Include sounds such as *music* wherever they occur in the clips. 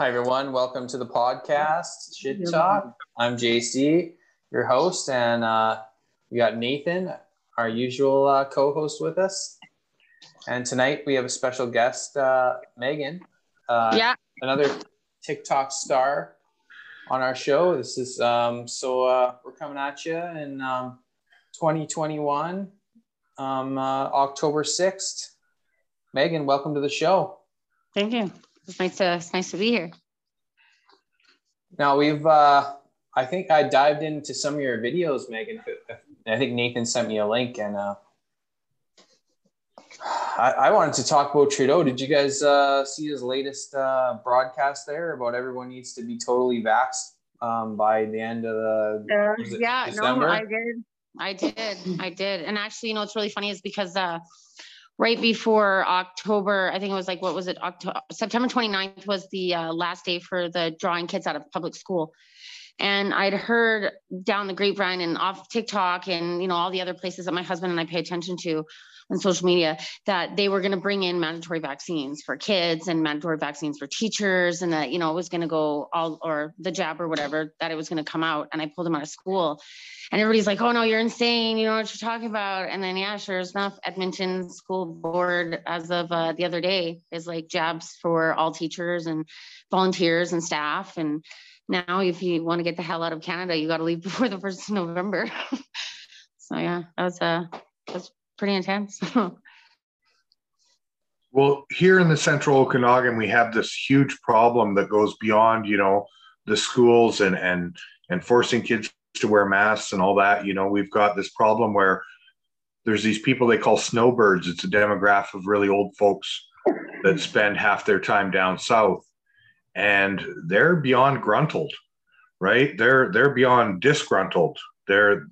Hi, everyone. Welcome to the podcast, Shit Talk. I'm JC, your host, and uh, we got Nathan, our usual uh, co host, with us. And tonight we have a special guest, uh, Megan. Uh, yeah. Another TikTok star on our show. This is um, so uh, we're coming at you in um, 2021, um, uh, October 6th. Megan, welcome to the show. Thank you. It's nice to it's nice to be here. Now we've uh, I think I dived into some of your videos, Megan. I think Nathan sent me a link, and uh, I, I, wanted to talk about Trudeau. Did you guys uh, see his latest uh, broadcast there about everyone needs to be totally vaxxed um, by the end of the uh, yeah December? no I did I did I did and actually you know what's really funny is because uh, right before October I think it was like what was it October September 29th was the uh, last day for the drawing kids out of public school. And I'd heard down the grapevine and off TikTok and you know all the other places that my husband and I pay attention to on social media that they were going to bring in mandatory vaccines for kids and mandatory vaccines for teachers and that you know it was going to go all or the jab or whatever that it was going to come out and i pulled them out of school. And everybody's like oh no you're insane you know what you're talking about. And then yeah sure enough edmonton school board as of uh, the other day is like jabs for all teachers and volunteers and staff and now if you want to get the hell out of canada you got to leave before the 1st of november. *laughs* So yeah that was uh that's pretty intense. *laughs* well, here in the central Okanagan, we have this huge problem that goes beyond, you know, the schools and and and forcing kids to wear masks and all that. You know, we've got this problem where there's these people they call snowbirds. It's a demographic of really old folks that spend half their time down south, and they're beyond gruntled, right? They're they're beyond disgruntled. They're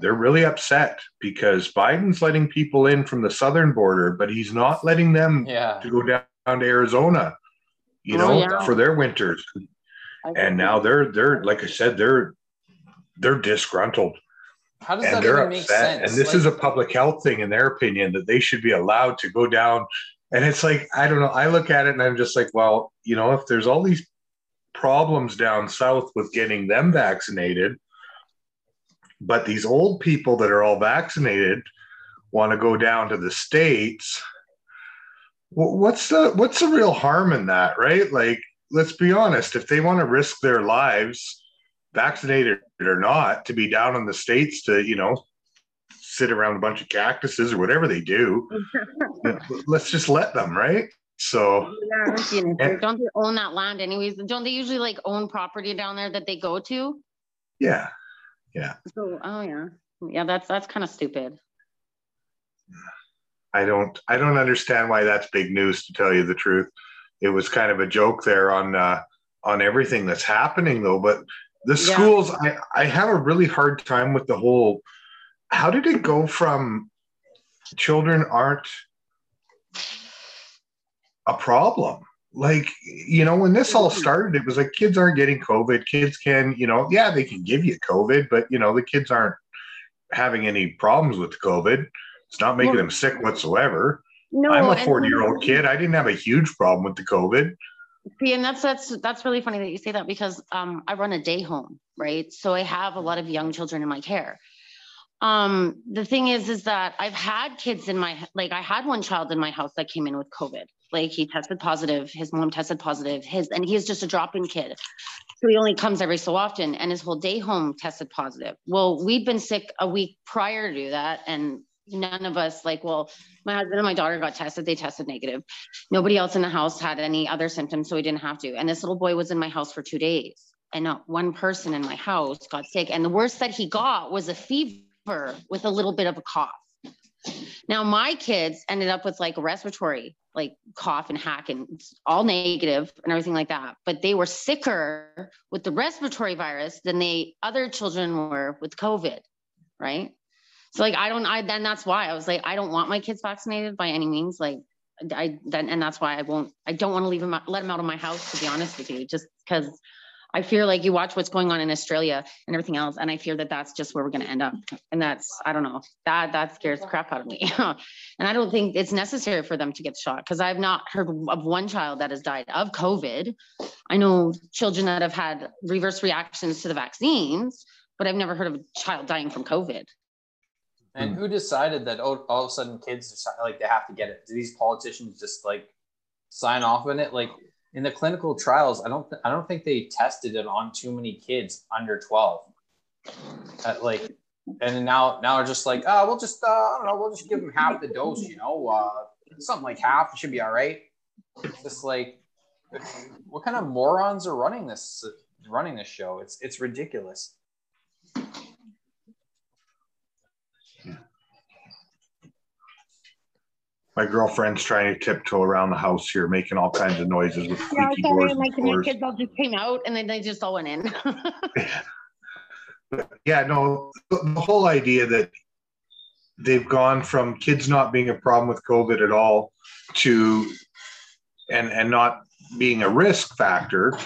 they're really upset because Biden's letting people in from the southern border, but he's not letting them yeah. to go down to Arizona, you oh, know, yeah. for their winters. And now they're they're like I said, they're they're disgruntled. How does and that they're even make sense? And this like, is a public health thing, in their opinion, that they should be allowed to go down. And it's like, I don't know. I look at it and I'm just like, well, you know, if there's all these problems down south with getting them vaccinated, but these old people that are all vaccinated want to go down to the states. What's the what's the real harm in that, right? Like, let's be honest. If they want to risk their lives, vaccinated or not, to be down in the states to you know sit around a bunch of cactuses or whatever they do, *laughs* let's just let them, right? So yeah, and, don't they own that land anyways? Don't they usually like own property down there that they go to? Yeah, yeah. So, oh yeah, yeah. That's that's kind of stupid. I don't I don't understand why that's big news to tell you the truth. It was kind of a joke there on uh, on everything that's happening though. But the schools, yeah. I I have a really hard time with the whole. How did it go from children aren't a problem like you know when this all started it was like kids aren't getting covid. Kids can you know yeah they can give you covid but you know the kids aren't having any problems with the covid. It's not making them sick whatsoever. No, i'm a 40 year old kid. I didn't have a huge problem with the covid. See and that's that's that's really funny that you say that because um, i run a day home right? So i have a lot of young children in my care um, the thing is is that i've had kids in my like i had one child in my house that came in with covid. Like he tested positive his mom tested positive his and he's just a drop-in kid. So he only comes every so often and his whole day home tested positive. Well we'd been sick a week prior to that and none of us like well my husband and my daughter got tested they tested negative. Nobody else in the house had any other symptoms so we didn't have to. And this little boy was in my house for two days and not one person in my house got sick. And the worst that he got was a fever with a little bit of a cough now my kids ended up with like respiratory, like cough and hack and all negative and everything like that. But they were sicker with the respiratory virus than they other children were with COVID, right? So like I don't I then that's why I was like I don't want my kids vaccinated by any means. Like I then and that's why I won't I don't want to leave them let them out of my house to be honest with you, just because I fear like you watch what's going on in Australia and everything else, and I fear that that's just where we're going to end up. And that's I don't know that that scares the crap out of me. *laughs* and I don't think it's necessary for them to get shot because I've not heard of one child that has died of COVID. I know children that have had reverse reactions to the vaccines, but I've never heard of a child dying from COVID. And hmm. who decided that oh, all of a sudden kids decide, like they have to get it? Do these politicians just like sign off on it? Like in the clinical trials, I don't th- I don't think they tested it on too many kids under 12. At like and now now they're just like, oh, we'll just uh, I don't know, we'll just give them half the dose, you know, uh, something like half it should be all right. It's just like *laughs* what kind of morons are running this running this show? It's it's ridiculous. My girlfriend's trying to tiptoe around the house here, making all kinds of noises with Yeah, squeaky doors. and like doors. kids all just came out and then they just all went in. *laughs* *laughs* Yeah, no, the the whole idea that they've gone from kids not being a problem with COVID at all to and and not being a risk factor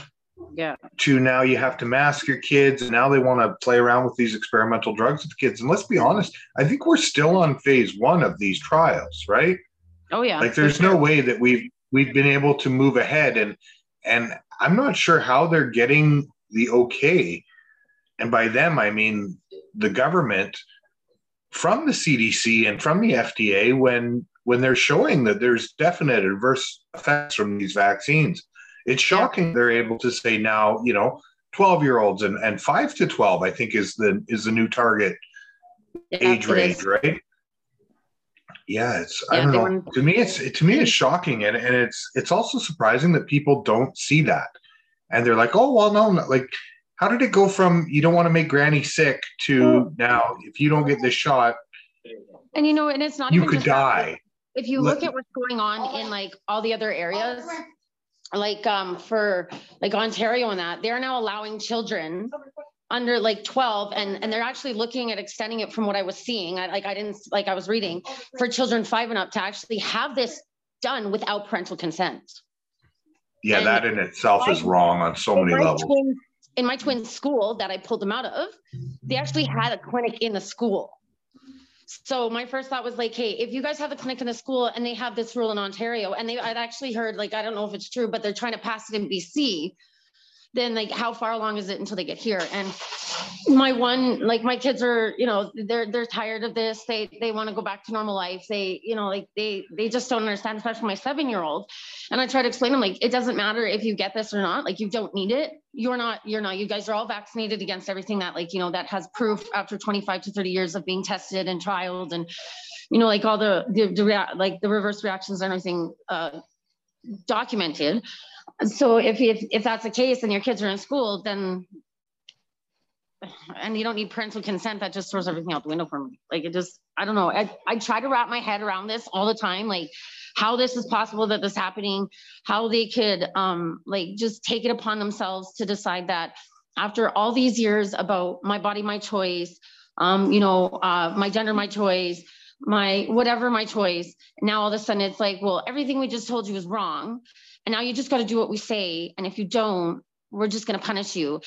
yeah. to now you have to mask your kids and now they want to play around with these experimental drugs with kids. And let's be honest, I think we're still on phase one of these trials, right? Oh yeah. like there's sure. no way that we've we've been able to move ahead and and i'm not sure how they're getting the okay and by them i mean the government from the cdc and from the fda when when they're showing that there's definite adverse effects from these vaccines it's shocking they're able to say now you know 12 year olds and, and 5 to 12 i think is the is the new target Yeah, age range is. right yeah it's i don't know. want- to me it's to me it's shocking and, and it's it's also surprising that people don't see that. And they're like oh well no, no like how did it go from you don't want to make granny sick to now if you don't get this shot And you know, and it's not you could die. If you look at what's going on in like all the other areas, like um for like Ontario and that, they're now allowing children under like 12 and and they're actually looking at extending it from what I was seeing. I like I didn't like I was reading for children five and up to actually have this done without parental consent. yeah And that in itself is wrong on so In many my levels twin- in my twin school that I pulled them out of, they actually had a clinic in the school. So my first thought was like, hey, if you guys have a clinic in the school and they have this rule in Ontario, and they I'd actually heard like I don't know if it's true, but they're trying to pass it in BC. Then like how far along is it until they get here? And my one like my kids are you know they're they're tired of this. They they want to go back to normal life. They you know like they they just don't understand, especially my seven year old. And I try to explain them like it doesn't matter if you get this or not. Like you don't need it. You're not. You're not. You guys are all vaccinated against everything that like you know that has proof after 25 to 30 years of being tested and trialed and you know like all the the, the rea- like the reverse reactions and everything uh, documented. So if, if if that's the case and your kids are in school, then and you don't need parental consent, that just throws everything out the window for me. Like it just, I don't know. I, I try to wrap my head around this all the time, like how this is possible that this happening, how they could um like just take it upon themselves to decide that after all these years about my body, my choice, um, you know, uh, my gender, my choice, my whatever my choice. Now all of a sudden it's like, well, everything we just told you is wrong. And now you just got to do what we say. And if you don't, we're just going to punish you.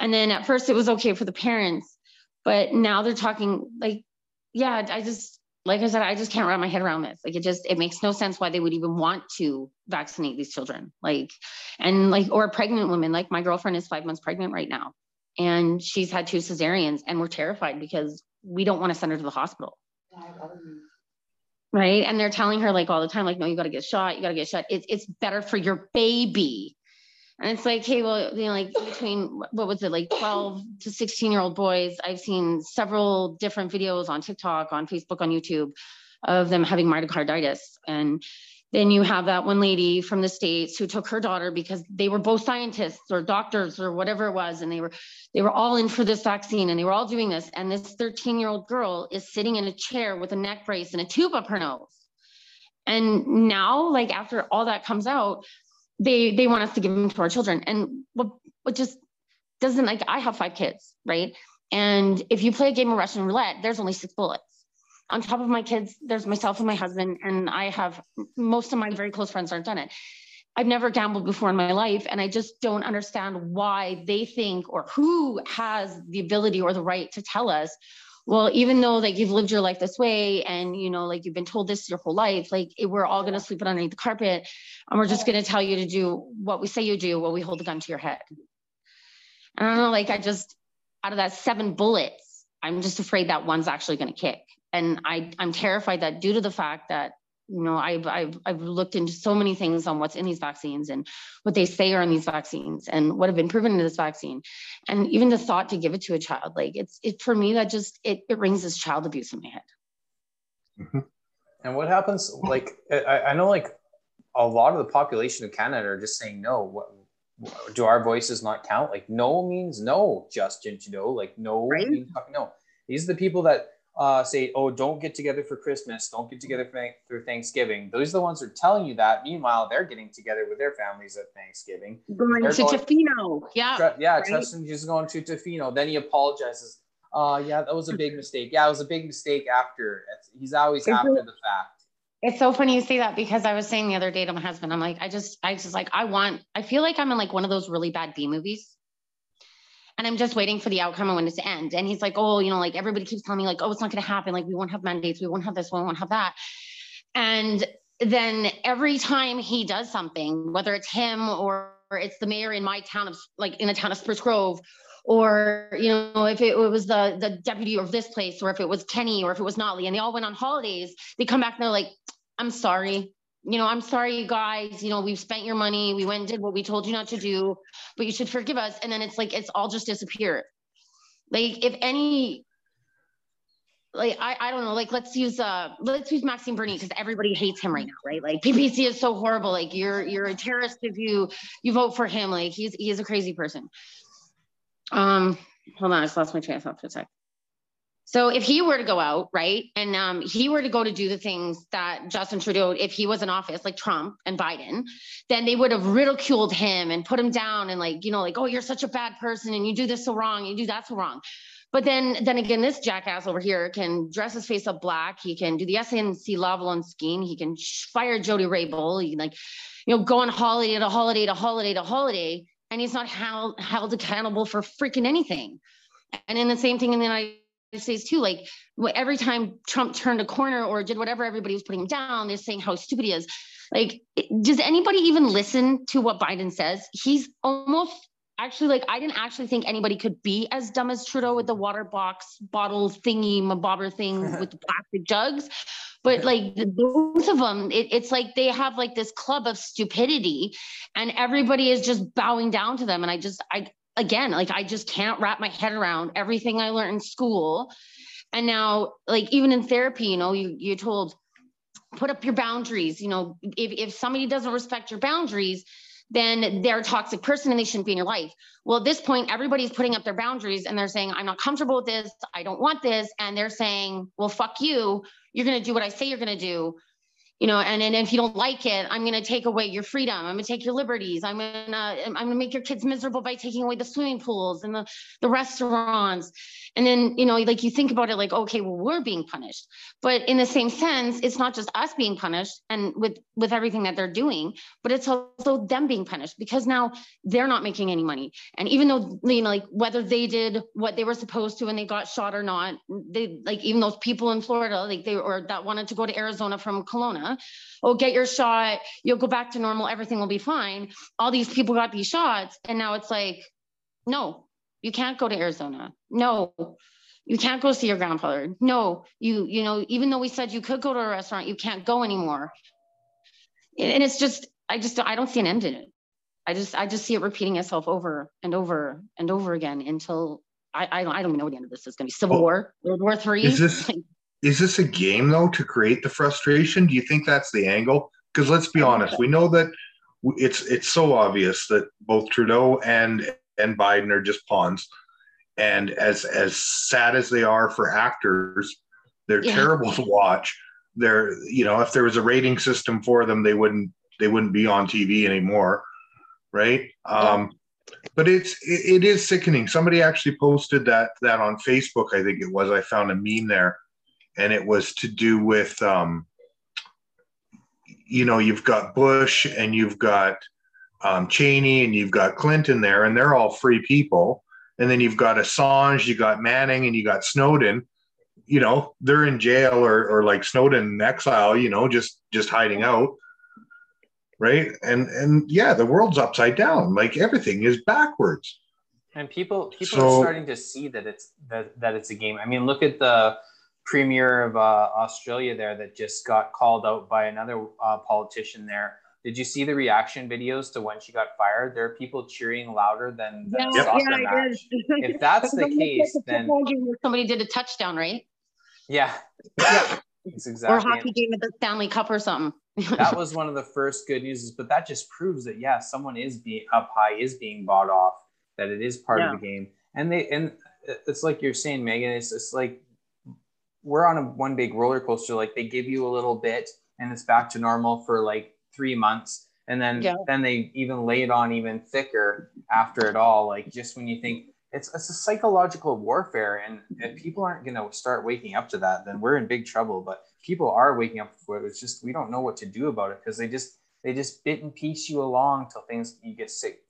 And then at first it was okay for the parents, but now they're talking like, yeah, I just, like I said, I just can't wrap my head around this. Like it just, it makes no sense why they would even want to vaccinate these children. Like, and like, or pregnant women, like my girlfriend is five months pregnant right now. And she's had two cesareans and we're terrified because we don't want to send her to the hospital. Right. And they're telling her like all the time, like, no, you got to get shot. You got to get shot. It's, it's better for your baby. And it's like, hey, well, you know, like between what was it, like 12 to 16 year old boys, I've seen several different videos on TikTok, on Facebook, on YouTube of them having myocarditis. And then you have that one lady from the States who took her daughter because they were both scientists or doctors or whatever it was. And they were, they were all in for this vaccine and they were all doing this. And this 13 year old girl is sitting in a chair with a neck brace and a tube up her nose. And now, like after all that comes out, they they want us to give them to our children and what what just doesn't like i have five kids right and if you play a game of russian roulette there's only six bullets on top of my kids there's myself and my husband and i have most of my very close friends aren't done it I've never gambled before in my life. And I just don't understand why they think or who has the ability or the right to tell us, well, even though like you've lived your life this way and you know, like you've been told this your whole life, like we're all gonna sweep it underneath the carpet and we're just gonna tell you to do what we say you do while we hold the gun to your head. And I don't know, like I just out of that seven bullets, I'm just afraid that one's actually gonna kick. And I, I'm terrified that due to the fact that you know I've, I've i've looked into so many things on what's in these vaccines and what they say are in these vaccines and what have been proven in this vaccine and even the thought to give it to a child like it's it for me that just it, it rings as child abuse in my head mm-hmm. and what happens like I, I know like a lot of the population of canada are just saying no what do our voices not count like no means no justin trudeau like no right? means no these are the people that uh, say, oh, don't get together for Christmas, don't get together for, for Thanksgiving. Those are the ones that are telling you that. Meanwhile, they're getting together with their families at Thanksgiving. Going they're to going, Tofino. Yeah. Tr- yeah, right? Tristan just going to Tofino. Then he apologizes. Uh, yeah, that was a big mistake. Yeah, it was a big mistake after. He's always it's after the fact. It's so funny you say that because I was saying the other day to my husband, I'm like, I just, I just like, I want, I feel like I'm in like one of those really bad B movies and I'm just waiting for the outcome and when it's to end. And he's like, oh, you know, like everybody keeps telling me like, oh, it's not going to happen. Like we won't have mandates. We won't have this. We won't have that. And then every time he does something, whether it's him or it's the mayor in my town of like in the town of Spruce Grove, or you know, if it, was the the deputy of this place, or if it was Kenney, or if it was Notley, and they all went on holidays, they come back and they're like, I'm sorry, you know, I'm sorry, you guys, you know, we've spent your money. We went and did what we told you not to do, but you should forgive us. And then it's like, it's all just disappeared. Like, if any, like, I, I don't know, like, let's use, uh, let's use Maxime Bernier because everybody hates him right now, right? Like, PPC is so horrible. Like, you're, you're a terrorist if you, you vote for him. Like, he's, he's a crazy person. Um, hold on, I just lost my train of thought for a sec. So if he were to go out, right, and um, he were to go to do the things that Justin Trudeau, if he was in office, like Trump and Biden, then they would have ridiculed him and put him down and like, you know, like, oh, you're such a bad person and you do this so wrong, you do that so wrong. But then, then again, this jackass over here can dress his face up black. He can do the SNC Lavalin scheme. He can fire Jody Raybould. He can like, you know, go on holiday to holiday to holiday to holiday, and he's not held held accountable for freaking anything. And in the same thing in the United States too. Like every time Trump turned a corner or did whatever, everybody was putting him down. They're saying how stupid he is. Like, does anybody even listen to what Biden says? He's almost actually like I didn't actually think anybody could be as dumb as Trudeau with the water box bottle thingy, bobber thing *laughs* with the plastic jugs. But like both of them, it, it's like they have like this club of stupidity, and everybody is just bowing down to them. And I just I again, like I just can't wrap my head around everything I learned in school. And now, like even in therapy, you know, you you're told put up your boundaries. You know, if if somebody doesn't respect your boundaries, then they're a toxic person and they shouldn't be in your life. Well, at this point, everybody's putting up their boundaries and they're saying, I'm not comfortable with this. I don't want this. And they're saying, well, fuck you. You're going to do what I say you're going to do you know and, and if you don't like it i'm going to take away your freedom. I'm going to take your liberties. I'm going to i'm going to make your kids miserable by taking away the swimming pools and the, the restaurants. And then you know like you think about it like okay well we're being punished. But in the same sense it's not just us being punished and with with everything that they're doing but it's also them being punished because now they're not making any money. And even though you know like whether they did what they were supposed to and they got shot or not they like even those people in florida like they or that wanted to go to arizona from Kelowna oh, get your shot, you'll go back to normal, everything will be fine. All these people got these shots. And now it's like, no, you can't go to Arizona. No, you can't go see your grandfather. No, you, you know, even though we said you could go to a restaurant, you can't go anymore. And it's just, I just, I don't see an end in it. I just, I just see it repeating itself over and over and over again until I, I don't, I don't know what the end of this is going to be. Civil War, World War Three. Is this, *laughs* is this a game though to create the frustration? Do you think that's the angle? Because let's be honest, we know that it's it's so obvious that both Trudeau and and Biden are just pawns, and as as sad as they are for actors, they're yeah. terrible to watch. They're you know if there was a rating system for them, they wouldn't they wouldn't be on TV anymore, right? Um, but it's it, it is sickening. Somebody actually posted that that on Facebook. I think it was. I found a meme there and it was to do with um, you know, you've got Bush and you've got um, Cheney and you've got Clinton there, and they're all free people. And then you've got Assange, you got Manning, and you got Snowden. You know, they're in jail or, or like Snowden in exile. You know, just just hiding out, right? And and yeah, the world's upside down. Like everything is backwards. And people people So- are starting to see that it's that, that it's a game. I mean, look at the premier of uh, Australia there that just got called out by another uh, politician there. Did you see the reaction videos to when she got fired? There are people cheering louder than, than Yeah, soccer yeah, I match. did. If that's *laughs* the case, then football game where somebody did a touchdown, right? yeah, yeah, *laughs* it's Or exactly. hockey game at the Stanley Cup or something. *laughs* that was one of the first good news, but that just proves that yeah, someone is being up high, is being bought off, that it is part Yeah. of the game, and they and it's like you're saying, Megan. It's it's like we're on a one big roller coaster. Like they give you a little bit, and it's back to normal for like three months, and then Yeah. then they even lay it on even thicker after it all. Like just when you think. It's, it's a psychological warfare, and if people aren't going to start waking up to that, then we're in big trouble. But people are waking up for it. It's just we don't know what to do about it because they just they just bit and piece you along till things you get sick.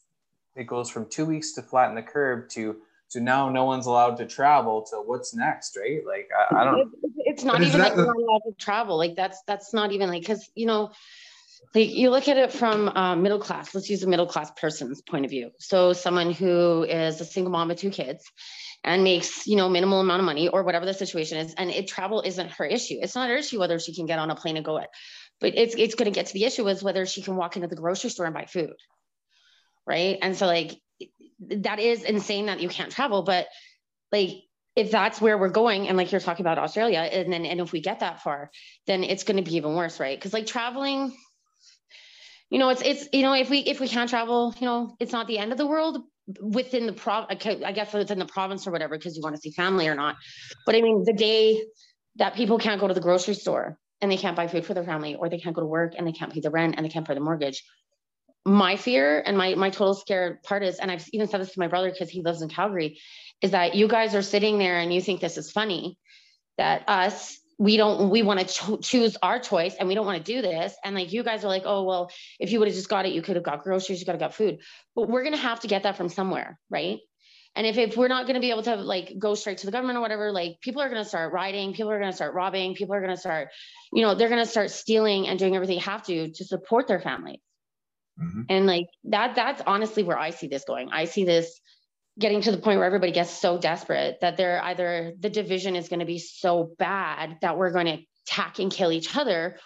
It goes from two weeks to flatten the curve to to now no one's allowed to travel to what's next, right? Like I, I don't. It- it's not But is even like that we're not allowed to travel. Like that's that's not even like because you know, like you look at it from uh, middle class. Let's use a middle class person's point of view. So someone who is a single mom with two kids and makes you know minimal amount of money or whatever the situation is, and it travel isn't her issue. It's not her issue whether she can get on a plane and go it, but it's it's going to get to the issue is whether she can walk into the grocery store and buy food, right? And so like that is insane that you can't travel, but like if that's where we're going and like you're talking about australia and then and if we get that far then it's going to be even worse right? Because like traveling you know it's it's you know if we if we can't travel you know it's not the end of the world within the pro okay, i guess within the province or whatever because you want to see family or not. But i mean the day that people can't go to the grocery store and they can't buy food for their family or they can't go to work and they can't pay the rent and they can't pay the mortgage my fear and my my total scared part is and i've even said this to my brother because he lives in calgary is that you guys are sitting there and you think this is funny that us we don't we want to cho- choose our choice and we don't want to do this. And like you guys are like oh well if you would have just got it you could have got groceries you could have got food. But we're going to have to get that from somewhere right? And if, if we're not going to be able to like go straight to the government or whatever like people are going to start rioting people are going to start robbing people are going to start you know they're going to start stealing and doing everything they have to to support their family Mhm. and like that that's honestly where i see this going i see this getting to the point where everybody gets so desperate that they're either the division is going to be so bad that we're going to attack and kill each other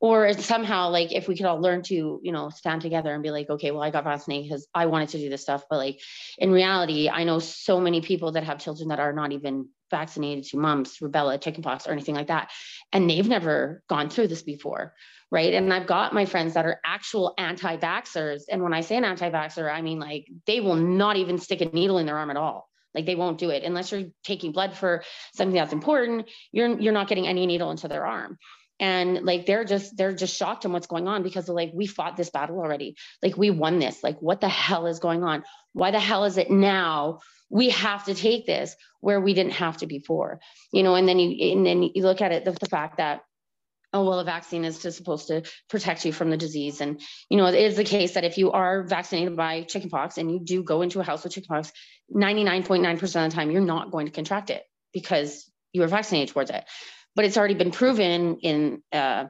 or somehow like if we could all learn to you know stand together and be like okay well i got vaccinated because i wanted to do this stuff but like in reality i know so many people that have children that are not even vaccinated to mumps rubella chickenpox or anything like that. And they've never gone through this before right? And i've got my friends that are actual anti-vaxxers. And when i say an anti-vaxxer i mean like they will not even stick a needle in their arm at all. Like they won't do it unless you're taking blood for something that's important. You're you're not getting any needle into their arm and like they're just they're just shocked on what's going on because like we fought this battle already. Like we won this. Like what the hell is going on? Why the hell is it now we have to take this where we didn't have to before? You know and then you and then you look at it the, the fact that oh well a vaccine is supposed to protect you from the disease. And you know it is the case that if you are vaccinated by chickenpox and you do go into a house with chickenpox 99.9% of the time you're not going to contract it because you are vaccinated towards it but it's already been proven in uh,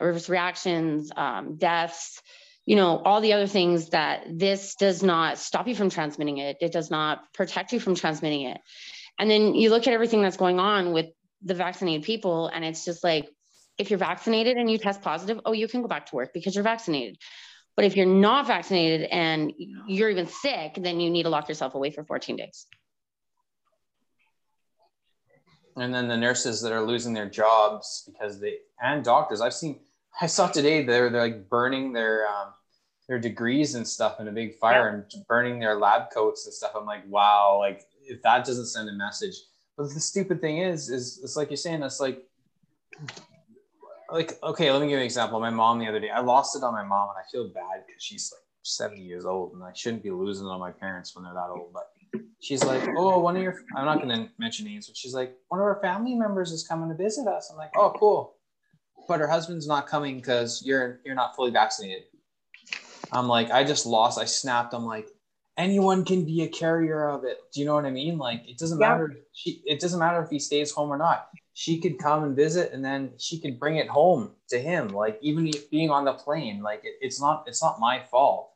reverse reactions um, deaths you know all the other things that this does not stop you from transmitting it. It does not protect you from transmitting it. And then you look at everything that's going on with the vaccinated people and it's just like if you're vaccinated and you test positive oh you can go back to work because you're vaccinated. But if you're not vaccinated and you're even sick then you need to lock yourself away for 14 days and then the nurses that are losing their jobs because they and doctors i've seen i saw today they're, they're like burning their um, their degrees and stuff in a big fire and burning their lab coats and stuff. I'm like wow like if that doesn't send a message. But the stupid thing is is it's like you're saying it's like like okay let me give you an example. My mom the other day i lost it on my mom and i feel bad because she's like 70 years old and i shouldn't be losing it on my parents when they're that old but she's like, oh, one of your, I'm not going to mention names, but she's like, one of our family members is coming to visit us. I'm like, oh, cool. but her husband's not coming because you're you're not fully vaccinated. I'm like, I just lost. I snapped. I'm like, anyone can be a carrier of it. Do you know what I mean? Like, it doesn't yeah. matter. She, it doesn't matter if he stays home or not. She could come and visit, and then she could bring it home to him. Like, even being on the plane, like it, it's not it's not my fault.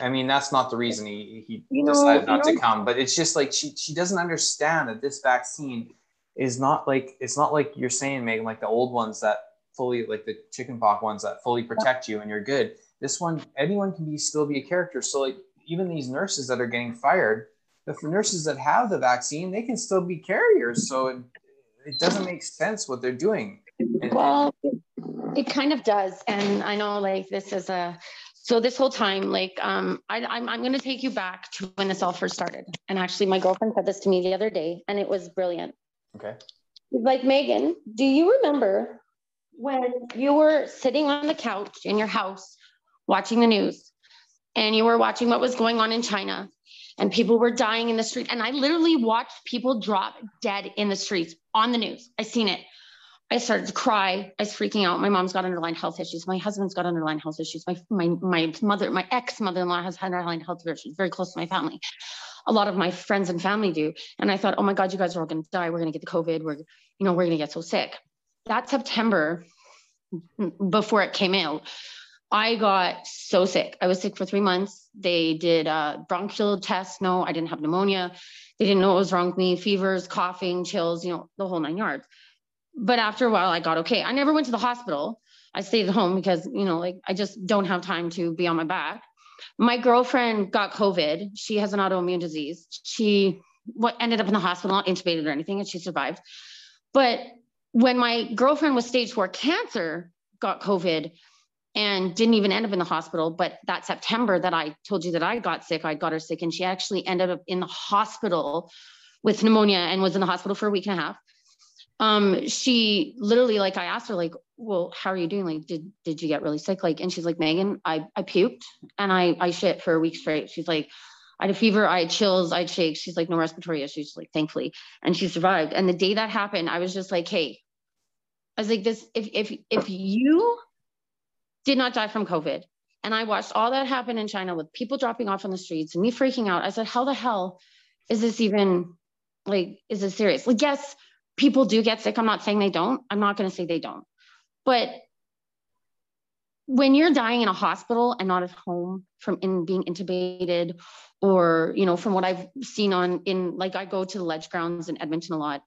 I mean, that's not the reason he, he you know, decided not know, to come, but it's just like she she doesn't understand that this vaccine is not like it's not like you're saying, Megan, like the old ones that fully like the chickenpox ones that fully protect you and you're good. This one, anyone can be still be a character. So like even these nurses that are getting fired, the nurses that have the vaccine, they can still be carriers. So it, it doesn't make sense what they're doing. And, well, it kind of does. And I know like this is a so this whole time, like, um, I, I'm, I'm going to take you back to when this all first started. And actually, my girlfriend said this to me the other day, and it was brilliant. Okay. Like, Megan, do you remember when you were sitting on the couch in your house watching the news and you were watching what was going on in China and people were dying in the street? And I literally watched people drop dead in the streets on the news. I seen it. I started to cry. I was freaking out. My mom's got underlying health issues. My husband's got underlying health issues. My my my mother, my ex mother-in-law has underlying health issues. Very close to my family. A lot of my friends and family do. And I thought, oh my God, you guys are all going to die. We're going to get the COVID. We're you know we're going to get so sick. That September, before it came out, I got so sick. I was sick for three months. They did a bronchial test. No, I didn't have pneumonia. They didn't know what was wrong with me. Fevers, coughing, chills. You know the whole nine yards but after a while, I got okay. I never went to the hospital. I stayed at home because, you know, like I just don't have time to be on my back. My girlfriend got COVID. She has an autoimmune disease. She what ended up in the hospital, not intubated or anything, and she survived. But when my girlfriend was stage four cancer, got COVID and didn't even end up in the hospital. But that September that I told you that I got sick, I got her sick, and she actually ended up in the hospital with pneumonia and was in the hospital for a week and a half um, she literally like I asked her like, well, how are you doing? Like, did did you get really sick? Like, and she's like, Megan, I I puked and I I shit for a week straight. She's like, I had a fever, I had chills, I had shakes. She's like, no respiratory issues. Like, thankfully, and she survived. And the day that happened, I was just like, hey, I was like, this if if if you did not die from COVID, and I watched all that happen in China with people dropping off on the streets and me freaking out. I said, how the hell is this even like? Is this serious? Like, yes people do get sick. I'm not saying they don't. I'm not going to say they don't. But when you're dying in a hospital and not at home from in being intubated or you know from what i've seen on in like i go to the ledge grounds in edmonton a lot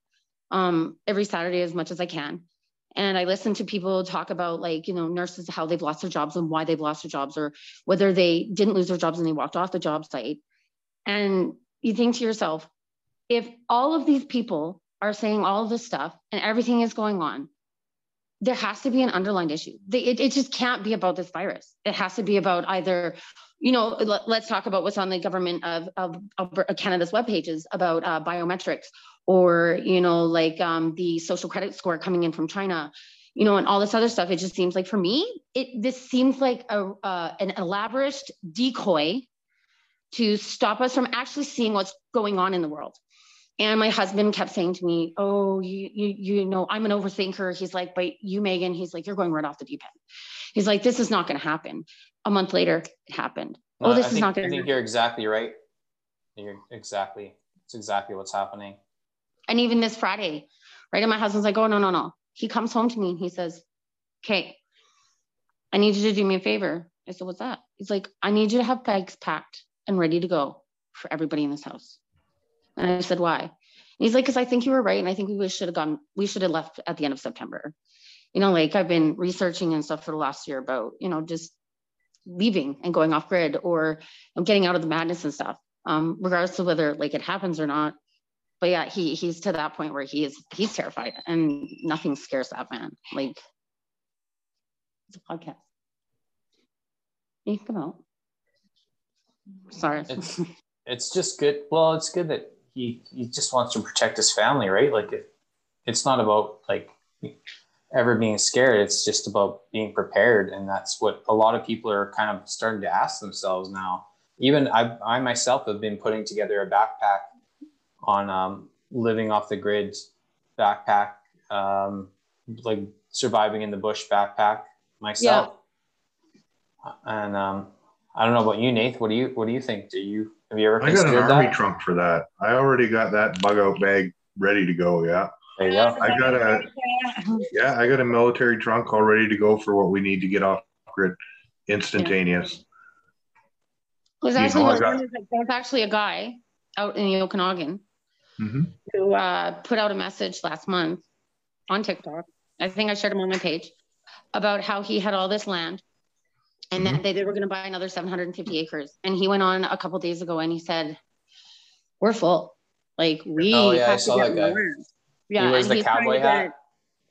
um, every saturday as much as i can and i listen to people talk about like you know nurses how they've lost their jobs and why they've lost their jobs or whether they didn't lose their jobs and they walked off the job site and you think to yourself if all of these people are saying all of this stuff and everything is going on, there has to be an underlying issue. It, it just can't be about this virus. It has to be about either, you know, let, us talk about what's on the government of, of, of Canada's web pages about uh, biometrics or, you know, like um, the social credit score coming in from China, you know, and all this other stuff. It just seems like for me, it this seems like a uh, an elaborate decoy to stop us from actually seeing what's going on in the world. And my husband kept saying to me, "Oh, you you you know, I'm an overthinker." He's like, "But you, Megan," he's like, "You're going right off the deep end." He's like, "This is not going to happen." A month later, it happened. No, oh, this I is think, not going to. I think you're exactly right. You're exactly. It's exactly what's happening. And even this Friday, right? And my husband's like, "Oh no, no, no." He comes home to me and he says, "Okay, I need you to do me a favor." I said, "What's that?" He's like, "I need you to have bags packed and ready to go for everybody in this house." And I said, why? And he's like, because I think you were right. And I think we should have gone, we should have left at the end of September. You know, like I've been researching and stuff for the last year about, you know, just leaving and going off grid or getting out of the madness and stuff, um, regardless of whether like it happens or not. But yeah, he he's to that point where he is he's terrified and nothing scares that man. Like it's a podcast. You can come out. Sorry. It's, it's just good. Well, it's good that he he just wants to protect his family, right? Like it, it's not about like ever being scared. It's just about being prepared, and that's what a lot of people are kind of starting to ask themselves now. Even I, I myself have been putting together a backpack on um, living off the grid backpack, um, like surviving in the bush backpack myself. Yeah. And um, I don't know about you, Nate. What do you what do you think? Do you have you ever I got an considered army that? trunk for that. I already got that bug out bag ready to go. Yeah. There you go. I got a yeah, I got a military trunk all ready to go for what we need to get off grid instantaneous. Was You know, actually what got- there's there's actually a guy out in the Okanagan Mhm. who uh, put out a message last month on TikTok. I think I shared him on my page about how he had all this land and Mm-hmm. they, they were going to buy another 750 acres. And he went on a couple days ago and he said, "We're full. Like we Oh, yeah, I have to saw get that guy. more land." Yeah, wears the to cowboy hat? get,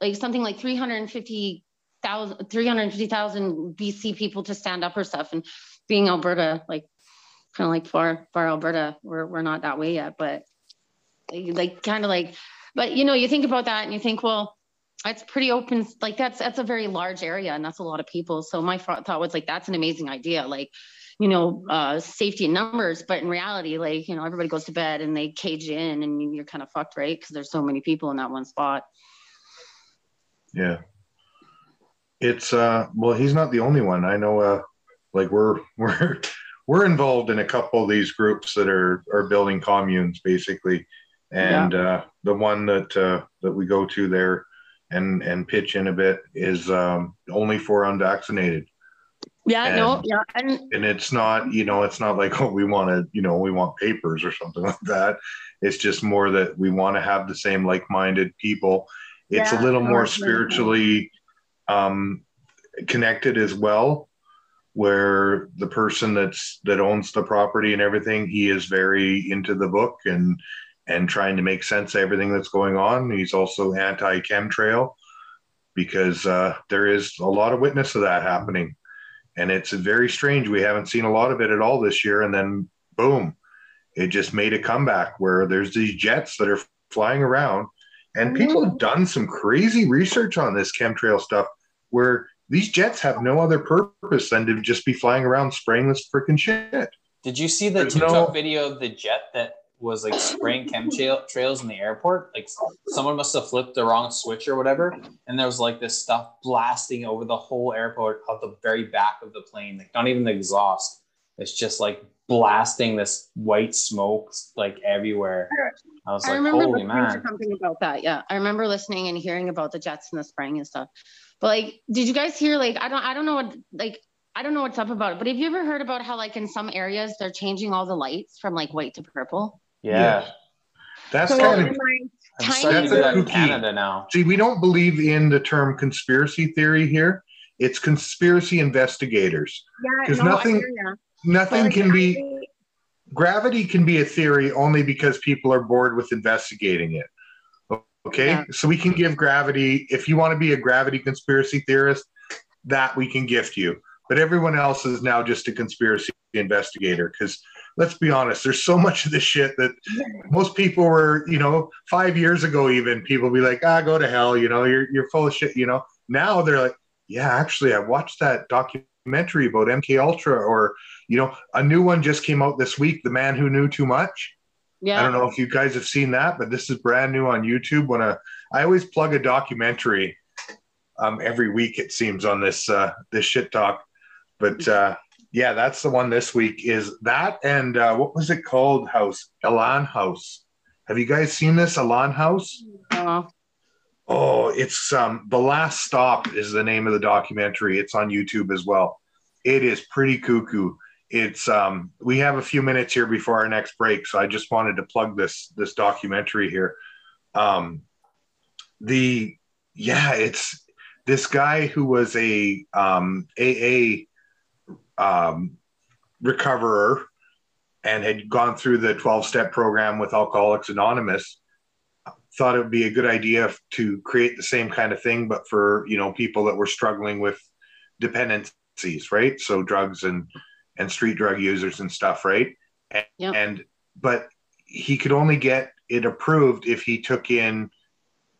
like something like 350,000 350,000 BC people to stand up or stuff. And being Alberta, like kind of like far far Alberta, we're we're not that way yet, but like, like kind of like, but you know, you think about that and you think, well, it's pretty open. Like that's that's a very large area and that's a lot of people. So my thought was like, that's an amazing idea. Like, you know, uh, safety in numbers, but in reality, like you know, everybody goes to bed and they cage in, and you're kind of fucked, right? Because there's so many people in that one spot. Yeah. It's uh well he's not the only one. I know uh like we're *laughs* we're we're involved in a couple of these groups that are are building communes basically. And uh the one that uh that we go to there and and pitch in a bit is um only for unvaccinated. Yeah, no, And- yeah, and and it's not you know it's not like *laughs* oh we want to you know we want papers or something *laughs* like that. It's just more that we want to have the same like-minded people. It's Yeah, a little more spiritually um, connected as well where the person that's that owns the property and everything he is very into the book and and trying to make sense of everything that's going on. He's also anti chemtrail because uh, there is a lot of witness of that happening. And it's very strange. We haven't seen a lot of it at all this year, and then boom, it just made a comeback where there's these jets that are flying around, and people have done some crazy research on this chemtrail stuff, where these jets have no other purpose than to just be flying around spraying this freaking shit. Did you see the There's TikTok no- video of the jet that was like spraying chemtrail trails in the airport? Like someone must have flipped the wrong switch or whatever, and there was like this stuff blasting over the whole airport out the very back of the plane, like not even the exhaust. It's just like blasting this white smoke like everywhere. I was I like, remember holy man. something about that. Yeah, I remember listening and hearing about the jets and the spraying and stuff. But like, did you guys hear? Like, I don't, I don't know what, like, I don't know what's up about it. But have you ever heard about how, like, in some areas they're changing all the lights from like white to purple? Yeah. That's So kind in of my I'm Tiny starting to do that in kooky. Canada now. see. We don't believe in the term conspiracy theory here. It's conspiracy investigators. yeah, 'Cause no, nothing- Nothing But, can like, be. Gravity can be a theory only because people are bored with investigating it. Okay, Yeah. so we can give gravity. If you want to be a gravity conspiracy theorist, that we can gift you. But everyone else is now just a conspiracy investigator because let's be honest, there's so much of this shit that most people were, you know, five years ago, even people be like, ah, go to hell, you know, you're, you're full of shit, you know. Now they're like, yeah, actually, I watched that documentary about MK Ultra, or, you know, a new one just came out this week, The Man Who Knew Too Much. Yeah. I don't know if you guys have seen that, but this is brand new on YouTube. When a, I always plug a documentary um, every week, it seems, on this uh, this shit talk. But uh, yeah, that's the one this week. Is that and uh, what was it called? House Elan House. Have you guys seen this Elan House? Oh, Oh, it's um the last stop is the name of the documentary. It's on YouTube as well. It is pretty cuckoo. It's um we have a few minutes here before our next break, so I just wanted to plug this this documentary here. Um the yeah, it's this guy who was a um AA um recoverer and had gone through the 12 step program with Alcoholics Anonymous thought it would be a good idea to create the same kind of thing, but for you know people that were struggling with dependencies, right? So drugs and and street drug users and stuff, right? And, Yep. and but he could only get it approved if he took in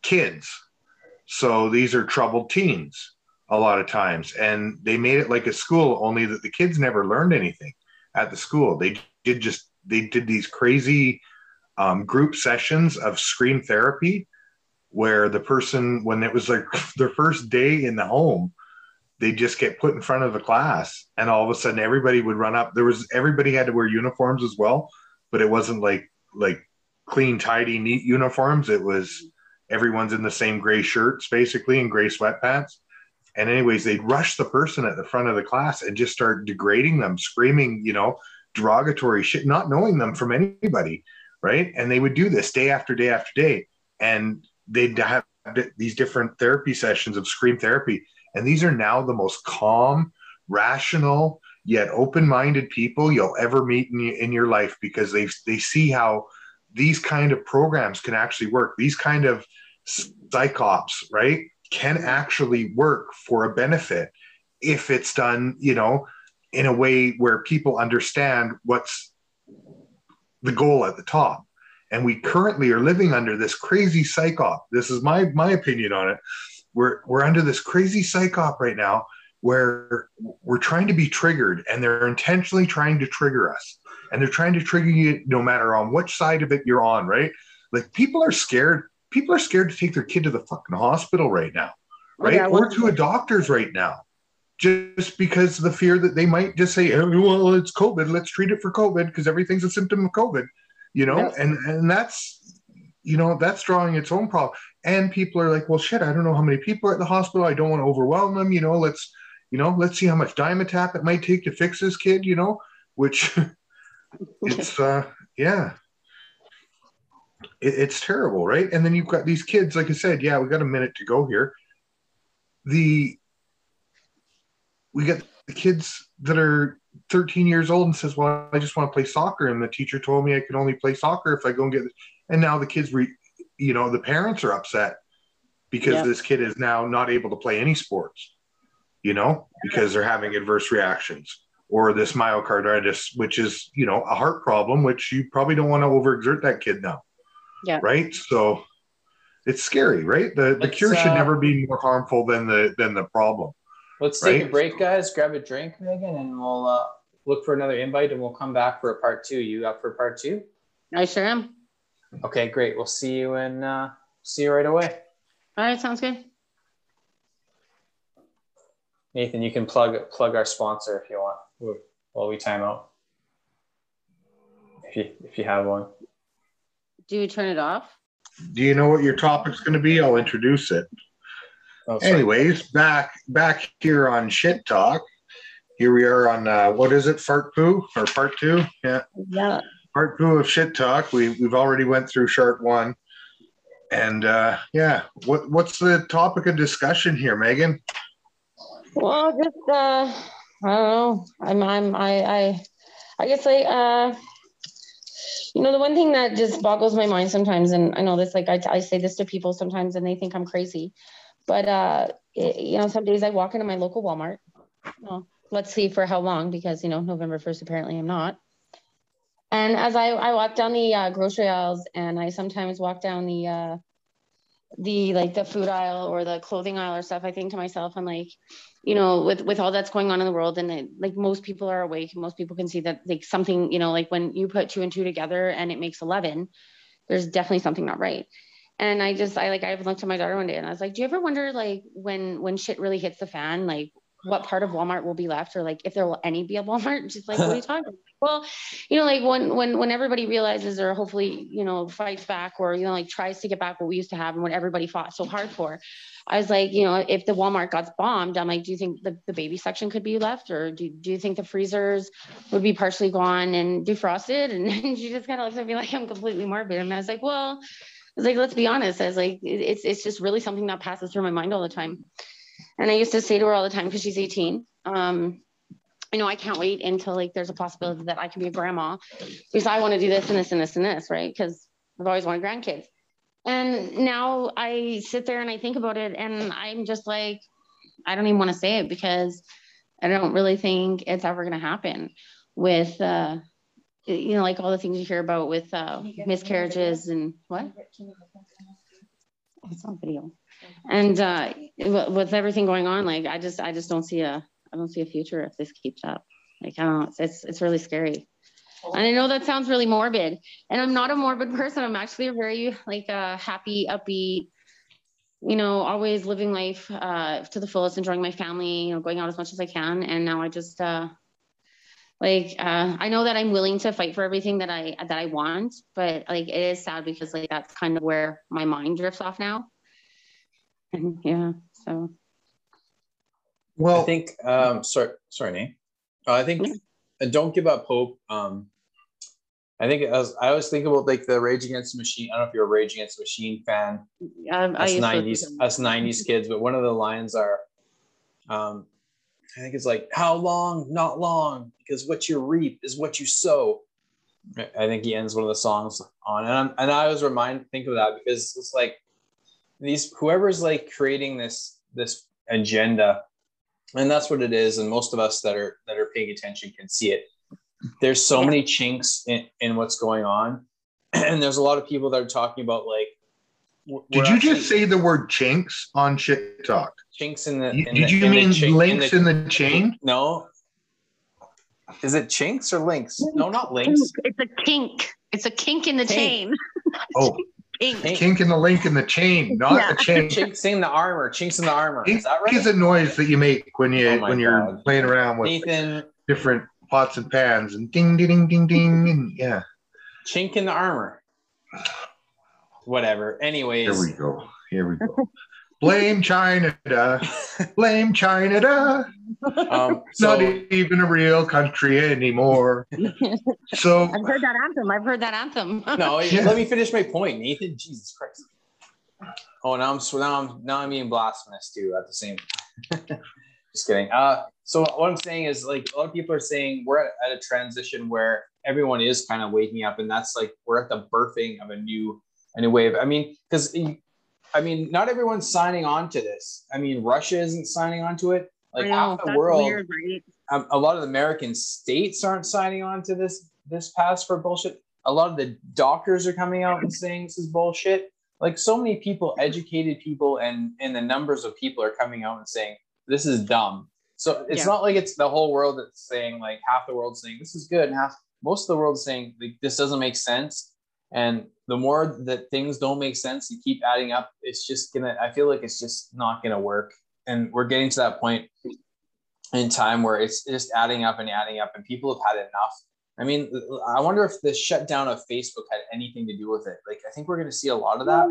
kids. So these are troubled teens a lot of times, and they made it like a school, only that the kids never learned anything at the school. They did just they did these crazy um, group sessions of scream therapy where the person, when it was like *laughs* their first day in the home, they just get put in front of the class and all of a sudden everybody would run up. There was everybody had to wear uniforms as well, but it wasn't like like clean, tidy, neat uniforms. It was everyone's in the same gray shirts basically and gray sweatpants. And anyways, they'd rush the person at the front of the class and just start degrading them, screaming, you know, derogatory shit, not knowing them from anybody, right? And they would do this day after day after day, and they'd have these different therapy sessions of scream therapy, and these are now the most calm, rational, yet open-minded people you'll ever meet in, in your life because they they see how these kind of programs can actually work. These kind of psychops, right, can actually work for a benefit if it's done, you know, in a way where people understand what's the goal at the top. And we currently are living under this crazy psychop. This is my my opinion on it. We're we're under this crazy psychop right now where we're trying to be triggered and they're intentionally trying to trigger us. And they're trying to trigger you no matter on which side of it you're on, right? Like people are scared. People are scared to take their kid to the fucking hospital right now, right? Yeah, or to a doctor's right now just because of the fear that they might just say, oh, well, it's COVID, let's treat it for COVID because everything's a symptom of COVID, you know, yes. and and that's you know that's drawing its own problem. And people are like, well, shit, I don't know how many people are at the hospital. I don't want to overwhelm them, you know. Let's you know, let's see how much Dimetapp it might take to fix this kid, you know, which *laughs* it's uh yeah. It, it's terrible, right? And then you've got these kids, like I said, yeah, we got a minute to go here. The we get the kids that are 13 years old and says, "Well, I just want to play soccer," and the teacher told me I could only play soccer if I go and get. This. And now the kids, re, you know, the parents are upset because yeah. this kid is now not able to play any sports, you know, because they're having adverse reactions or this myocarditis, which is you know a heart problem, which you probably don't want to overexert that kid now. Yeah. Right. So it's scary, right? The the cure uh, should never be more harmful than the than the problem. Let's take a break, guys. Grab a drink, Megan, and we'll uh, look for another invite, and we'll come back for a part two. You up for part two? I sure am. Okay, great. We'll see you and uh, see you right away. All right, sounds good. Nathan, you can plug plug our sponsor if you want while we time out. If you if you have one. Do you turn it off? Do you know what your topic's going to be? I'll introduce it. Oh, Anyways, back back here on shit talk. Here we are on uh, what is it, fart poo or part two? Yeah. Yeah. Part two of shit talk. We we've already went through shark one, and uh, yeah, what what's the topic of discussion here, Megan? Well, just uh, I don't know. I'm I'm I I I guess like uh you know the one thing that just boggles my mind sometimes and i know this like I, I say this to people sometimes and they think i'm crazy but uh, it, you know, some days I walk into my local Walmart. Well, let's see for how long, because you know, November first apparently I'm not. And as I, I walk down the uh, grocery aisles, and I sometimes walk down the uh, the like the food aisle or the clothing aisle or stuff, I think to myself, I'm like, you know, with with all that's going on in the world, and it, like most people are awake, most people can see that like something, you know, like when you put two and two together and it makes eleven, there's definitely something not right. And I just, I like, I have looked at my daughter one day and I was like, do you ever wonder like when, when shit really hits the fan, like what part of Walmart will be left or like if there will any be a Walmart? *laughs* She's like, what are you *laughs* talking about? Well, you know, like when, when, when everybody realizes or hopefully, you know, fights back or, you know, like tries to get back what we used to have and what everybody fought so hard for. I was like, you know, if the Walmart got bombed, I'm like, do you think the, the baby section could be left? Or do, do you think the freezers would be partially gone and defrosted? And, and *laughs* she just kind of looks at me like I'm completely morbid. And I was like, well, was like, let's be honest. I was like, it's it's just really something that passes through my mind all the time. And I used to say to her all the time because she's 18. Um, you know, I can't wait until like there's a possibility that I can be a grandma because I want to do this and this and this and this, right? Because I've always wanted grandkids. And now I sit there and I think about it and I'm just like, I don't even want to say it because I don't really think it's ever going to happen with uh, you know, like all the things you hear about with uh, miscarriages and what? It's on video. And uh, with everything going on, like I just, I just don't see a, I don't see a future if this keeps up. Like I don't it's, it's really scary. And I know that sounds really morbid, and I'm not a morbid person. I'm actually a very like a uh, happy, upbeat, you know, always living life uh, to the fullest, enjoying my family, you know, going out as much as I can. And now I just uh, like uh, I know that I'm willing to fight for everything that I that I want, but like it is sad because like that's kind of where my mind drifts off now. And *laughs* yeah, so. Well, I think. Um, sorry, sorry, Nate. Uh, I think. Yeah. Don't give up hope. Um, I think as I always think about like the Rage Against the Machine. I don't know if you're a Rage Against the Machine fan. Um, us nineties, us *laughs* nineties kids. But one of the lines are, um, I think it's like, "How long? Not long, because what you reap is what you sow." I think he ends one of the songs on, and I'm, and I always remind think of that because it's like these whoever's like creating this this agenda, and that's what it is. And most of us that are that are paying attention can see it. There's so many chinks in, in what's going on *clears throat* and there's a lot of people that are talking about like did you just say the word chinks on shit talk chinks in the in did the, you mean chink, links in the, in the, chain? No. Is it chinks or links. No not links. It's a kink. It's a kink in the kink. chain. *laughs* Oh Kink. Kink in the link in the chain, not yeah. the chain. Chinks in the armor. Chinks in the armor. Is that right? Is a noise that you make when you oh when God. you're playing around with Nathan, different pots and pans and ding ding ding ding ding and yeah. Chink in the armor. Whatever. Anyways. Here we go. Here we go. Blame China. Blame China. Um, so, Not even a real country anymore. *laughs* So I've heard that anthem. I've heard that anthem. no, yeah. let me finish my point, Nathan. Jesus Christ. Oh, now I'm now I'm now I'm being blasphemous too at the same. Time. *laughs* Just kidding. Uh, so what I'm saying is like a lot of people are saying we're at, at a transition where everyone is kind of waking up, and that's like we're at the birthing of a new a new wave. I mean, because I mean, not everyone's signing on to this. I mean, Russia isn't signing on to it. Like know, half the world, weird, right? um, a lot of the American states aren't signing on to this this pass for bullshit. A lot of the doctors are coming out and saying this is bullshit. Like so many people, educated people, and and the numbers of people are coming out and saying this is dumb. So it's yeah. not like it's the whole world that's saying like half the world saying this is good and half most of the world saying like this doesn't make sense. And the more that things don't make sense and keep adding up, it's just gonna. I feel like it's just not gonna work. And we're getting to that point in time where it's just adding up and adding up, and people have had enough. I mean, I wonder if the shutdown of Facebook had anything to do with it. Like, I think we're to see a lot of that.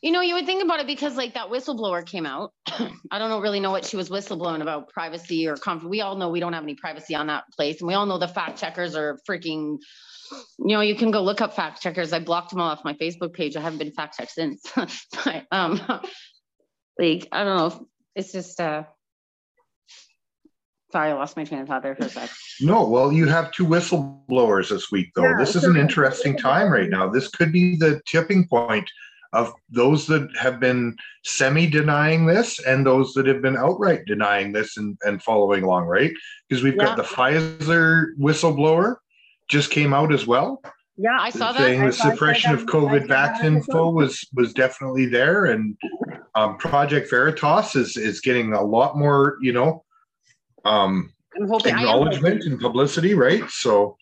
You know, you would think about it because like that whistleblower came out. *clears throat* I don't know, really know what she was whistleblowing about privacy or conf- we all know we don't have any privacy on that place. And we all know the fact checkers are freaking, you know, you can go look up fact checkers. I blocked them all off my Facebook page. I haven't been fact checked since. *laughs* but um *laughs* like I don't know. It's just uh Sorry, I lost my train of thought there for a sec. No, well, you have two whistleblowers this week, though. Yeah, this is an interesting time right now. This could be the tipping point of those that have been semi denying this and those that have been outright denying this and, and following along, right? Because we've yeah. got the Pfizer whistleblower just came out as well. Yeah, I saw that. Saying the suppression of COVID vaccine info was was definitely there, and um, Project Veritas is is getting a lot more, you know, um, acknowledgement and publicity, right? So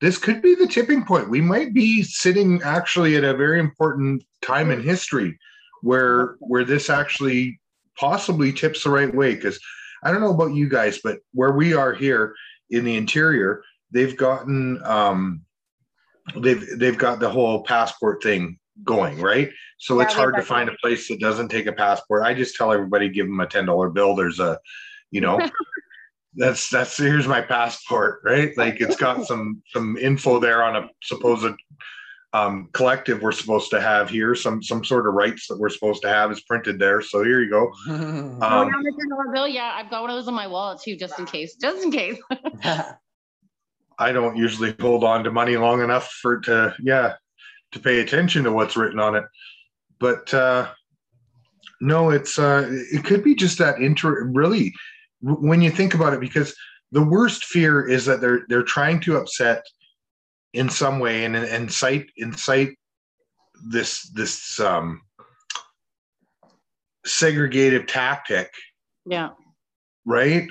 this could be the tipping point. We might be sitting actually at a very important time in history where where this actually possibly tips the right way. Because I don't know about you guys, but where we are here in the interior, they've gotten um, they've they've got the whole passport thing going right. So yeah, it's hard to find a place that doesn't take a passport. I just tell everybody give them a ten dollar bill. There's a you know that's that's here's my passport right? Like it's got *laughs* some some info there on a supposed um, collective we're supposed to have here. Some some sort of rights that we're supposed to have is printed there. So here you go. *laughs* Um, oh, yeah, bill yeah i've got one of those in my wallet too just in case just in case. *laughs* I don't usually hold on to money long enough for to yeah to pay attention to what's written on it. But uh no it's uh it could be just that inter really when you think about it, because the worst fear is that they're they're trying to upset in some way and incite incite this this um segregative tactic. Yeah. Right?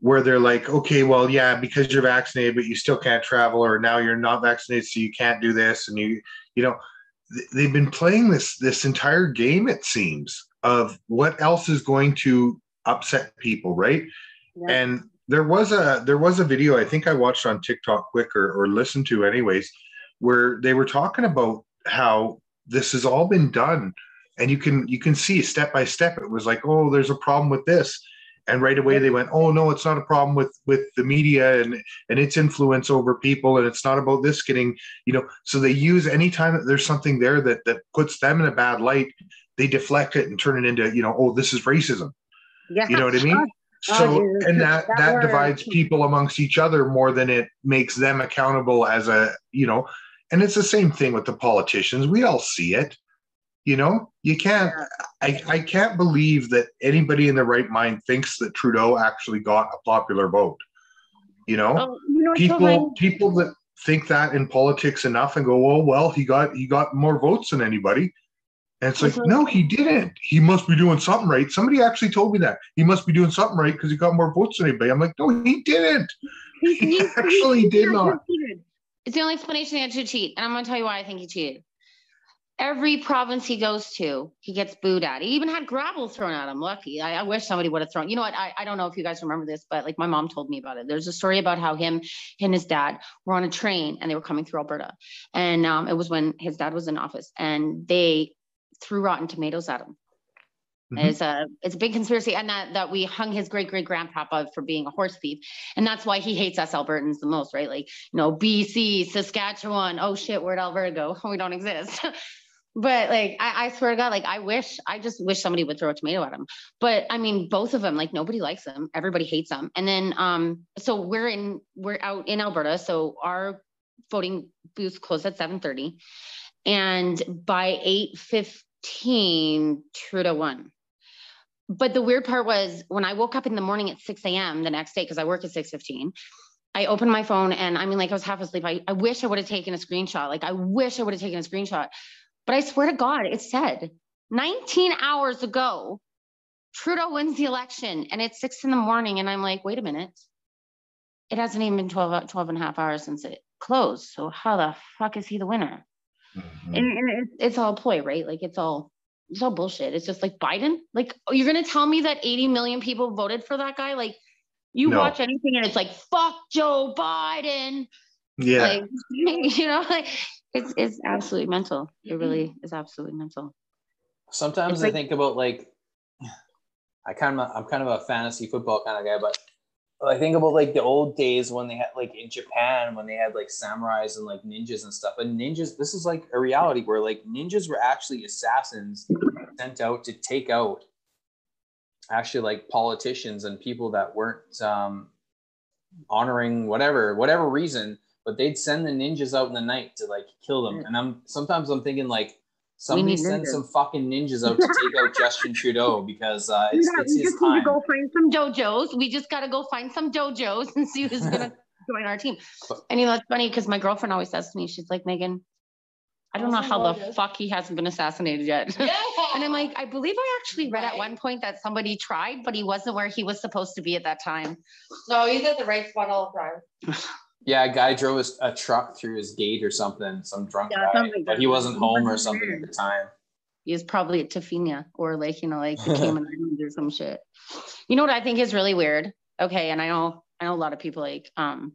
Where they're like, okay, well, yeah, because you're vaccinated, but you still can't travel, or now you're not vaccinated, so you can't do this, and you, you know, they've been playing this this entire game. It seems of what else is going to upset people, right? Yeah. And there was a there was a video I think I watched on TikTok quick or, or listened to anyways, where they were talking about how this has all been done and you can you can see step by step it was like oh there's a problem with this and right away they went oh no it's not a problem with with the media and and its influence over people and it's not about this getting you know so they use anytime that there's something there that that puts them in a bad light they deflect it and turn it into you know oh this is racism yeah you know what i mean oh, so and that that, that divides people amongst each other more than it makes them accountable as a you know and it's the same thing with the politicians we all see it you know, you can't. I, I can't believe that anybody in the right mind thinks that Trudeau actually got a popular vote. You know, oh, you know people people that think that in politics enough and go, oh well, he got he got more votes than anybody. And it's like, no, he didn't. He must be doing something right. Somebody actually told me that he must be doing something right because he got more votes than anybody. I'm like, no, he didn't. He, he actually he, did not. It's the only explanation he had to cheat, and I'm going to tell you why I think he cheated every province he goes to, he gets booed at. He even had gravel thrown at him. Lucky. I, I wish somebody would have thrown. You know what? I, I don't know if you guys remember this, but like my mom told me about it. There's a story about how him and his dad were on a train and they were coming through Alberta, and um, it was when his dad was in office, and they threw rotten tomatoes at him. Mm-hmm. It's a it's a big conspiracy, and that that we hung his great great grandpapa for being a horse thief, and that's why he hates us Albertans the most, right? Like you know, BC, Saskatchewan. Oh shit, where'd Alberta go? *laughs* We don't exist. *laughs* But like, I, I, swear to God, like, I wish, I just wish somebody would throw a tomato at him. But I mean, both of them, like, nobody likes them. Everybody hates them. And then, um, so we're in, we're out in Alberta. So our voting booths close at 7:30, and by 8:15, Trudeau won. But the weird part was when I woke up in the morning at 6 a.m. the next day, because I work at 6:15. I opened my phone and I mean, like I was half asleep. I, I wish I would have taken a screenshot. Like I wish I would have taken a screenshot but I swear to God, it said 19 hours ago, Trudeau wins the election and it's six in the morning. And I'm like, wait a minute. It hasn't even been 12, 12 and a half hours since it closed. So how the fuck is he the winner? Mm-hmm. And, and it, it's all ploy, right? Like it's all it's all bullshit. It's just like Biden. Like you're gonna tell me that 80 million people voted for that guy? Like you no. watch anything and it's like fuck Joe Biden. Yeah. Like, *laughs* you know, like it's it's absolutely mental. It really mm-hmm. is absolutely mental. Sometimes I think about like *sighs* I kind of I'm kind of a fantasy football kind of guy, but I think about like the old days when they had like in Japan when they had like samurais and like ninjas and stuff. And ninjas, this is like a reality where like ninjas were actually assassins sent out to take out actually like politicians and people that weren't um, honoring whatever whatever reason but they'd send the ninjas out in the night to like kill them. And I'm sometimes I'm thinking like somebody send some fucking ninjas out to take out Justin *laughs* Trudeau because uh, it's, yeah, it's we just time. need to go find some dojos. We just got to go find some dojos and see who's gonna *laughs* join our team. And you know, it's funny because my girlfriend always says to me, she's like, Megan, I don't know how the fuck he hasn't been assassinated yet. Yeah. *laughs* and I'm like, I believe I actually read right. at one point that somebody tried, but he wasn't where he was supposed to be at that time. No, he's at the right spot all the time. Yeah, a guy drove a, a truck through his gate or something, some drunk yeah, guy, but he wasn't home or something at the time. He was probably at Tofino or like, you know, like *laughs* the Cayman Islands or some shit. You know what I think is really weird? Okay, and I know I know a lot of people like um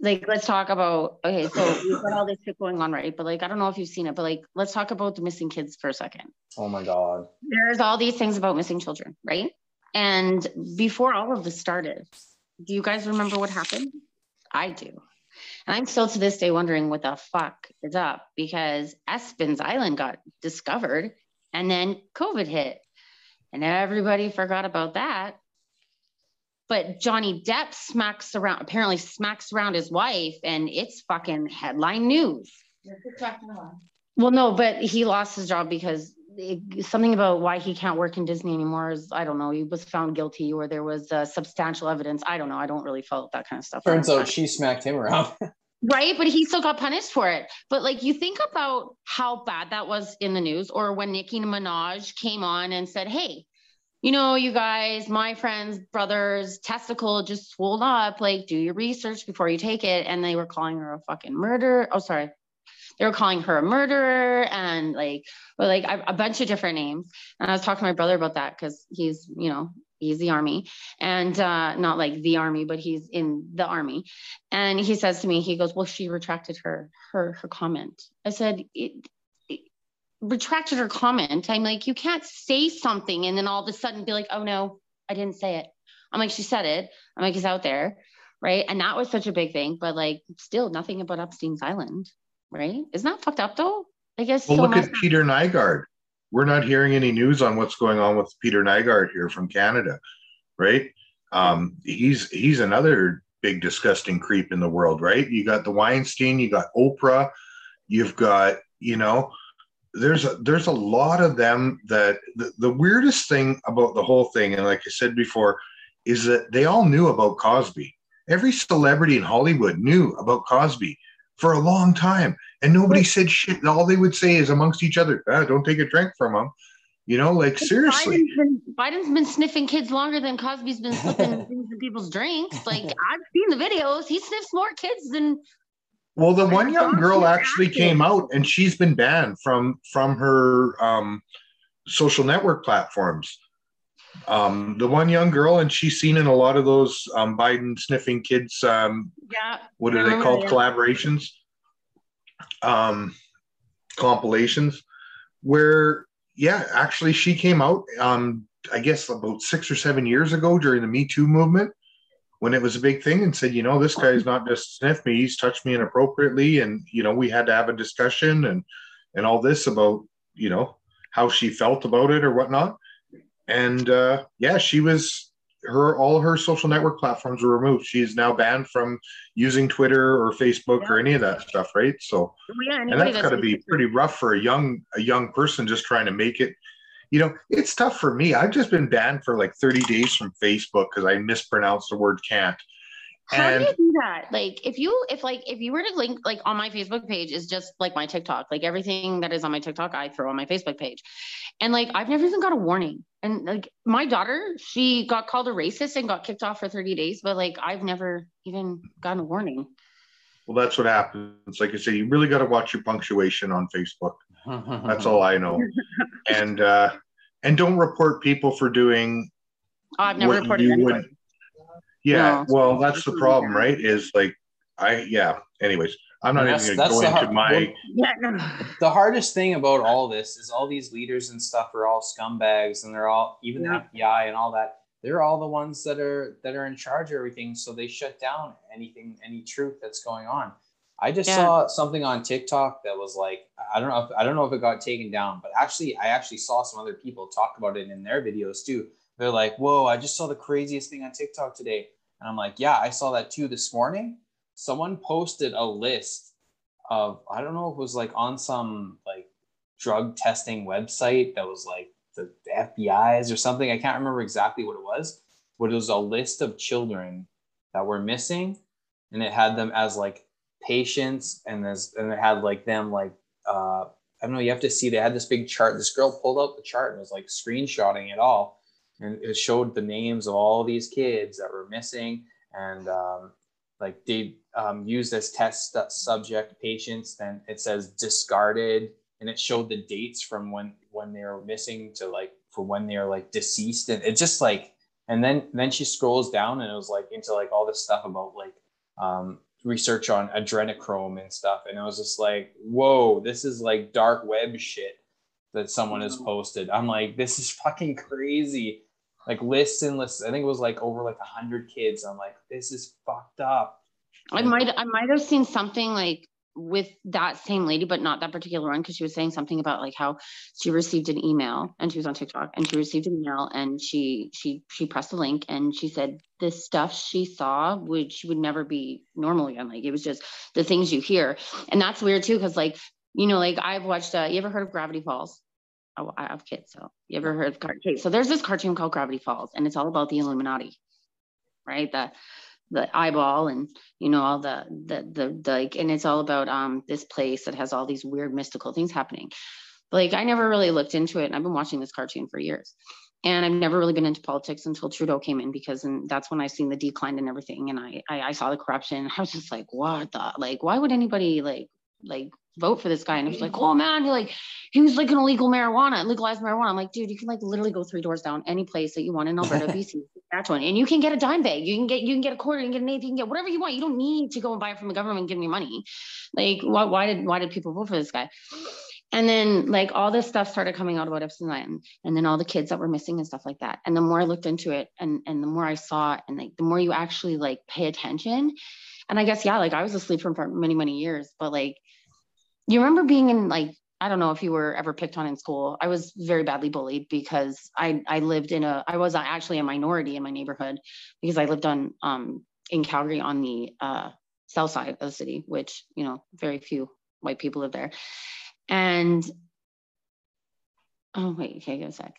like let's talk about okay, so *laughs* we've got all this shit going on, right? But like I don't know if you've seen it, but like let's talk about the missing kids for a second. Oh my god. There's all these things about missing children, right? And before all of this started, do you guys remember what happened? I do. And I'm still to this day wondering what the fuck is up because Epstein's Island got discovered and then COVID hit. And everybody forgot about that. But Johnny Depp smacks around, apparently smacks around his wife, and it's fucking headline news. Well, no, but he lost his job because it, something about why he can't work in Disney anymore is I don't know. He was found guilty, or there was uh, substantial evidence. I don't know. I don't really follow that kind of stuff. Turns out she smacked him around. *laughs* right, but he still got punished for it. But like you think about how bad that was in the news, or when Nicki Minaj came on and said, "Hey." You know, you guys, my friend's brother's testicle just swelled up. Like, do your research before you take it. And they were calling her a fucking murder. Oh, sorry, they were calling her a murderer and like, like a, a bunch of different names. And I was talking to my brother about that because he's, you know, he's the army and uh, not like the army, but he's in the army. And he says to me, he goes, well, she retracted her, her, her comment. I said, it, it retracted her comment. I'm like, you can't say something and then all of a sudden be like, oh no, I didn't say it. I'm like, she said it. I'm like, it's out there. Right. And that was such a big thing, but like still nothing about Epstein's Island. Right. Isn't that fucked up though? I guess. Well, look at Peter Nygard. We're not hearing any news on what's going on with Peter Nygard here from Canada, right? Um, he's he's another big disgusting creep in the world, right? You got the Weinstein, you got Oprah, you've got you know, there's a, there's a lot of them that the, the weirdest thing about the whole thing, and like I said before, is that they all knew about Cosby. Every celebrity in Hollywood knew about Cosby for a long time, and nobody said shit. All they would say is amongst each other, ah, "Don't take a drink from them You know, like seriously. Biden's been, Biden's been sniffing kids longer than Cosby's been sniffing *laughs* things in people's drinks. Like I've seen the videos. He sniffs more kids than. Well, the one young girl actually came out, and she's been banned from from her um, social network platforms um, the one young girl, and she's seen in a lot of those um, Biden sniffing kids. Um, yeah. What are they called? Collaborations, um, compilations, where yeah, actually she came out. Um, I guess about six or seven years ago during the Me Too movement, when it was a big thing, and said, you know, this guy's not just sniffed me; he's touched me inappropriately, and you know, we had to have a discussion and and all this about you know how she felt about it or whatnot and uh, yeah, she was her all her social network platforms were removed. She is now banned from using Twitter or Facebook yeah. or any of that stuff, right? So, yeah, and that's got to be pretty rough for a young a young person just trying to make it. You know, it's tough for me. I've just been banned for like 30 days from Facebook because I mispronounced the word can't. How and, do you do that? Like, if you, if like, if you were to link, like, on my Facebook page is just like my TikTok. Like everything that is on my TikTok, I throw on my Facebook page, and like I've never even got a warning. And like my daughter, she got called a racist and got kicked off for 30 days, but like I've never even gotten a warning. Well, that's what happens. Like I say, you really got to watch your punctuation on Facebook. that's all I know. *laughs* And uh, and don't report people for doing. Oh, I've never reported anybody. Yeah, no. well, that's the problem, right? Is like, I yeah. Anyways, I'm not even going to go into hard, my. the hardest thing about all this is all these leaders and stuff are all scumbags, and they're all even yeah. the FBI and all that. They're all the ones that are that are in charge of everything, so they shut down anything, any truth that's going on. I just yeah. saw something on TikTok that was like, I don't know if I don't know if it got taken down, but actually, I actually saw some other people talk about it in their videos too. They're like, "Whoa, I just saw the craziest thing on TikTok today," and I'm like, "Yeah, I saw that too this morning." Someone posted a list of I don't know if it was like on some like drug testing website that was like the, FBI's or something. I can't remember exactly what it was, but it was a list of children that were missing, and it had them as like patients, and as and it had like them like uh, I don't know. You have to see they had this big chart. This girl pulled out the chart and was like screenshotting it all, and it showed the names of all these kids that were missing, and um, like they um, used as test subject patients. Then it says discarded, and it showed the dates from when when they were missing to like for when they're like deceased, and it just like and then then she scrolls down and it was like into like all this stuff about like um, research on adrenochrome and stuff, and it was just like whoa, this is like dark web shit that someone has posted. I'm like, this is fucking crazy like lists and lists. I think it was like over like a hundred kids. I'm like, this is fucked up. I might I might have seen something like with that same lady, but not that particular one, because she was saying something about like how she received an email and she was on TikTok and she received an email and she she she pressed the link and she said this stuff she saw would she would never be normal again. Like it was just the things you hear. And that's weird too, because like, you know, like I've watched uh you ever heard of Gravity Falls? Oh, I have kids. So you ever heard of cartoon? So there's this cartoon called Gravity Falls, and it's all about the Illuminati, right? The the eyeball and you know all the the the, the like, and it's all about um this place that has all these weird mystical things happening. But, like I never really looked into it, and I've been watching this cartoon for years. And I've never really been into politics until Trudeau came in because and that's when I seen the decline and everything. And I, I I saw the corruption. I was just like, what the like, why would anybody like like vote for this guy. And it was like, mm-hmm. oh man, he like he was like an illegal marijuana, legalized marijuana. I'm like, dude, you can like literally go three doors down any place that you want in Alberta, *laughs* BC, Saskatchewan, and you can get a dime bag. You can get you can get a quarter, you can get an eighth, you can get whatever you want. You don't need to go and buy it from the government and give me money. Like, why, why did why did people vote for this guy? And then like all this stuff started coming out about Epstein Island, and then all the kids that were missing and stuff like that. And the more I looked into it, and and the more I saw it, and like the more you actually like pay attention, and I guess yeah, like I was asleep for many many years, but like you remember being in like I don't know if you were ever picked on in school. I was very badly bullied because I I lived in a I was actually a minority in my neighborhood because I lived on um in Calgary on the uh south side of the city, which you know very few white people live there. And oh wait, okay, give a sec.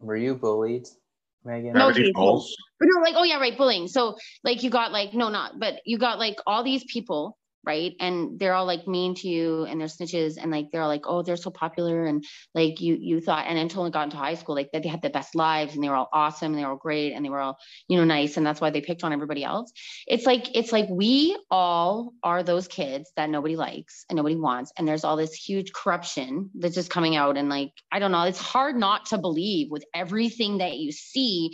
Were you bullied? Megan? No, Gravity okay, Falls. But no, like, oh yeah, right, bullying. So like you got like, no, not, but you got like all these people, right? And they're all like mean to you and they're snitches and like they're all like, oh, they're so popular. And like you you thought, and until it got into high school, like that they had the best lives and they were all awesome and they were all great and they were all, you know, nice. And that's why they picked on everybody else. It's like, it's like we all are those kids that nobody likes and nobody wants. And there's all this huge corruption that's just coming out. And like, I don't know, it's hard not to believe with everything that you see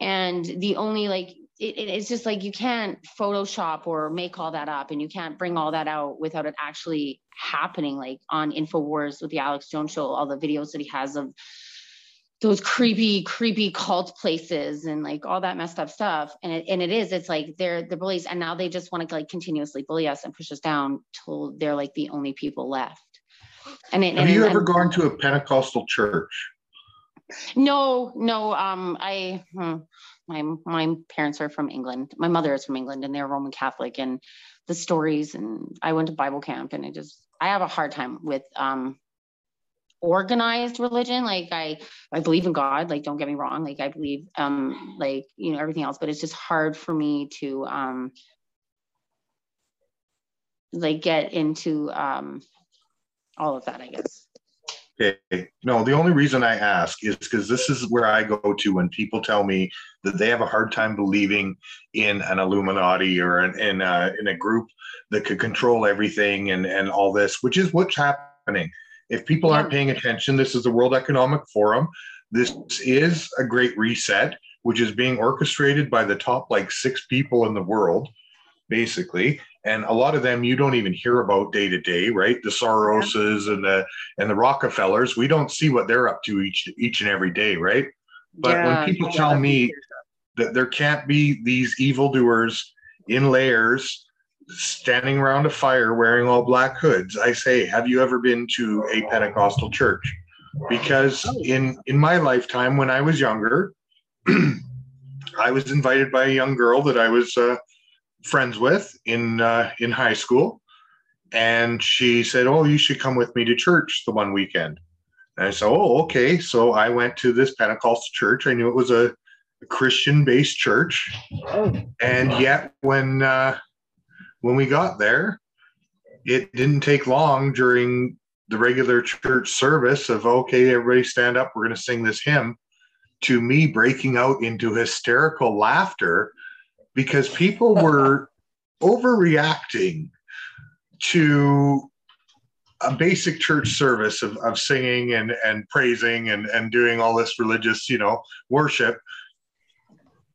and the only like it, it- it's just like you can't photoshop or make all that up and you can't bring all that out without it actually happening like on infowars with the alex jones show all the videos that he has of those creepy creepy cult places and like all that messed up stuff and it, and it is it's like they're the bullies and now they just want to like continuously bully us and push us down till they're like the only people left and it, Have and, you and- ever gone to a Pentecostal church? No, no. Um, I hmm, my my parents are from England. My mother is from England, and they're Roman Catholic. And the stories, and I went to Bible camp, and I just I have a hard time with um organized religion. Like I I believe in God. Like don't get me wrong. Like I believe um like you know everything else, but it's just hard for me to um like get into um all of that. I guess. Okay. No, the only reason I ask is because this is where I go to when people tell me that they have a hard time believing in an Illuminati or in in a, in a group that could control everything and and all this, which is what's happening. If people aren't paying attention, this is the World Economic Forum. This is a great reset, which is being orchestrated by the top like six people in the world, basically. And a lot of them you don't even hear about day to day, right? The Soroses and the and the Rockefellers, we don't see what they're up to each each and every day, right? But Yeah, when people yeah, tell me that there can't be these evildoers in layers standing around a fire wearing all black hoods, I say, have you ever been to a Pentecostal church? Because Oh. in in my lifetime, when I was younger, *clears throat* I was invited by a young girl that I was uh, friends with in uh, in high school, and she said, "Oh, you should come with me to church the one weekend." And I said, "Oh, okay." So I went to this Pentecostal church. I knew it was a, Christian-based church, and yet when uh, when we got there, it didn't take long during the regular church service of okay, everybody stand up, we're going to sing this hymn, to me breaking out into hysterical laughter because people were overreacting to a basic church service of, of singing and, and praising and, and doing all this religious, you know, worship.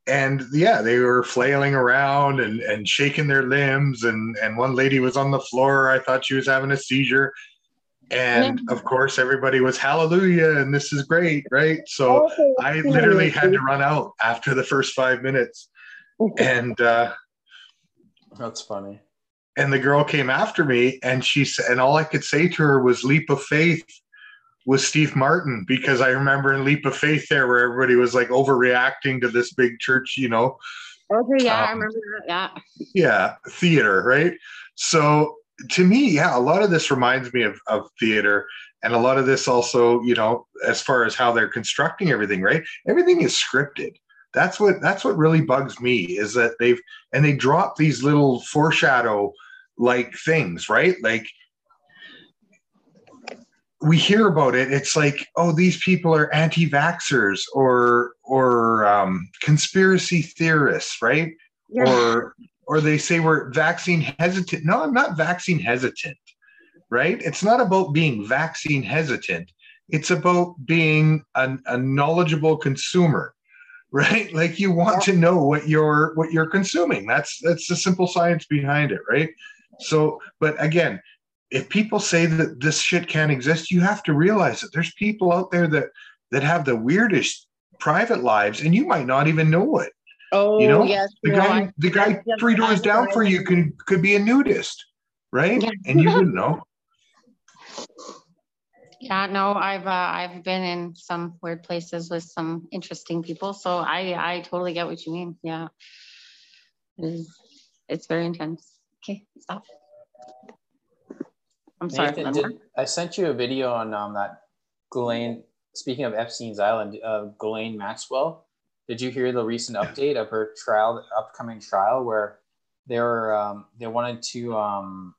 And yeah, they were flailing around and, and shaking their limbs. And, and one lady was on the floor. I thought she was having a seizure. And of course, everybody was hallelujah and this is great, right? So I literally had to run out after the first five minutes. And uh, That's funny. and the girl came after me and she said and all i could say to her was leap of faith with steve martin because i remember in leap of faith there where everybody was like overreacting to this big church you know Okay, yeah, I Um, remember that. Yeah. yeah theater right so to me yeah a lot of this reminds me of, of theater and a lot of this also you know as far as how they're constructing everything right everything is scripted that's what that's what really bugs me is that they've and they drop these little foreshadow like things right like we hear about it it's like oh these people are anti-vaxxers or or um, conspiracy theorists right Yeah. or or they say we're vaccine hesitant. No, I'm not vaccine hesitant, right? It's not about being vaccine hesitant. It's about being a, a knowledgeable consumer, right? Like you want to know what you're what you're consuming. That's that's the simple science behind it, right? So, but again, if people say that this shit can't exist, you have to realize that there's people out there that that have the weirdest private lives, and you might not even know it. Oh, You know, yes. The no, guy, I- the guy three doors I- down for you can could be a nudist, right? Yeah. And you wouldn't *laughs* know. Yeah, no, I've, uh, I've been in some weird places with some interesting people, so I, I totally get what you mean, yeah. It is, it's very intense. Okay, stop. I'm sorry. Nathan, did, I sent you a video on um, that Ghislaine. Speaking of Epstein's Island, uh, Ghislaine Maxwell. Did you hear the recent update of her trial, the upcoming trial, where they were um, they wanted to um,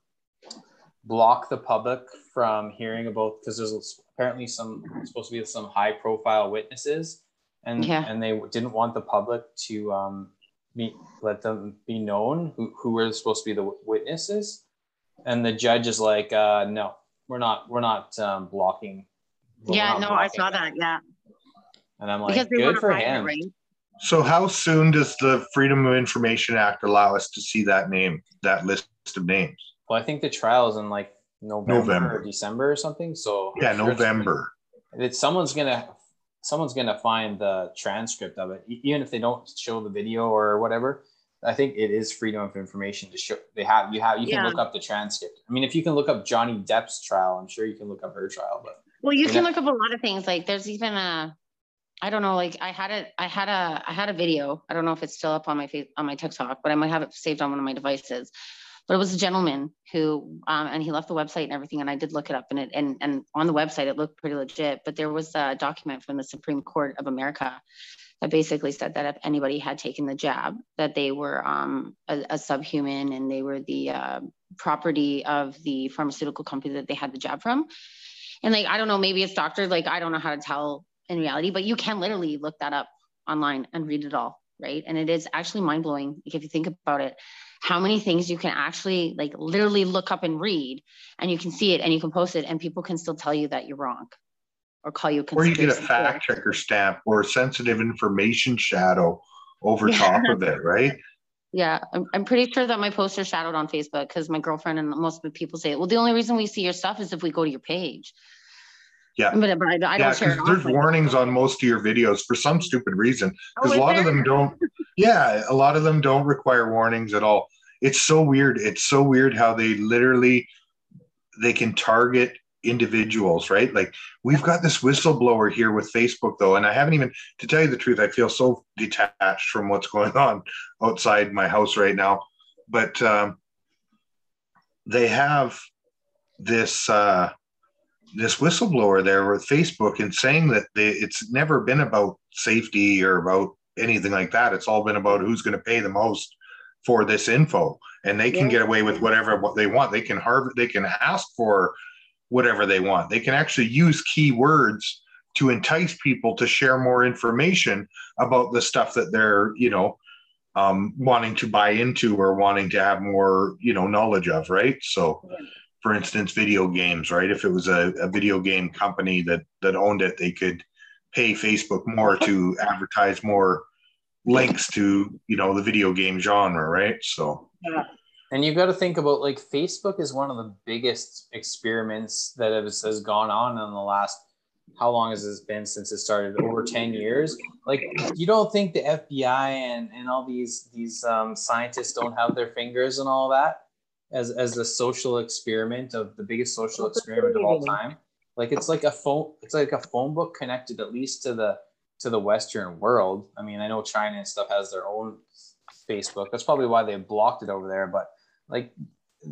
block the public from hearing about because there's apparently some supposed to be some high profile witnesses, and Yeah. and they didn't want the public to um, be, let them be known who, who were supposed to be the witnesses and the judge is like uh no we're not we're not um blocking we're Yeah, not no, I saw that, yeah. and i'm like good for him? So, how soon does the Freedom of Information Act allow us to see that name, that list of names? Well i think the trial is in like november, November. or december or something so Yeah, sure November. it's someone's gonna someone's gonna find the transcript of it even if they don't show the video or whatever i think it is freedom of information to show they have you have you can Yeah. look up the transcript i mean if you can look up johnny depp's trial i'm sure you can look up her trial but Well, you Yeah. can look up a lot of things. Like there's even a, I don't know, like I had a, I had a, I had a video. I don't know if it's still up on my face, on my TikTok, but I might have it saved on one of my devices. But it was a gentleman who, um, and he left the website and everything, and I did look it up, and it, and and on the website it looked pretty legit. But there was a document from the Supreme Court of America that basically said that if anybody had taken the jab, that they were um, a, a subhuman and they were the uh, property of the pharmaceutical company that they had the jab from and like i don't know maybe it's doctors like i don't know how to tell in reality but you can literally look that up online and read it all right and it is actually mind-blowing like if you think about it how many things you can actually like literally look up and read and you can see it and you can post it and people can still tell you that you're wrong or call you a Or you get a fact checker stamp or a sensitive information shadow over Yeah. top of it, right? *laughs* Yeah, I'm, I'm pretty sure that my poster shadowed on Facebook because my girlfriend and most of the people say, well, the only reason we see your stuff is if we go to your page. Yeah. But, but I, I yeah, don't share there's often. warnings on most of your videos for some stupid reason. Oh, Because is a lot of them don't. Yeah, a lot of them don't require warnings at all. It's so weird. It's so weird how they literally they can target individuals, right? Like we've got this whistleblower here with Facebook though, and I haven't even to tell you the truth, I feel so detached from what's going on outside my house right now. But um, they have this uh, this whistleblower there with Facebook and saying that they, it's never been about safety or about anything like that. It's all been about who's going to pay the most for this info, and they can Yeah. get away with whatever what they want. They can harv- they can ask for whatever they want. They can actually use keywords to entice people to share more information about the stuff that they're you know um, wanting to buy into or wanting to have more you know knowledge of, right? So for instance, video games, right? If it was a, a video game company that that owned it, they could pay Facebook more to advertise more links to you know the video game genre, right? So yeah. And you've got to think about like Facebook is one of the biggest experiments that has, has gone on in the last how long has this been since it started over 10 years like you don't think the fbi and, and all these these um, scientists don't have their fingers and all that as as the social experiment of the biggest social experiment of all time. Like it's like a phone it's like a phone book connected at least to the to the western world. I mean i know china and stuff has their own facebook. That's probably why they blocked it over there but like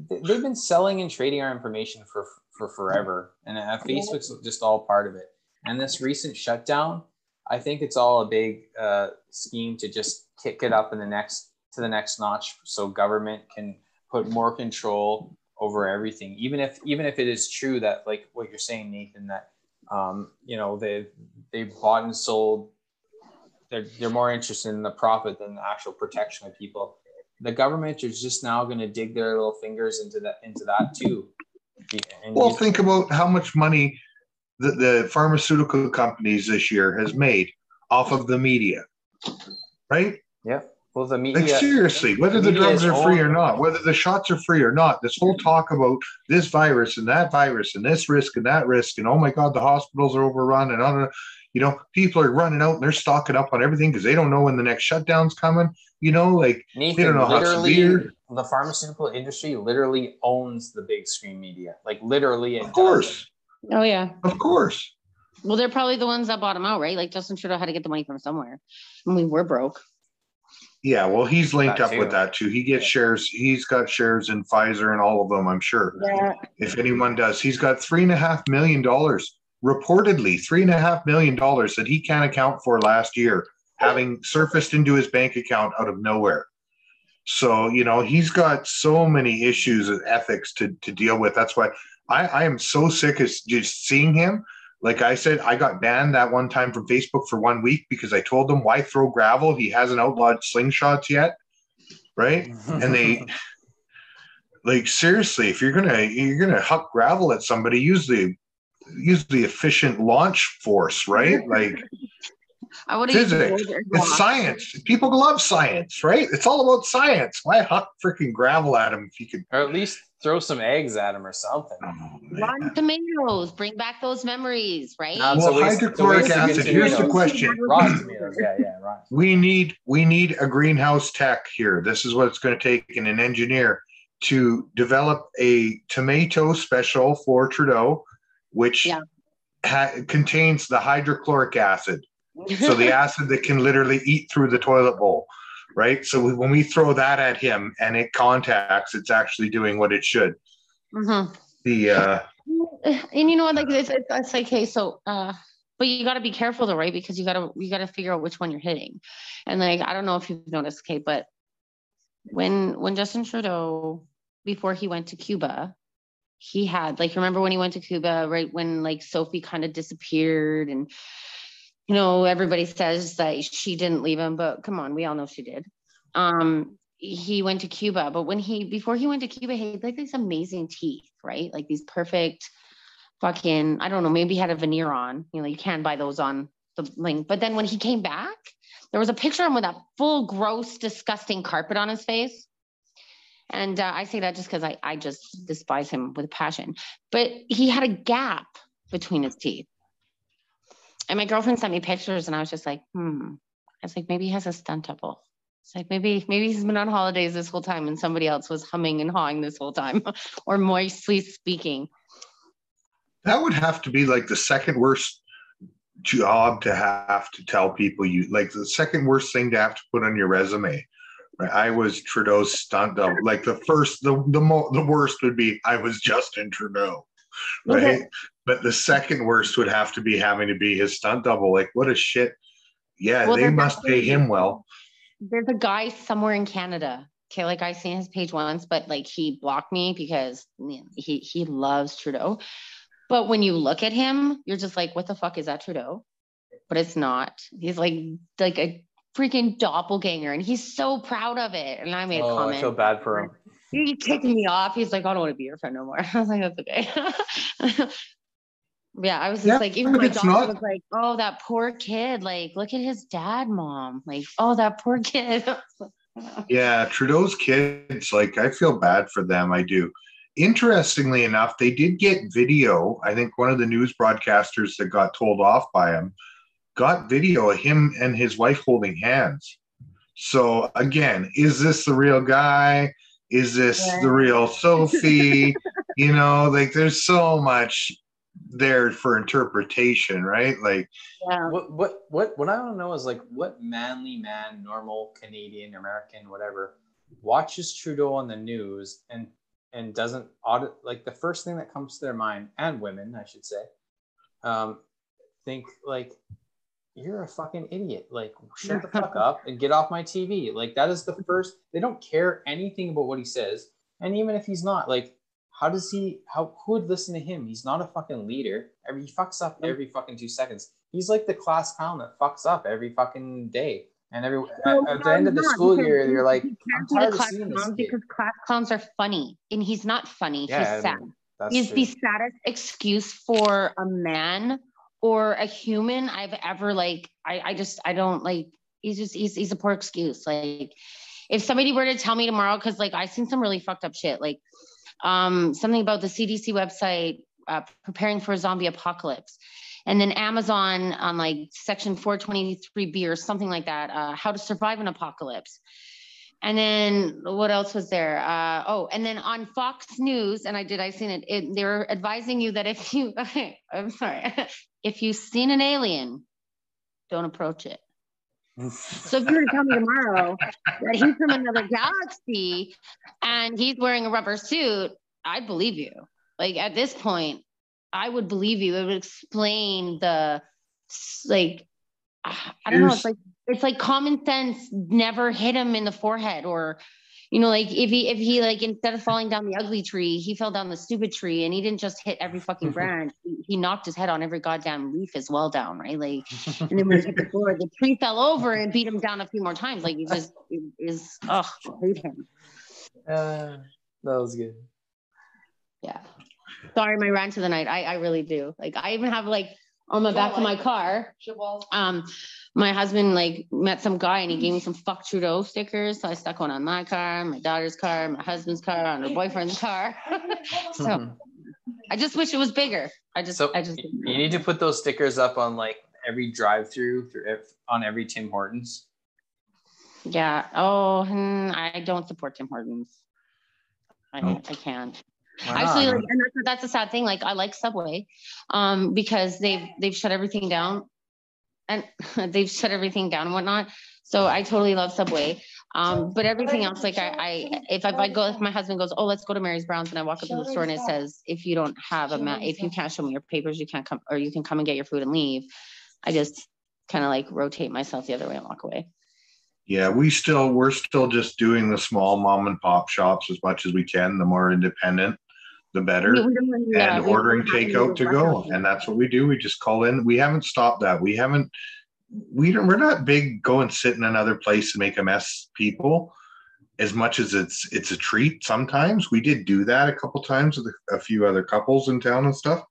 they've been selling and trading our information for for forever. And uh, facebook's just all part of it. And this recent shutdown i think it's all a big uh, scheme to just kick it up in the next to the next notch so government can put more control over everything even if even if it is true that like what you're saying nathan that um, you know they they bought and sold they're, they're more interested in the profit than the actual protection of people the government is just now going to dig their little fingers into that into that too. And Well, think about how much money the, the pharmaceutical companies this year has made off of the media, right? yeah. Well, the media. Like seriously, whether the media drugs are free or not, whether the shots are free or not, this whole talk about this virus and that virus and this risk and that risk and oh my god, the hospitals are overrun and on, you know, people are running out and they're stocking up on everything because they don't know when the next shutdown's coming. You know, like Nathan, don't know how literally, severe- the pharmaceutical industry literally owns the big screen media. Like literally, it of course, Oh yeah. of course. Well, they're probably the ones that bought them out, right? Like Justin Trudeau had to get the money from somewhere. And we were broke. Yeah, well, he's linked That up with that too. He gets shares. He's got shares in Pfizer and all of them. I'm sure. Yeah. If anyone does, he's got three and a half million dollars, reportedly three and a half million dollars that he can't account for last year, having surfaced into his bank account out of nowhere. So you know he's got so many issues of ethics to to deal with. That's why I, I am so sick of just seeing him. Like I said, I got banned that one time from Facebook for one week because I told them why throw gravel. He hasn't outlawed slingshots yet, right? and they *laughs* like seriously if you're gonna you're gonna huck gravel at somebody use the use the efficient launch force right like I would Physics. it's science people love science right it's all about science why huck freaking gravel at him if you could or at least throw some eggs at him or something. oh. Rotten tomatoes, bring back those memories, right? No, Well, a waste- hydrochloric waste acid, here's the question. Rotten tomatoes. Yeah, yeah, right. we need we need a greenhouse tech here this is what it's going to take in an engineer to develop a tomato special for trudeau which Yeah. ha- contains the hydrochloric acid so the *laughs* acid that can literally eat through the toilet bowl right? So we, when we throw that at him and it contacts it's actually doing what it should. Mhm. the uh and you know what like it's, it's, it's like hey so uh but you got to be careful though right? Because you got to you got to figure out which one you're hitting. And like i don't know if you've noticed kate but when when justin trudeau before he went to cuba he had like remember when he went to cuba right? When like sophie kind of disappeared and you know everybody says that she didn't leave him but come on we all know she did um he went to Cuba, but when he before he went to Cuba, he had like these amazing teeth, right? Like these perfect fucking, I don't know, maybe he had a veneer on. You know, you can buy those on the link. But then when he came back, there was a picture of him with that full, gross, disgusting carpet on his face. And uh, I say that just because I, I just despise him with passion. But he had a gap between his teeth. And my girlfriend sent me pictures, and I was just like, hmm. I was like, maybe he has a stunt double. It's like maybe maybe he's been on holidays this whole time and somebody else was humming and hawing this whole time *laughs* or moistly speaking. that would have to be like the second worst job to have to tell people you like the second worst thing to have to put on your resume Right, I was Trudeau's stunt double. Like the first, the the mo- the worst would be I was Justin Trudeau, right? Okay. But the second worst would have to be having to be his stunt double. Like what a shit. Yeah, Well, they must pay him well. There's a guy somewhere in Canada. Okay, like I seen his page once, but like he blocked me because he he loves Trudeau. But when you look at him, you're just like, what the fuck is that Trudeau? But it's not. He's like like a freaking doppelganger, and he's so proud of it. And I made a comment. Oh, I feel bad for him. he kicked me off. He's like, I don't want to be your friend no more. *laughs* I was like, that's okay. *laughs* yeah, I was just Yeah, like, even my it's daughter not- was like, oh, that poor kid. Like, look at his dad, mom. Like, oh, that poor kid. *laughs* Yeah, Trudeau's kids, like I feel bad for them. I do. Interestingly enough, they did get video. I think one of the news broadcasters that got told off by him got video of him and his wife holding hands. So again, is this the real guy? Is this the real Sophie? *laughs* you know, like there's so much there for interpretation, right? Like yeah. What what what what I don't know is like what manly man, normal Canadian, American, whatever, watches Trudeau on the news and and doesn't audit like the first thing that comes to their mind, and women, I should say, um, think like you're a fucking idiot. Like shut the fuck up and get off my TV. Like that is the *laughs* first. They don't care anything about what he says, and even if he's not, like how does he? How who would listen to him? He's not a fucking leader. Every he fucks up every fucking two seconds. He's like the class clown that fucks up every fucking day. And every No, at, at the end of the school year, you're like, I'm can't be a tired of seeing this. kid." because class clowns are funny, and he's not funny. Yeah, he's sad. He's the saddest excuse for a man or a human I've ever like. I I just I don't like. He's just he's he's a poor excuse. Like if somebody were to tell me tomorrow, because like I've seen some really fucked up shit, like um something about the CDC website uh, preparing for a zombie apocalypse. And then Amazon on like section 423B or something like that, uh, how to survive an apocalypse. And then what else was there? Uh, oh, and then on Fox News, and I did, I seen it, it they were advising you that if you, okay, *laughs* I'm sorry, *laughs* if you've seen an alien, don't approach it. So if you were to tell me tomorrow that he's from another galaxy and he's wearing a rubber suit, I'd believe you. Like at this point, I would believe you. It would explain the like I don't know. It's like it's like common sense never hit him in the forehead or you know like if he if he like instead of falling down the ugly tree he fell down the stupid tree and he didn't just hit every fucking *laughs* branch. He, he knocked his head on every goddamn leaf as well down right? Like *laughs* and then when he hit the floor the tree fell over and beat him down a few more times. Like he just is oh I hate him. Uh, that was good. yeah. Sorry my rant of the night. I i really do. Like i even have like on the back of my car um my husband like met some guy and he gave me some fuck Trudeau stickers. So I stuck one on my car, my daughter's car, my husband's car, on her boyfriend's car. *laughs* so I just wish it was bigger. I just So I just you need to put those stickers up on like every drive-through through ev- on every Tim Hortons. yeah. Oh I don't support Tim Hortons. I, Oh. I can't. Why Actually, like, and that's, that's a sad thing. Like I like Subway, um, because they've they've shut everything down, and *laughs* they've shut everything down and whatnot. So I totally love Subway. Um, but everything else, like I, I if I, if I go, if my husband goes, oh, let's go to Mary's Browns, and I walk up to the store and it says, if you don't have a ma, if you can't show me your papers, you can't come, or you can come and get your food and leave. I just kind of like rotate myself the other way and walk away. Yeah, we still we're still just doing the small mom and pop shops as much as we can. The more independent, the better. We- we don't really, yeah, and ordering takeout to go, and that's what we do. We just call in. We haven't stopped that. We haven't. We don't. We're not big. Go and sit in another place and make a mess, people. As much as it's it's a treat. Sometimes we did do that a couple times with a, few other couples in town and stuff.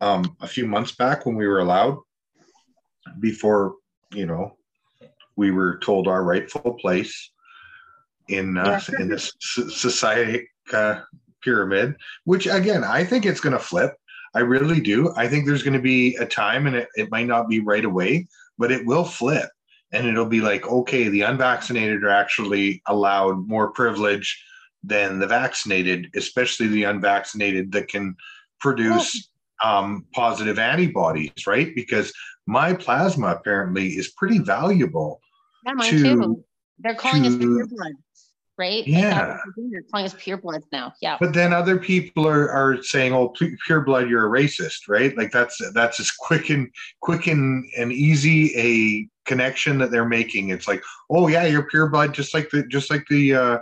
Um, a few months back when we were allowed, before you know, we were told our rightful place in uh, in this society uh, pyramid. Which again, I think it's going to flip. I really do. I think there's going to be a time, and it, it might not be right away, but it will flip. And it'll be like, okay, the unvaccinated are actually allowed more privilege than the vaccinated, especially the unvaccinated that can produce um, positive antibodies, right? Because my plasma apparently is pretty valuable. Yeah, mine to- too. They're calling us to- pure bloods, right? Yeah. that's what they're calling us pure bloods now. Yeah. But then other people are, are saying, "Oh, pu- pure blood, you're a racist," right? Like that's that's as quick and quick and, and easy a connection that they're making. It's like, "Oh yeah, you're pure blood, just like the just like the uh,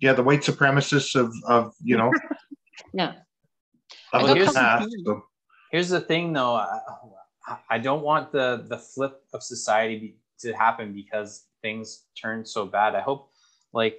yeah the white supremacists of of you know *laughs* Yeah. of I past." So, Here's the thing, though. I, I don't want the the flip of society be, to happen because things turn so bad. I hope, like,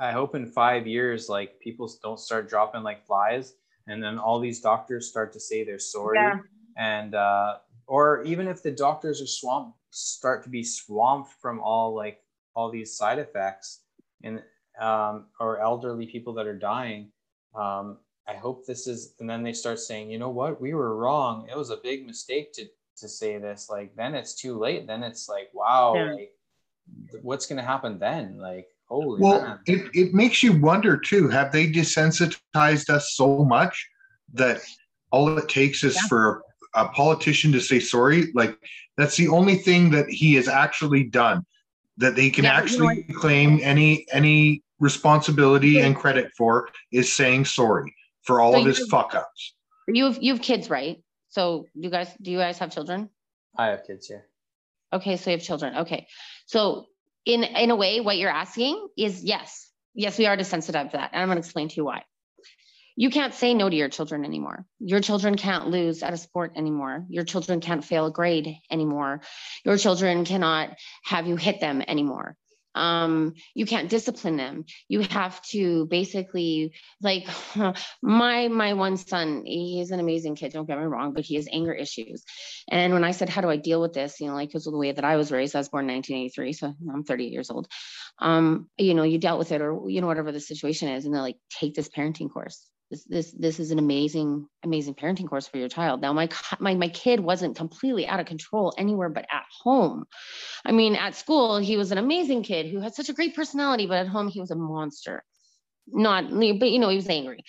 I hope in five years, like, people don't start dropping like flies, and then all these doctors start to say they're sorry, Yeah. and uh, or even if the doctors are swamped, start to be swamped from all like all these side effects, and um, or elderly people that are dying. Um, I hope this is, and then they start saying, you know what, we were wrong. It was a big mistake to to say this. Like then it's too late. Then it's like, wow, Yeah. like what's gonna happen then? Like holy well, man. it it makes you wonder too. Have they desensitized us so much that all it takes is Yeah. for a politician to say sorry? Like that's the only thing that he has actually done that they can Yeah, but you know actually claim any any responsibility Yeah. and credit for is saying sorry for all So of his you're- fuck ups. You have you have kids, right? So you guys do you guys have children? I have kids here. Okay, so you have children. Okay. So in in a way, what you're asking is yes. Yes, we are desensitized to that. And I'm gonna explain to you why. you can't say no to your children anymore. Your children can't lose at a sport anymore. Your children can't fail a grade anymore. Your children cannot have you hit them anymore um, you can't discipline them. You have to basically like *laughs* my my one son he's an amazing kid don't get me wrong but he has anger issues. And when i said how do i deal with this? You know like because of the way that i was raised i was born in 1983 so i'm 38 years old. Um, you know you dealt with it or you know whatever the situation is and they're like take this parenting course this this this is an amazing amazing parenting course for your child. Now my my my kid wasn't completely out of control anywhere but at home. I mean at school he was an amazing kid who had such a great personality but at home he was a monster. Not but you know he was angry.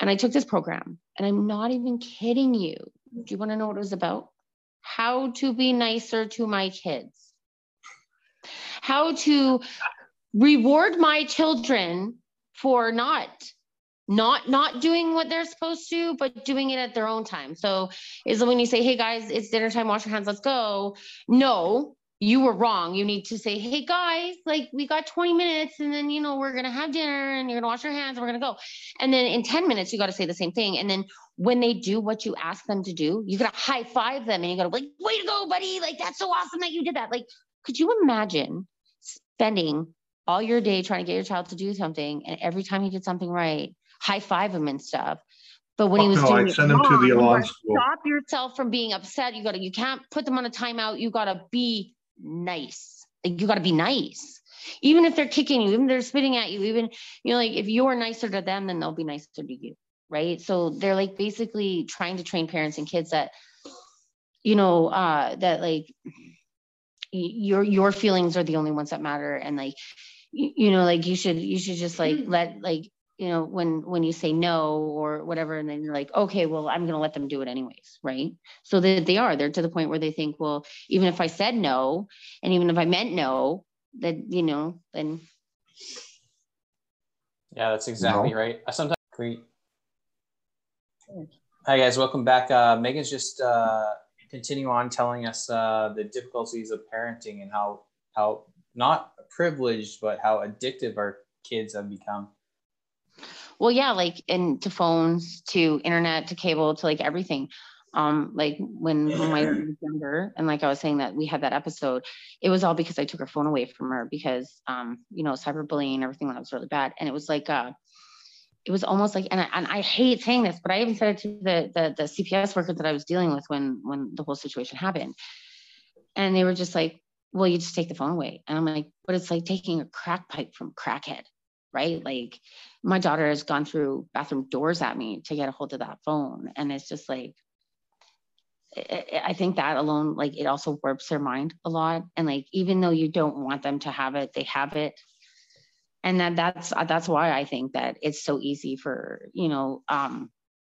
And i took this program and i'm not even kidding you. Do you want to know what it was about? How to be nicer to my kids. How to reward my children for not not not doing what they're supposed to but doing it at their own time. So is when you say hey guys it's dinner time wash your hands let's go. No you were wrong. You need to say hey guys like we got 20 minutes and then you know we're gonna have dinner and you're gonna wash your hands and we're gonna go. And then in 10 minutes you got to say the same thing. And then when they do what you ask them to do you gotta high five them and you gotta like way to go buddy. Like that's so awesome that you did that. Like could you imagine spending all your day trying to get your child to do something and every time he did something right high five him and stuff. But when he was no, doing I send him to the Elan school. Stop yourself from being upset. You gotta, you can't put them on a timeout. You gotta be nice. Like you gotta be nice. Even if they're kicking you, even if they're spitting at you, even you know, like if you're nicer to them, then they'll be nicer to you. Right. So they're like basically trying to train parents and kids that, you know, uh, that like your your feelings are the only ones that matter. And like, you, you know, like you should you should just like let like you know when when you say no or whatever and then you're like okay well i'm going to let them do it anyways right? So that they are. They're to the point where they think well even if i said no and even if i meant no that you know then yeah that's exactly no. right. I sometimes great hi guys. Welcome back. Uh, megan's just uh, continue on telling us uh, the difficulties of parenting and how how not privileged but how addictive our kids have become well, yeah, like and to phones, to internet, to cable, to like everything. Um, like when, when my was *laughs* younger, and like I was saying that we had that episode, it was all because I took her phone away from her because um, you know, cyberbullying, everything that was really bad. And it was like uh it was almost like and I, and I hate saying this, but I even said it to the, the the CPS worker that I was dealing with when when the whole situation happened. And they were just like, well, you just take the phone away. And I'm like, but it's like taking a crack pipe from crackhead right? Like my daughter has gone through bathroom doors at me to get a hold of that phone. And it's just like, I think that alone, like it also warps their mind a lot. And like, even though you don't want them to have it, they have it. And that that's, that's why I think that it's so easy for, you know, um,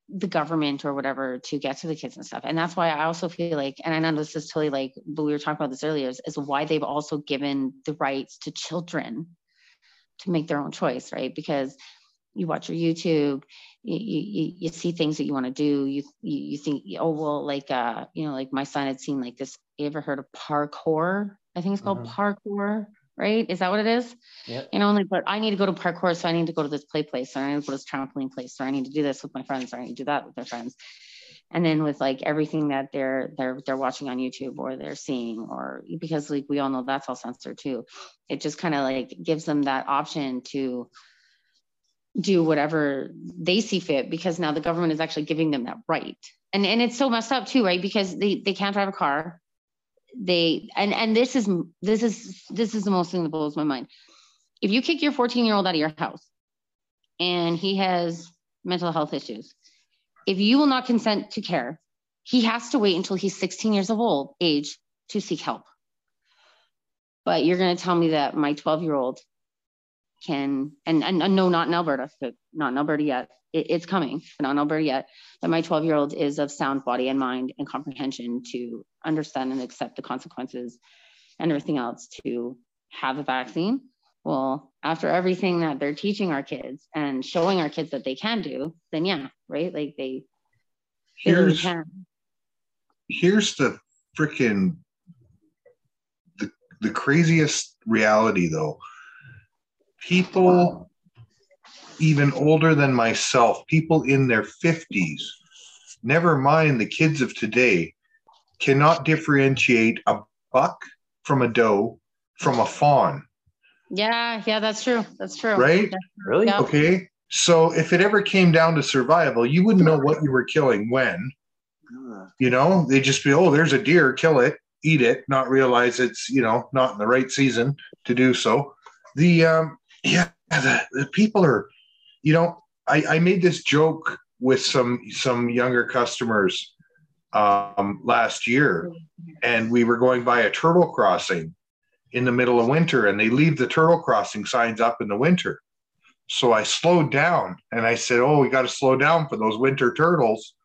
the government or whatever to get to the kids and stuff. And that's why I also feel like, and I know this is totally like, but we were talking about this earlier, is, is why they've also given the rights to children to make their own choice, right? Because you watch your YouTube, you, you, you see things that you want to do. You, you, you think, oh, well, like, uh, you know, like my son had seen like this, you ever heard of parkour? I think it's called mm-hmm. parkour, right? Is that what it is? Yeah. You know, like, but I need to go to parkour. So I need to go to this play place. So I need to go to this trampoline place. or I need to do this with my friends. Or I need to do that with my friends and then with like everything that they're they're they're watching on YouTube or they're seeing or because like we all know that's all censored too. It just kind of like gives them that option to do whatever they see fit because now the government is actually giving them that right. And and it's so messed up too right? Because they they can't drive a car. They and and this is this is this is the most thing that blows my mind. If you kick your 14 year old out of your house and he has mental health issues if you will not consent to care, he has to wait until he's 16 years of old age to seek help. But you're going to tell me that my 12 year old can, and, and, and, no, not in Alberta, not in Alberta yet. It, it's coming, but not in Alberta yet. That my 12 year old is of sound body and mind and comprehension to understand and accept the consequences and everything else to have a vaccine well after everything that they're teaching our kids and showing our kids that they can do then yeah right like they, here's can. here's the freaking the, the craziest reality though people even older than myself, people in their 50s, never mind the kids of today, cannot differentiate a buck from a doe from a fawn. Yeah, yeah, that's true. That's true. Right? Really? Yeah. Okay. So if it ever came down to survival, you wouldn't know what you were killing when. You know, they'd just be, oh, there's a deer, kill it, eat it, not realize it's, you know, not in the right season to do so. The um yeah, the, the people are, you know, I, I made this joke with some some younger customers um last year and we were going by a turtle crossing in the middle of winter and they leave the turtle crossing signs up in the winter. So I slowed down and I said, Oh, we got to slow down for those winter turtles. *laughs*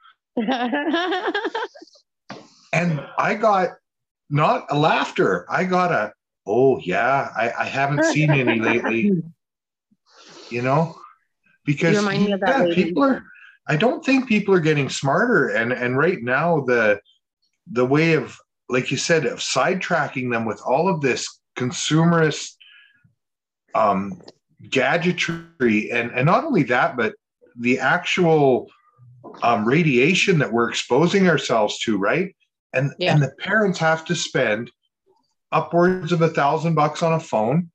And I got not a laughter. I got a, oh yeah, I, I haven't seen any lately. *laughs* You know? Because You remind that yeah, people are I don't think people are getting smarter. And and right now the the way of like you said, of sidetracking them with all of this consumerist um gadgetry and and not only that, but the actual um, radiation that we're exposing ourselves to, right? And Yeah. and the parents have to spend upwards of a thousand bucks on a phone,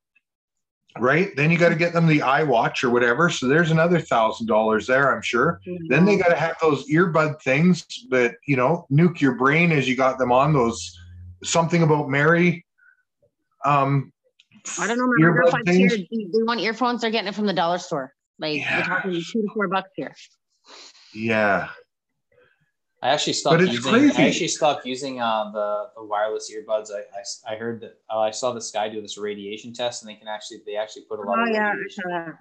right? Then you got to get them the iWatch or whatever. So there's another thousand dollars there, I'm sure. Then they got to have those earbud things that you know nuke your brain as you got them on. Those something about Mary. Um, I don't know. My earbud earbuds things. here, they they want earphones. They're getting it from the dollar store. Like Yeah. we're talking two to four bucks here. Yeah, I actually stopped But it's using. crazy. I actually stopped using uh, the the wireless earbuds. I, I, I heard that uh, I saw this guy do this radiation test, and they can actually they actually put a lot Oh of yeah.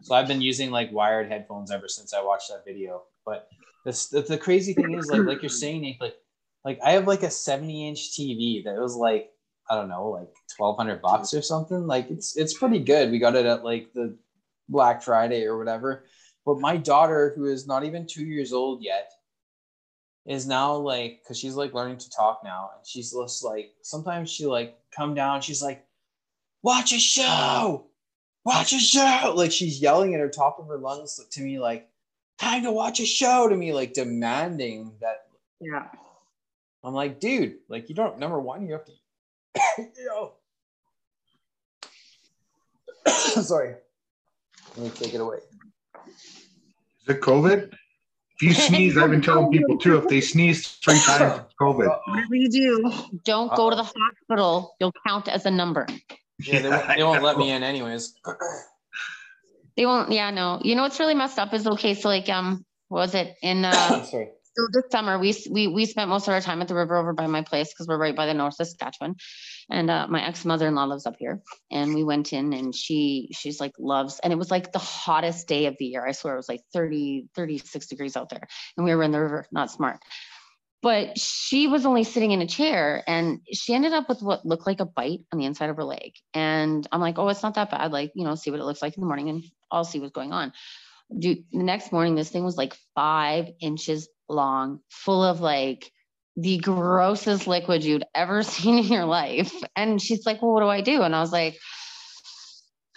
So I've been using like wired headphones ever since I watched that video. But this the, the crazy thing is like like you're saying, Nate, like like I have like a 70 inch TV that was like I don't know like 1200 bucks or something. Like it's it's pretty good. We got it at like the Black Friday or whatever. But my daughter, who is not even two years old yet, is now like because she's like learning to talk now, and she's just like sometimes she like come down. She's like, "Watch a show, watch a show!" Like she's yelling at her top of her lungs to me, like, "Time to watch a show!" To me, like demanding that. yeah. I'm like, dude, like you don't. Number one, you have to. You *coughs* know. Sorry. Let me take it away. is it COVID? If you sneeze, I've been telling people too. If they sneeze three *coughs* times, it's COVID. Whatever you do, don't go to the hospital. You'll count as a number. Yeah, they, won't, they won't let me in anyways. They won't. Yeah, no. You know what's really messed up is okay. So like, um, what was it in uh *coughs* Sorry. So this summer we we we spent most of our time at the river over by my place because we're right by the North Saskatchewan, and uh, my ex mother in law lives up here, and we went in and she she's like loves and it was like the hottest day of the year. I swear it was like 30 36 degrees out there, and we were in the river. Not smart. But she was only sitting in a chair and she ended up with what looked like a bite on the inside of her leg. And I'm like, oh, it's not that bad. Like, you know, see what it looks like in the morning and I'll see what's going on dude, the next morning, this thing was like five inches long, full of like the grossest liquid you'd ever *laughs* seen in your life. And she's like, Well, what do I do? And I was like,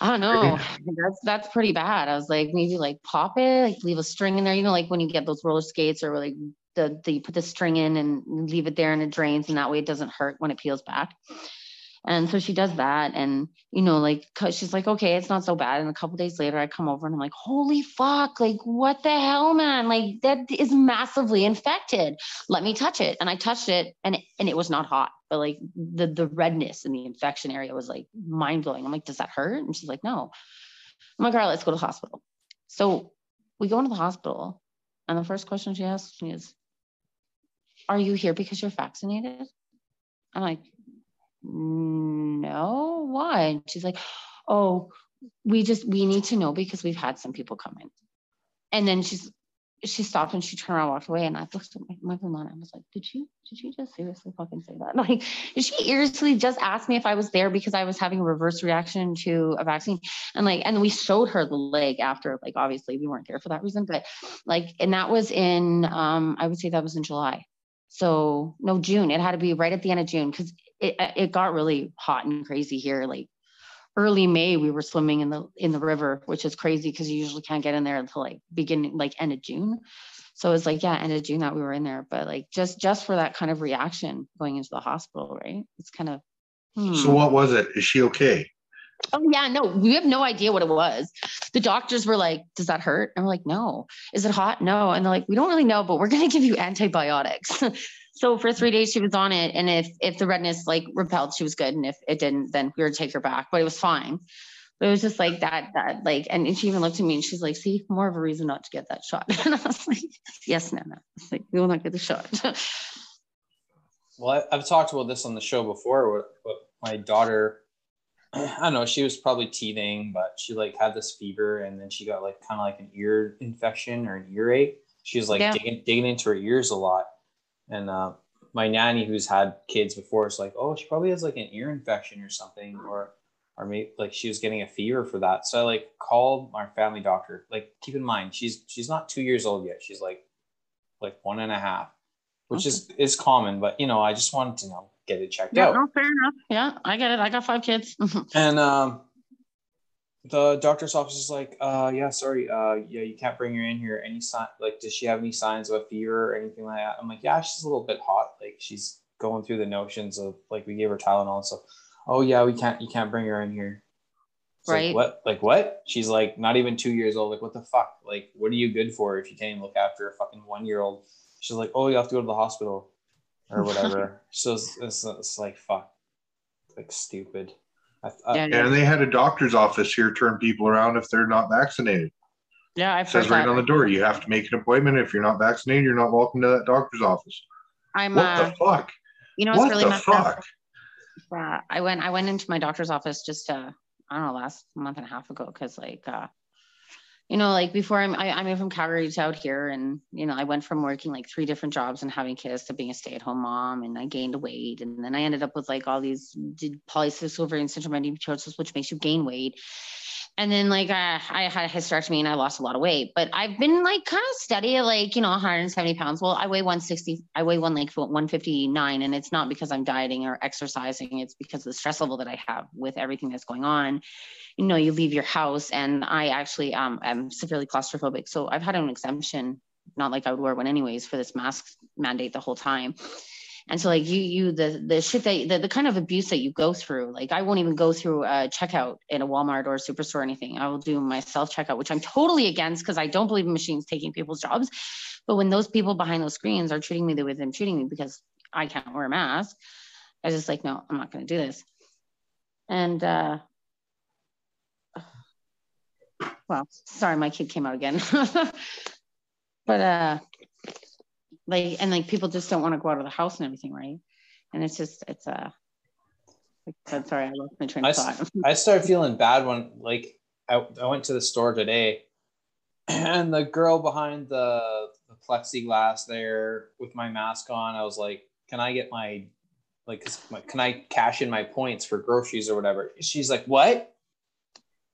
I don't know. *laughs* That's that's pretty bad. I was like, maybe like pop it, like leave a string in there. You know, like when you get those roller skates or like the, the you put the string in and leave it there and it drains, and that way it doesn't hurt when it peels back. And so she does that. And, you know, like, she's like, okay, it's not so bad. And a couple days later, I come over and I'm like, holy fuck, like, what the hell, man? Like, that is massively infected. Let me touch it. And I touched it and and it was not hot, but like the, the redness in the infection area was like mind blowing. I'm like, does that hurt? And she's like, no. I'm like, all right, let's go to the hospital. So we go into the hospital. And the first question she asks me is, are you here because you're vaccinated? I'm like, no, why? And she's like, oh, we just, we need to know because we've had some people come in. And then she's, she stopped and she turned around, and walked away. And I looked at my, my and I was like, did she, did she just seriously fucking say that? *laughs* Like, did she seriously just ask me if I was there because I was having a reverse reaction to a vaccine? And like, and we showed her the leg after, like, obviously we weren't there for that reason, but like, and that was in, um, I would say that was in July. So no, June. It had to be right at the end of June because it it got really hot and crazy here, like early May we were swimming in the in the river, which is crazy because you usually can't get in there until like beginning like end of June. So it's like, yeah, end of June that we were in there. But like just just for that kind of reaction going into the hospital, right? It's kind of hmm. So what was it? Is she okay? Oh yeah, no, we have no idea what it was. The doctors were like, "Does that hurt?" And we're like, "No." Is it hot? No. And they're like, "We don't really know, but we're *laughs* gonna give you antibiotics." *laughs* so for three days she was on it, and if if the redness like repelled, she was good, and if it didn't, then we would take her back. But it was fine. But it was just like that, that like, and she even looked at me and she's like, "See, more of a reason not to get that shot." *laughs* And I was like, "Yes, Nana." Like we will not get the shot. well, I've talked about this on the show before. What my daughter *clears throat* I don't know, she was probably teething, but she like had this fever and then she got like kind of like an ear infection or an earache. She was like yeah. digging, digging into her ears a lot. And uh, my nanny, who's had kids before, is like, oh, she probably has like an ear infection or something, or or maybe like she was getting a fever for that. So I like called my family doctor. Like, keep in mind, she's she's not two years old yet. She's like like one and a half, which okay. is is common. But you know, I just wanted to know get it checked yeah, out. No, fair enough. Yeah, I get it. I got five kids. *laughs* and um, the doctor's office is like, uh, yeah, sorry, uh, yeah, you can't bring her in here. Any sign, like, does she have any signs of a fever or anything like that? I'm like, yeah, she's a little bit hot. Like, she's going through the notions of like we gave her Tylenol and stuff. Oh yeah, we can't, you can't bring her in here. It's right. Like, what? Like what? She's like not even two years old. Like what the fuck? Like what are you good for if you can't even look after a fucking one year old? She's like, oh, you have to go to the hospital or *laughs* whatever. so it's, it's, it's, like fuck, like stupid. I, I, yeah, and they had a doctor's office here turn people around if they're not vaccinated. Yeah, I says right that. on the door. You have to make an appointment. If you're not vaccinated, you're not welcome to that doctor's office. I'm. What uh, the fuck? You know what's what really the fuck? Yeah, I went. I went into my doctor's office just uh, I don't know last month and a half ago because like uh, you know, like before I'm, I, I moved from Calgary to out here and, you know, I went from working like three different jobs and having kids to being a stay at home mom and I gained weight. And then I ended up with like all these polycystic ovarian syndrome endometriosis, which makes you gain weight and then like I, I had a hysterectomy and I lost a lot of weight, but I've been like kind of steady like, you know, 170 pounds. Well, I weigh 160, I weigh one like 159 and it's not because I'm dieting or exercising. It's because of the stress level that I have with everything that's going on. You know, you leave your house and I actually um, am severely claustrophobic. So I've had an exemption, not like I would wear one anyways for this mask mandate the whole time and so like you you the the shit that the, the kind of abuse that you go through like i won't even go through a checkout in a walmart or a superstore or anything. I will do my self checkout which i'm totally against because i don't believe in machines taking people's jobs. But when those people behind those screens are treating me the way they're treating me because i can't wear a mask i was just like no i'm not going to do this. And uh *sighs* well sorry my kid came out again. *laughs* But uh like and like people just don't want to go out of the house and everything right? And it's just it's a uh, sorry i lost my train of thought. i started feeling bad when like I, I went to the store today and the girl behind the, the plexiglass there with my mask on i was like can i get my like can i cash in my points for groceries or whatever? She's like what?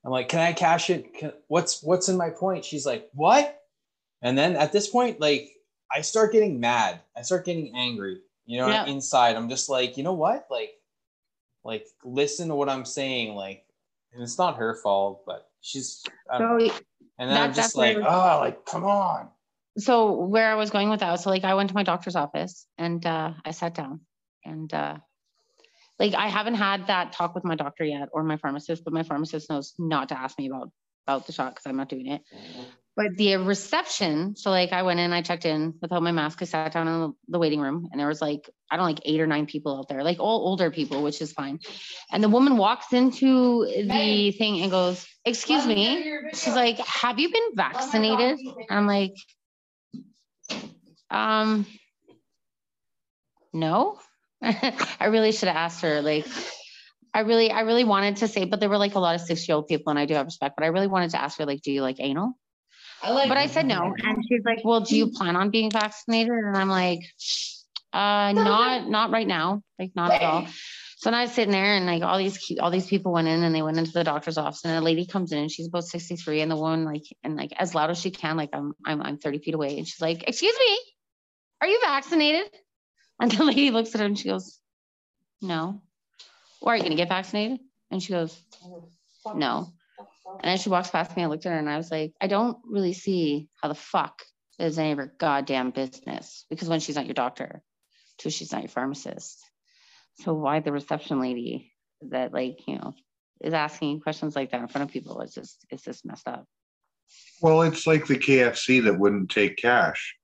I'm like can i cash it? Can, what's what's in my point? She's like what? And then at this point like I start getting mad. I start getting angry. You know, yeah. inside I'm just like, you know what? Like, like listen to what I'm saying. Like, and it's not her fault, but she's. So, and then that, I'm just like, oh, like come on. So where I was going with that, so like I went to my doctor's office and uh, I sat down and uh, like I haven't had that talk with my doctor yet or my pharmacist, but my pharmacist knows not to ask me about about the shot because I'm not doing it. But the reception, so like I went in, I checked in without my mask, I sat down in the waiting room, and there was like, I don't like eight or nine people out there, like all older people, which is fine. And the woman walks into the thing and goes, Excuse me. She's like, Have you been vaccinated? And I'm like, um, no. *laughs* I really should have asked her, like, I really, I really wanted to say, but there were like a lot of six year old people, and I do have respect, but I really wanted to ask her, like, do you like anal? I like but I said no. And she's like, well, do you plan on being vaccinated? And I'm like, uh, not, not right now. Like not at all. *laughs* So then I was sitting there and like all these, all these people went in and they went into the doctor's office and a lady comes in and she's about 63 and the woman like, and like as loud as she can, like I'm, I'm, I'm 30 feet away. And she's like, excuse me, are you vaccinated? And the *laughs* lady looks at her and she goes, no. Or are you going to get vaccinated? And she goes, no. And as she walks past me, I looked at her and I was like, I don't really see how the fuck is any of her goddamn business because when she's not your doctor, two, she's not your pharmacist. So why the reception lady that like, you know, is asking questions like that in front of people is just it's just messed up. Well, it's like the KFC that wouldn't take cash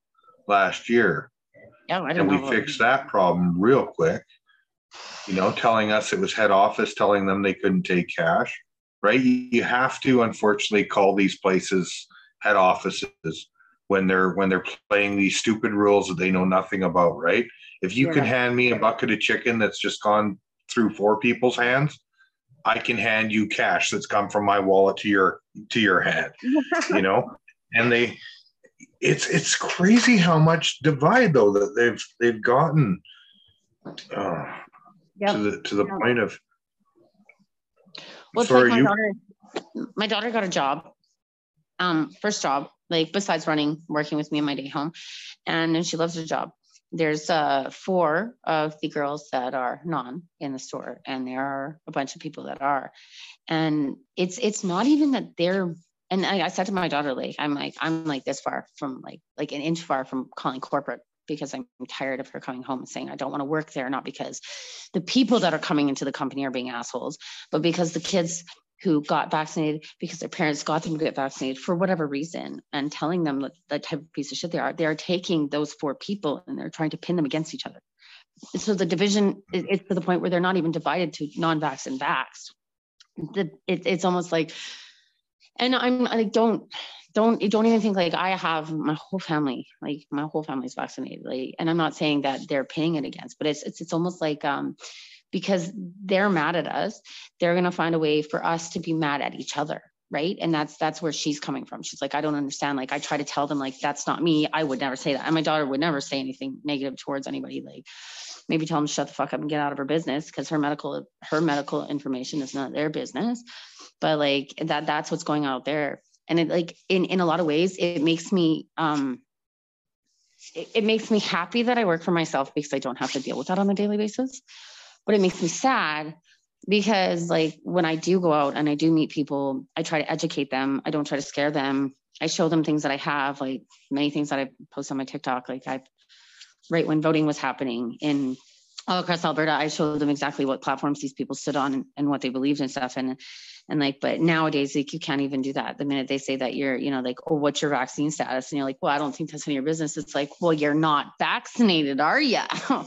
last year. Yeah, I And don't we fixed that problem real quick. You know, telling us it was head office, telling them they couldn't take cash, right? You have to unfortunately call these places head offices when they're when they're playing these stupid rules that they know nothing about, right? If you can hand me a bucket of chicken that's just gone through four people's hands, I can hand you cash that's come from my wallet to your to your hand *laughs* you know and they it's it's crazy how much divide though that they've they've gotten uh, Yep. to the to the Yep. point of Well, it's like my you daughter. My daughter got a job, um, first job, like besides running, working with me in my day home, and, and she loves her job. There's uh four of the girls that are non in the store, and there are a bunch of people that are, and it's it's not even that they're. And I, I said to my daughter, like, I'm like, I'm like this far from like like an inch far from calling corporate because I'm tired of her coming home and saying I don't want to work there, not because the people that are coming into the company are being assholes, but because the kids who got vaccinated because their parents got them to get vaccinated for whatever reason and telling them that the type of piece of shit they are, they are taking those four people and they're trying to pin them against each other. So the division is it's to the point where they're not even divided to non-vax and vax. The, it, it's almost like, and I'm I don't don't don't even think like I have my whole family like my whole family's vaccinated like and I'm not saying that they're pinning it against but it's it's it's almost like um because they're mad at us they're going to find a way for us to be mad at each other right? And that's that's where she's coming from. She's like i don't understand. Like i try to tell them like that's not me. I would never say that. And my daughter would never say anything negative towards anybody like maybe tell them to shut the fuck up and get out of her business because her medical her medical information is not their business. But like that that's what's going out there and it like in in a lot of ways it makes me um it, it makes me happy that i work for myself because i don't have to deal with that on a daily basis. But it makes me sad because like when i do go out and i do meet people i try to educate them. I don't try to scare them. I show them things that i have like many things that i post on my tiktok. Like i right when voting was happening in all across alberta i showed them exactly what platforms these people stood on and, and what they believed and stuff. And and like but nowadays like you can't even do that the minute they say that you're you know like oh what's your vaccine status and you're like well i don't think that's any of your business it's like well you're not vaccinated are you *laughs*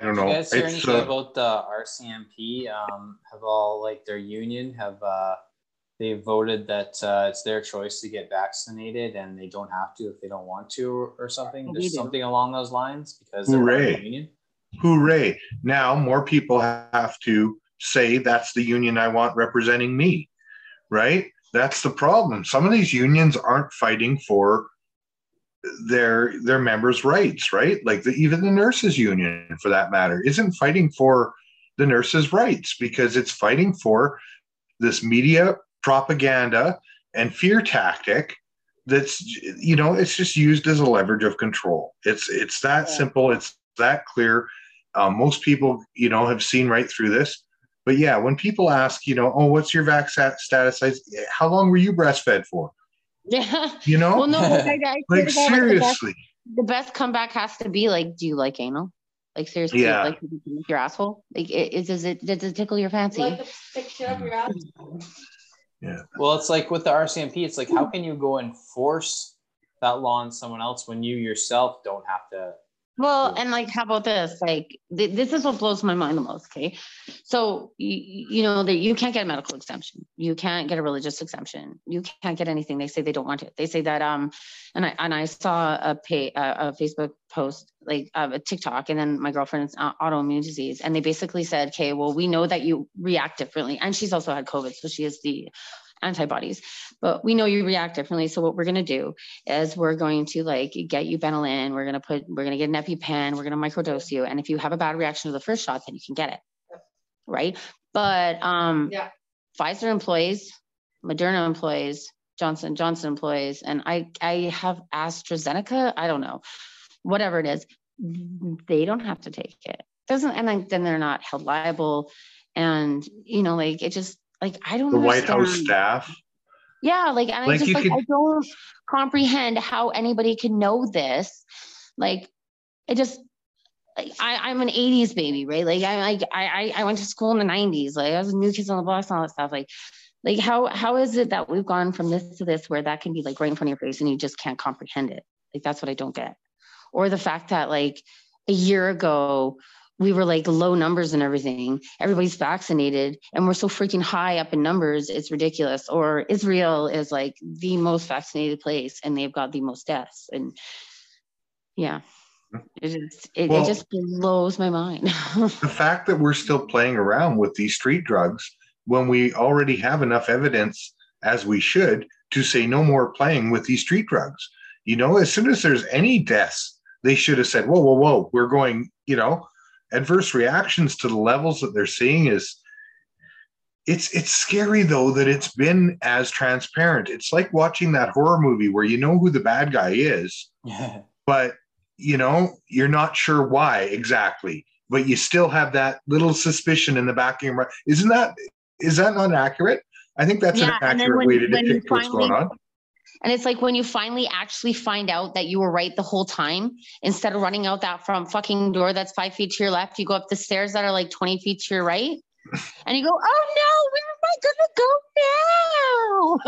I don't Did know. you guys hear It's, anything uh, about the RCMP? Um, have all like their union have uh, they voted that uh, it's their choice to get vaccinated and they don't have to if they don't want to or, or something. Well, we Just something along those lines because they're part of the Hooray. union. Hooray. Now more people have to say that's the union I want representing me, right? That's the problem. Some of these unions aren't fighting for their their members' rights, right? Like the, even the nurses union, for that matter, isn't fighting for the nurses' rights because it's fighting for this media propaganda and fear tactic that's you know it's just used as a leverage of control it's it's that Yeah. simple it's that clear. Um, most people you know have seen right through this. But yeah when people ask you know oh what's your vac status I, how long were you breastfed for? Yeah *laughs* you know? Well no like, I, I *laughs* like to God, like, the, best, seriously. the best comeback has to be like do you like anal? Like seriously Yeah. like your asshole? Like it, it, does it does it tickle your fancy? Like the up your ass. Well, it's like with the RCMP, it's like how can you go and force that law on someone else when you yourself don't have to? Well, and like, how about this? Like, th- this is what blows my mind the most. Okay, so you, you know that you can't get a medical exemption, you can't get a religious exemption, you can't get anything. They say they don't want it. They say that um, and I and I saw a pay a, a Facebook post like uh, a TikTok, and then my girlfriend's uh, autoimmune disease, and they basically said, okay, well, we know that you react differently, and she's also had COVID, so she is the antibodies, but we know you react differently. So what we're gonna do is we're going to like get you Benylin. We're gonna put we're gonna get an EpiPen. We're gonna microdose you, and if you have a bad reaction to the first shot, then you can get it, right? But um, Yeah. Pfizer employees, Moderna employees, Johnson Johnson employees, and I I have AstraZeneca. I don't know, whatever it is, they don't have to take it. doesn't and like, then they're not held liable and you know like it just like i don't know. The White House staff. yeah like and Like, i just like could- i don't comprehend how anybody can know this like it just like I, I'm an 80s baby, right? Like I like I I- I went to school in the 90s. Like I was a new kids on the block and all that stuff. Like like how how is it that we've gone from this to this where that can be like right in front of your face and you just can't comprehend it? Like that's what I don't get. Or the fact that like a year ago we were like low numbers and everything. Everybody's vaccinated and we're so freaking high up in numbers, it's ridiculous. Or Israel is like the most vaccinated place and they've got the most deaths. And yeah, mm-hmm. it just it, Well- it just blows my mind. *laughs* The fact that we're still playing around with these street drugs when we already have enough evidence, as we should, to say no more playing with these street drugs. You know, as soon as there's any deaths, they should have said, whoa, whoa, whoa, we're going, you know, adverse reactions to the levels that they're seeing is it's it's scary though that it's been as transparent. It's like watching that horror movie where you know who the bad guy is, but you know you're not sure why exactly but you still have that little suspicion in the back of your mind. Isn't that is that not accurate? I think that's Yeah, an accurate when- way to when depict what's going on And it's like when you finally actually find out that you were right the whole time, instead of running out that from fucking door that's five feet to your left, you go up the stairs that are like 20 feet to your right. *laughs* And you go, oh no, where am I gonna go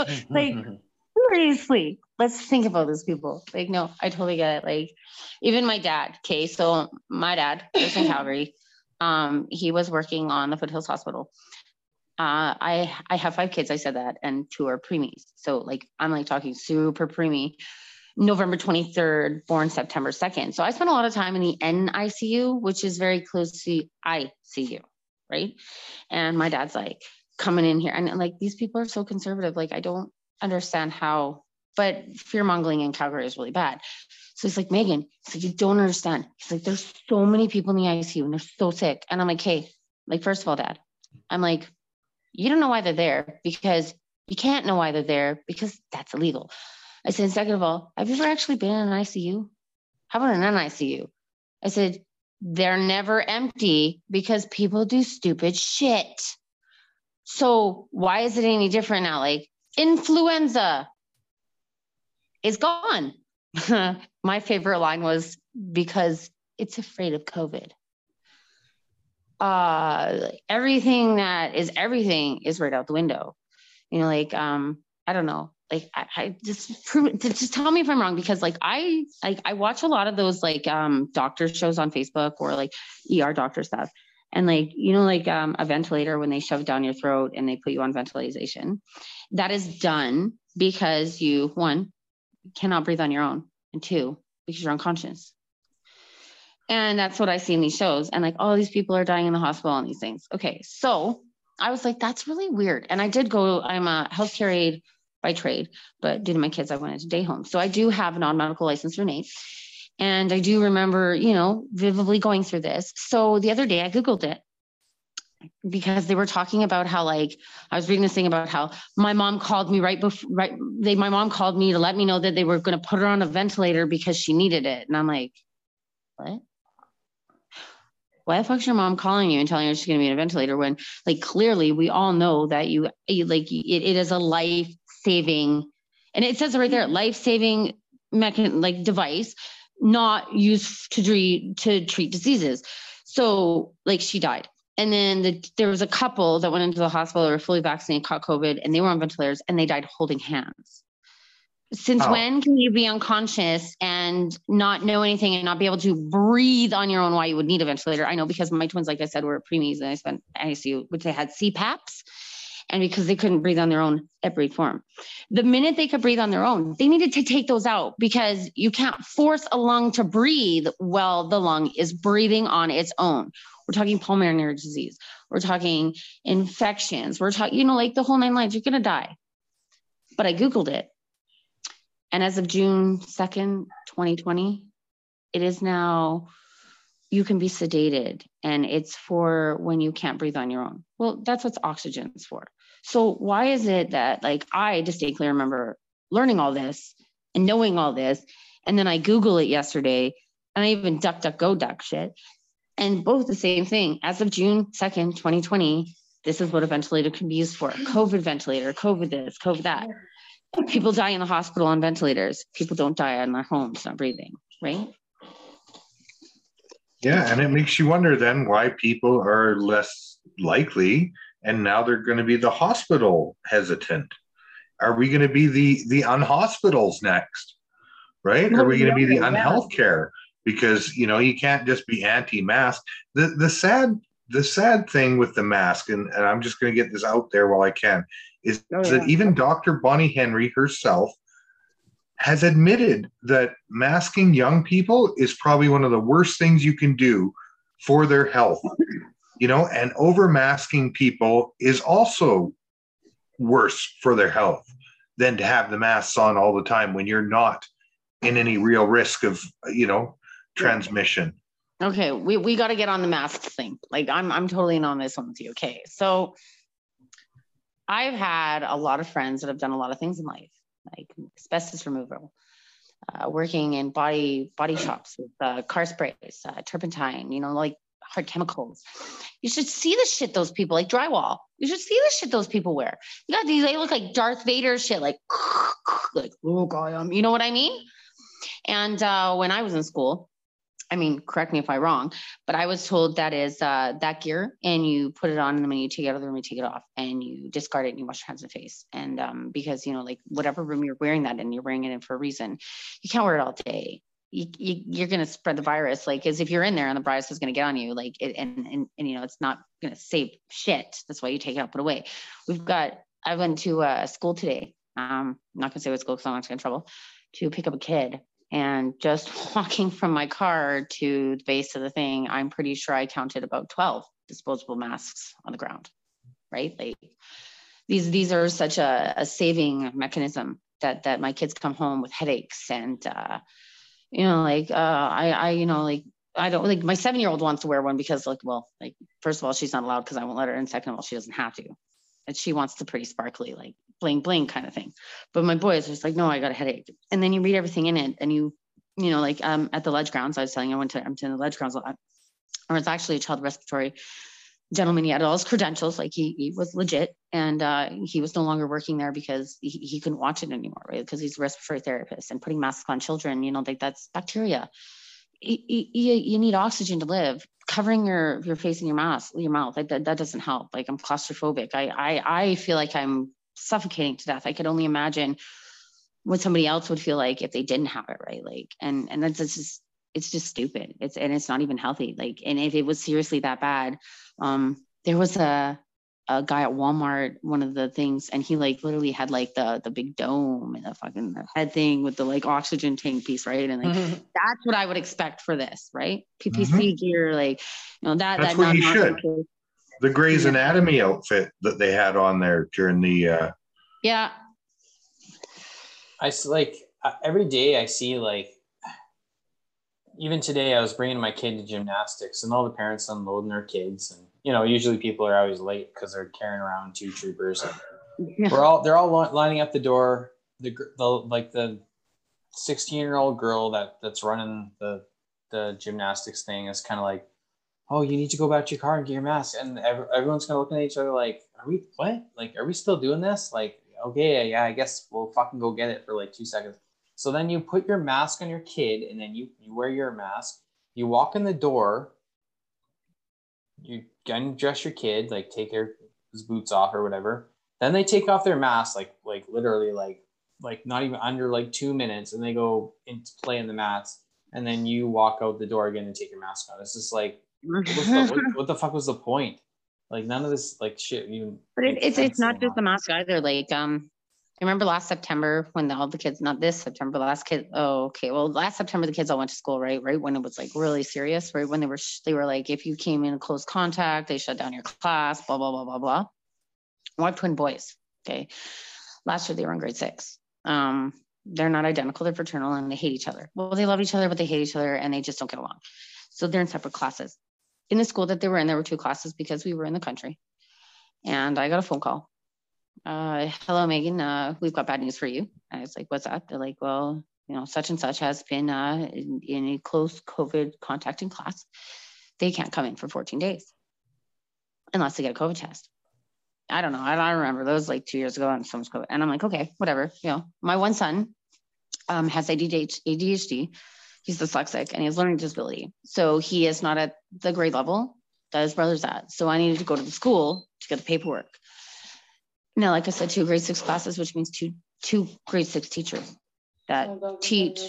now? *laughs* like, seriously, let's think about those people. Like, no, I totally get it. Like, even my dad, okay, so my dad was in *laughs* Calgary. Um, he was working on the Foothills Hospital. Uh, I I have five kids. I said that, and two are preemies. So like I'm like talking super preemie. November 23rd, born September 2nd. So I spent a lot of time in the NICU, which is very close to ICU, right? And my dad's like coming in here, and like these people are so conservative. Like I don't understand how, but fear mongering in Calgary is really bad. So he's like, Megan, so you don't understand. He's like, there's so many people in the ICU and they're so sick. And I'm like, hey, like, first of all, dad, I'm like, you don't know why they're there because you can't know why they're there because that's illegal. I said, second of all, have you ever actually been in an ICU? How about an NICU? I said, they're never empty because people do stupid shit. So why is it any different now? Like influenza is gone. *laughs* My favorite line was because it's afraid of COVID. Uh, everything that is everything is right out the window. You know, like um, I don't know, like I, I just prove just tell me if I'm wrong because like I like I watch a lot of those like um doctor shows on Facebook or like ER doctor stuff. And like, you know, like um, a ventilator when they shove down your throat and they put you on ventilation, that is done because you one cannot breathe on your own, and two, because you're unconscious. And that's what I see in these shows. And like, all these people are dying in the hospital and these things. Okay. So I was like, that's really weird. And I did go, I'm a healthcare aide by trade, but due to my kids, I went into day home. So I do have a non-medical license for Nate. And I do remember, you know, vividly going through this. So the other day I Googled it because they were talking about how like I was reading this thing about how my mom called me right before right they my mom called me to let me know that they were going to put her on a ventilator because she needed it and I'm like what why the fuck's your mom calling you and telling her she's going to be in a ventilator when like clearly we all know that you, you like it, it is a life saving and it says it right there mm-hmm. life saving mechan like device not used to treat to treat diseases. So like she died. And then the, there was a couple that went into the hospital that were fully vaccinated, caught COVID, and they were on ventilators and they died holding hands. Since Oh. when can you be unconscious and not know anything and not be able to breathe on your own why you would need a ventilator? I know because my twins, like I said, were preemies and I spent ICU, which they had CPAPs. And because they couldn't breathe on their own breathe form. The minute they could breathe on their own, they needed to take those out because you can't force a lung to breathe while the lung is breathing on its own. We're talking pulmonary disease. We're talking infections. We're talking, you know, like the whole nine lines, you're going to die. But I Googled it. And as of June 2nd, 2020, it is now, you can be sedated and it's for when you can't breathe on your own. Well, that's what oxygen's for. So why is it that like I distinctly remember learning all this and knowing all this, and then I Google it yesterday, and I even duck duck go duck shit, And both the same thing. As of June 2nd, 2020, this is what a ventilator can be used for COVID ventilator, COVID this, COVID that. People die in the hospital on ventilators. People don't die in their homes not breathing, right? Yeah, and it makes you wonder then why people are less likely and now they're going to be the hospital hesitant. Are we going to be the the unhospitals next? Right? Are we going to be the unhealth care? Because you know you can't just be anti-mask. The the sad the sad thing with the mask, and, and I'm just going to get this out there while I can, is oh, yeah. that even Dr. Bonnie Henry herself has admitted that masking young people is probably one of the worst things you can do for their health. You know, and over masking people is also worse for their health than to have the masks on all the time when you're not in any real risk of, you know, transmission. Okay, we, we got to get on the mask thing. Like I'm I'm totally in on this one with you. Okay, so I've had a lot of friends that have done a lot of things in life, like asbestos removal, uh, working in body body shops with uh, car sprays, uh, turpentine, you know, like hard chemicals. You should see the shit those people like drywall. You should see the shit those people wear. You got these, they look like Darth Vader shit, like, *laughs* like, oh God, um, you know what I mean? And uh, when I was in school, I mean, correct me if I'm wrong, but I was told that is uh, that gear, and you put it on, and then when you take it out of the room, you take it off, and you discard it, and you wash your hands and face. And um, because you know, like whatever room you're wearing that in, you're wearing it in for a reason. You can't wear it all day. You, you, are going to spread the virus, like as if you're in there and the virus is going to get on you, like it, and, and and you know it's not going to save shit. That's why you take it out, put it away. We've got. I went to a school today. Um, I'm not going to say what school because I'm not going to get in trouble. To pick up a kid and just *laughs* walking from my car to the base of the thing, I'm pretty sure I counted about 12 disposable masks on the ground, right? Like these, these are such a, a saving mechanism that, that my kids come home with headaches and, uh, you know, like, uh, I, I, you know, like, I don't like my seven year old wants to wear one because like, well, like, first of all, she's not allowed because I won't let her. And second of all, she doesn't have to. And she wants the pretty sparkly, like bling bling kind of thing. But my boys are just like, no, I got a headache. And then you read everything in it and you, you know, like um, at the ledge grounds, I was telling you, I went to, to the ledge grounds a lot. Or it's actually a child respiratory gentleman. He had all his credentials, like he, he was legit. And uh, he was no longer working there because he, he couldn't watch it anymore, right? Because he's a respiratory therapist and putting masks on children, you know, like that's bacteria. You, you, you need oxygen to live covering your your face and your mouth your mouth like that, that doesn't help like i'm claustrophobic I, I i feel like i'm suffocating to death. I could only imagine what somebody else would feel like if they didn't have it, right? Like, and and that's just it's just stupid. It's and it's not even healthy. Like, and if it was seriously that bad, um, there was a a guy at Walmart, one of the things, and he like literally had like the the big dome and the fucking head thing with the like oxygen tank piece, right? And like mm-hmm. that's what I would expect for this, right? PPE mm-hmm. gear, like you know that that's that what you should the Grey's Anatomy outfit that they had on there during the. Uh... Yeah. I like every day I see like even today I was bringing my kid to gymnastics and all the parents unloading their kids and you know usually people are always late because they're carrying around two troopers. Yeah. We're all they're all lining up the door. The, the like the 16 year old girl that that's running the the gymnastics thing is kind of like oh, you need to go back to your car and get your mask. And everyone's going to look at each other like, are we, what? Like, are we still doing this? Like, okay, yeah, I guess we'll fucking go get it for like two seconds. So then you put your mask on your kid and then you, you wear your mask. You walk in the door. You undress your kid, like take their his boots off or whatever. Then they take off their mask, like like literally like like not even under like two minutes, and they go into play in the mats. And then you walk out the door again and take your mask on. It's just like what, what, what, the fuck was the point? Like none of this like shit even. But it, it's it's not just the mask either. Like um, I remember last September when the, all the kids, not this September, last kid. Oh, okay. Well, last September the kids all went to school, right? Right when it was like really serious, right? When they were they were like, if you came in close contact, they shut down your class. Blah blah blah blah blah. I have twin boys. Okay, last year they were in grade six. Um, they're not identical. They're fraternal and they hate each other. Well, they love each other, but they hate each other and they just don't get along. So they're in separate classes in the school that they were in, there were two classes because we were in the country. And I got a phone call. Uh, hello, Megan. Uh, we've got bad news for you. I was like, what's that? They're like, well, you know, such and such has been uh, in, in a close COVID contact in class. they can't come in for 14 days unless they get a COVID test. I don't know. I don't remember. Was like two years ago and so much COVID. And I'm like, okay, whatever. You know, my one son um, has ADHD. He's dyslexic and he has learning disability. So he is not at the grade level that his brother's at. So I needed to go to the school to get the paperwork. Now, like I said, two grade six classes, which means two two grade six teachers that teach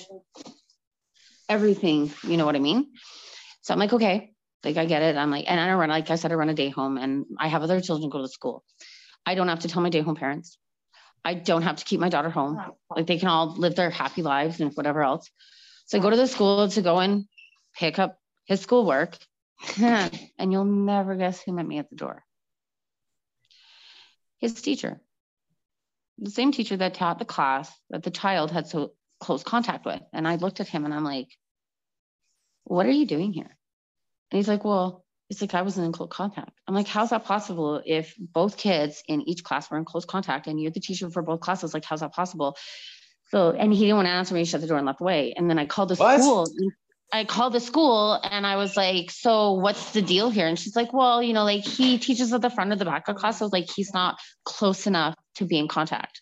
everything. You know what I mean? So I'm like, okay, like I get it. I'm like, and I don't run, like I said, I run a day home and I have other children go to school. I don't have to tell my day home parents. I don't have to keep my daughter home. Like they can all live their happy lives and whatever else. So I go to the school to go and pick up his schoolwork. *laughs* and you'll never guess who met me at the door. His teacher. The same teacher that taught the class that the child had so close contact with. And I looked at him and I'm like, what are you doing here? And he's like, well, it's like I wasn't in close contact. I'm like, how's that possible if both kids in each class were in close contact and you're the teacher for both classes? Like, how's that possible? So, and he didn't want to answer me, he shut the door and left away. And then I called the what? school. I called the school and I was like, so what's the deal here? And she's like, well, you know, like he teaches at the front of the back of class. So like he's not close enough to be in contact.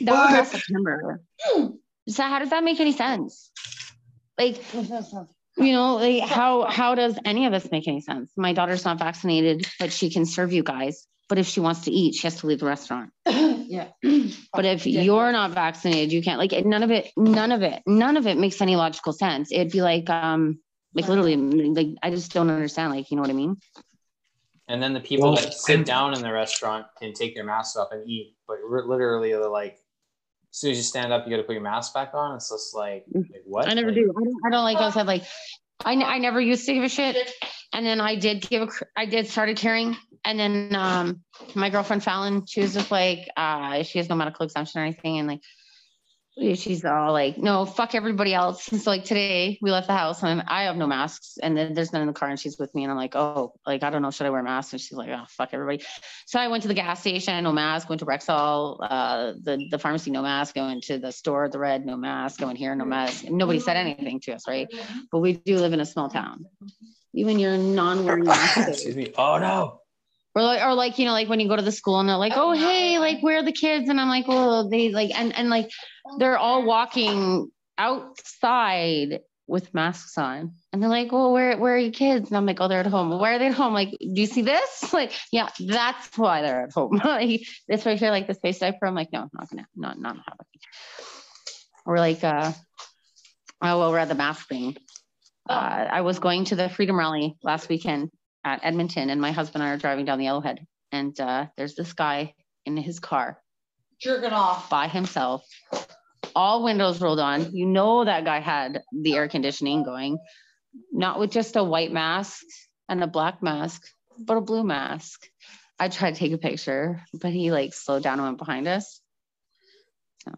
That what? was last September. So how does that make any sense? Like you know like how how does any of this make any sense my daughter's not vaccinated but she can serve you guys but if she wants to eat she has to leave the restaurant *clears throat* yeah *clears throat* but if yeah. you're not vaccinated you can't like none of it none of it none of it makes any logical sense it'd be like um like literally like i just don't understand like you know what i mean and then the people well, that sit down in the restaurant can take their masks off and eat but literally they're like as soon as you stand up, you got to put your mask back on. It's just like, mm. like what? I never like, do. I don't, I don't like I said like, I, I never used to give a shit. And then I did give a, I did started carrying. And then um, my girlfriend Fallon, she was just like, uh, she has no medical exemption or anything. And like, she's all like, no, fuck everybody else. And so like today we left the house and I have no masks and then there's none in the car and she's with me and I'm like, oh, like, I don't know, should I wear masks? And she's like, oh, fuck everybody. So I went to the gas station, no mask, went to Rexall, uh, the, the pharmacy, no mask, going to the store, the red, no mask, going here, no mask. And nobody said anything to us, right? But we do live in a small town. Even your non-wearing *laughs* mask. Excuse me. Oh no or like, or like you know like when you go to the school and they're like oh hey like where are the kids? And i'm like well they like and and like they're all walking outside with masks on. And they're like well where where are your kids? And i'm like oh they're at home. Why are they at home? Like do you see this? *laughs* Like yeah that's why they're at home. *laughs* Like this here like the space diaper. I'm like no not gonna not not happening or like uh oh well we're at the mask thing. Uh, I was going to the Freedom Rally last weekend at Edmonton, and my husband and I are driving down the Yellowhead, and uh, there's this guy in his car, jerking off by himself, all windows rolled on. You know that guy had the air conditioning going, not with just a white mask and a black mask, but a blue mask. I tried to take a picture, but he like slowed down and went behind us. So.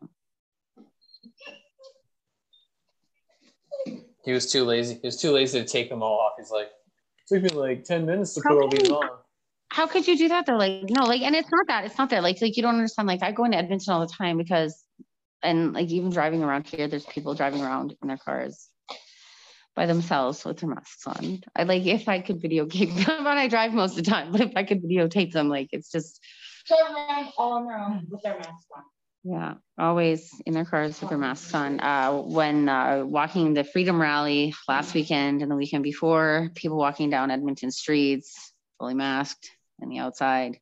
He was too lazy. He was too lazy to take them all off. He's like, took me like 10 minutes to how put all these on. How could you do that? They're like, no, like, and it's not that. It's not that. Like, like you don't understand. Like, I go into Edmonton all the time because, and like even driving around here, there's people driving around in their cars by themselves with their masks on. I like if I could videotape *laughs* them, and I drive most of the time, but if I could videotape them, like it's just. all on their own with their masks on. Yeah, always in their cars with their masks on. Uh, when uh, walking the Freedom Rally last weekend and the weekend before, people walking down Edmonton streets fully masked in the outside.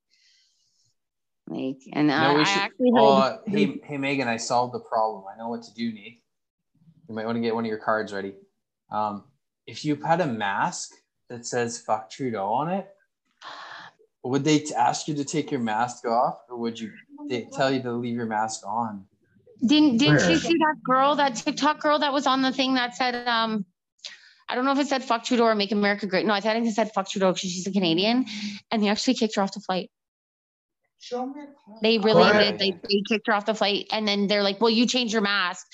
Like, and uh, no, I should, actually heard, uh, hey, hey, Megan, I solved the problem. I know what to do, Nate. You might want to get one of your cards ready. Um, if you had a mask that says "fuck Trudeau" on it, would they ask you to take your mask off, or would you they tell you to leave your mask on. Didn't didn't Where? you see that girl, that TikTok girl that was on the thing that said um I don't know if it said fuck Trudeau or make America great. No, I think it said fuck Trudeau because she's a Canadian. And they actually kicked her off the flight. They really did. They, they kicked her off the flight. And then they're like, well, you change your mask.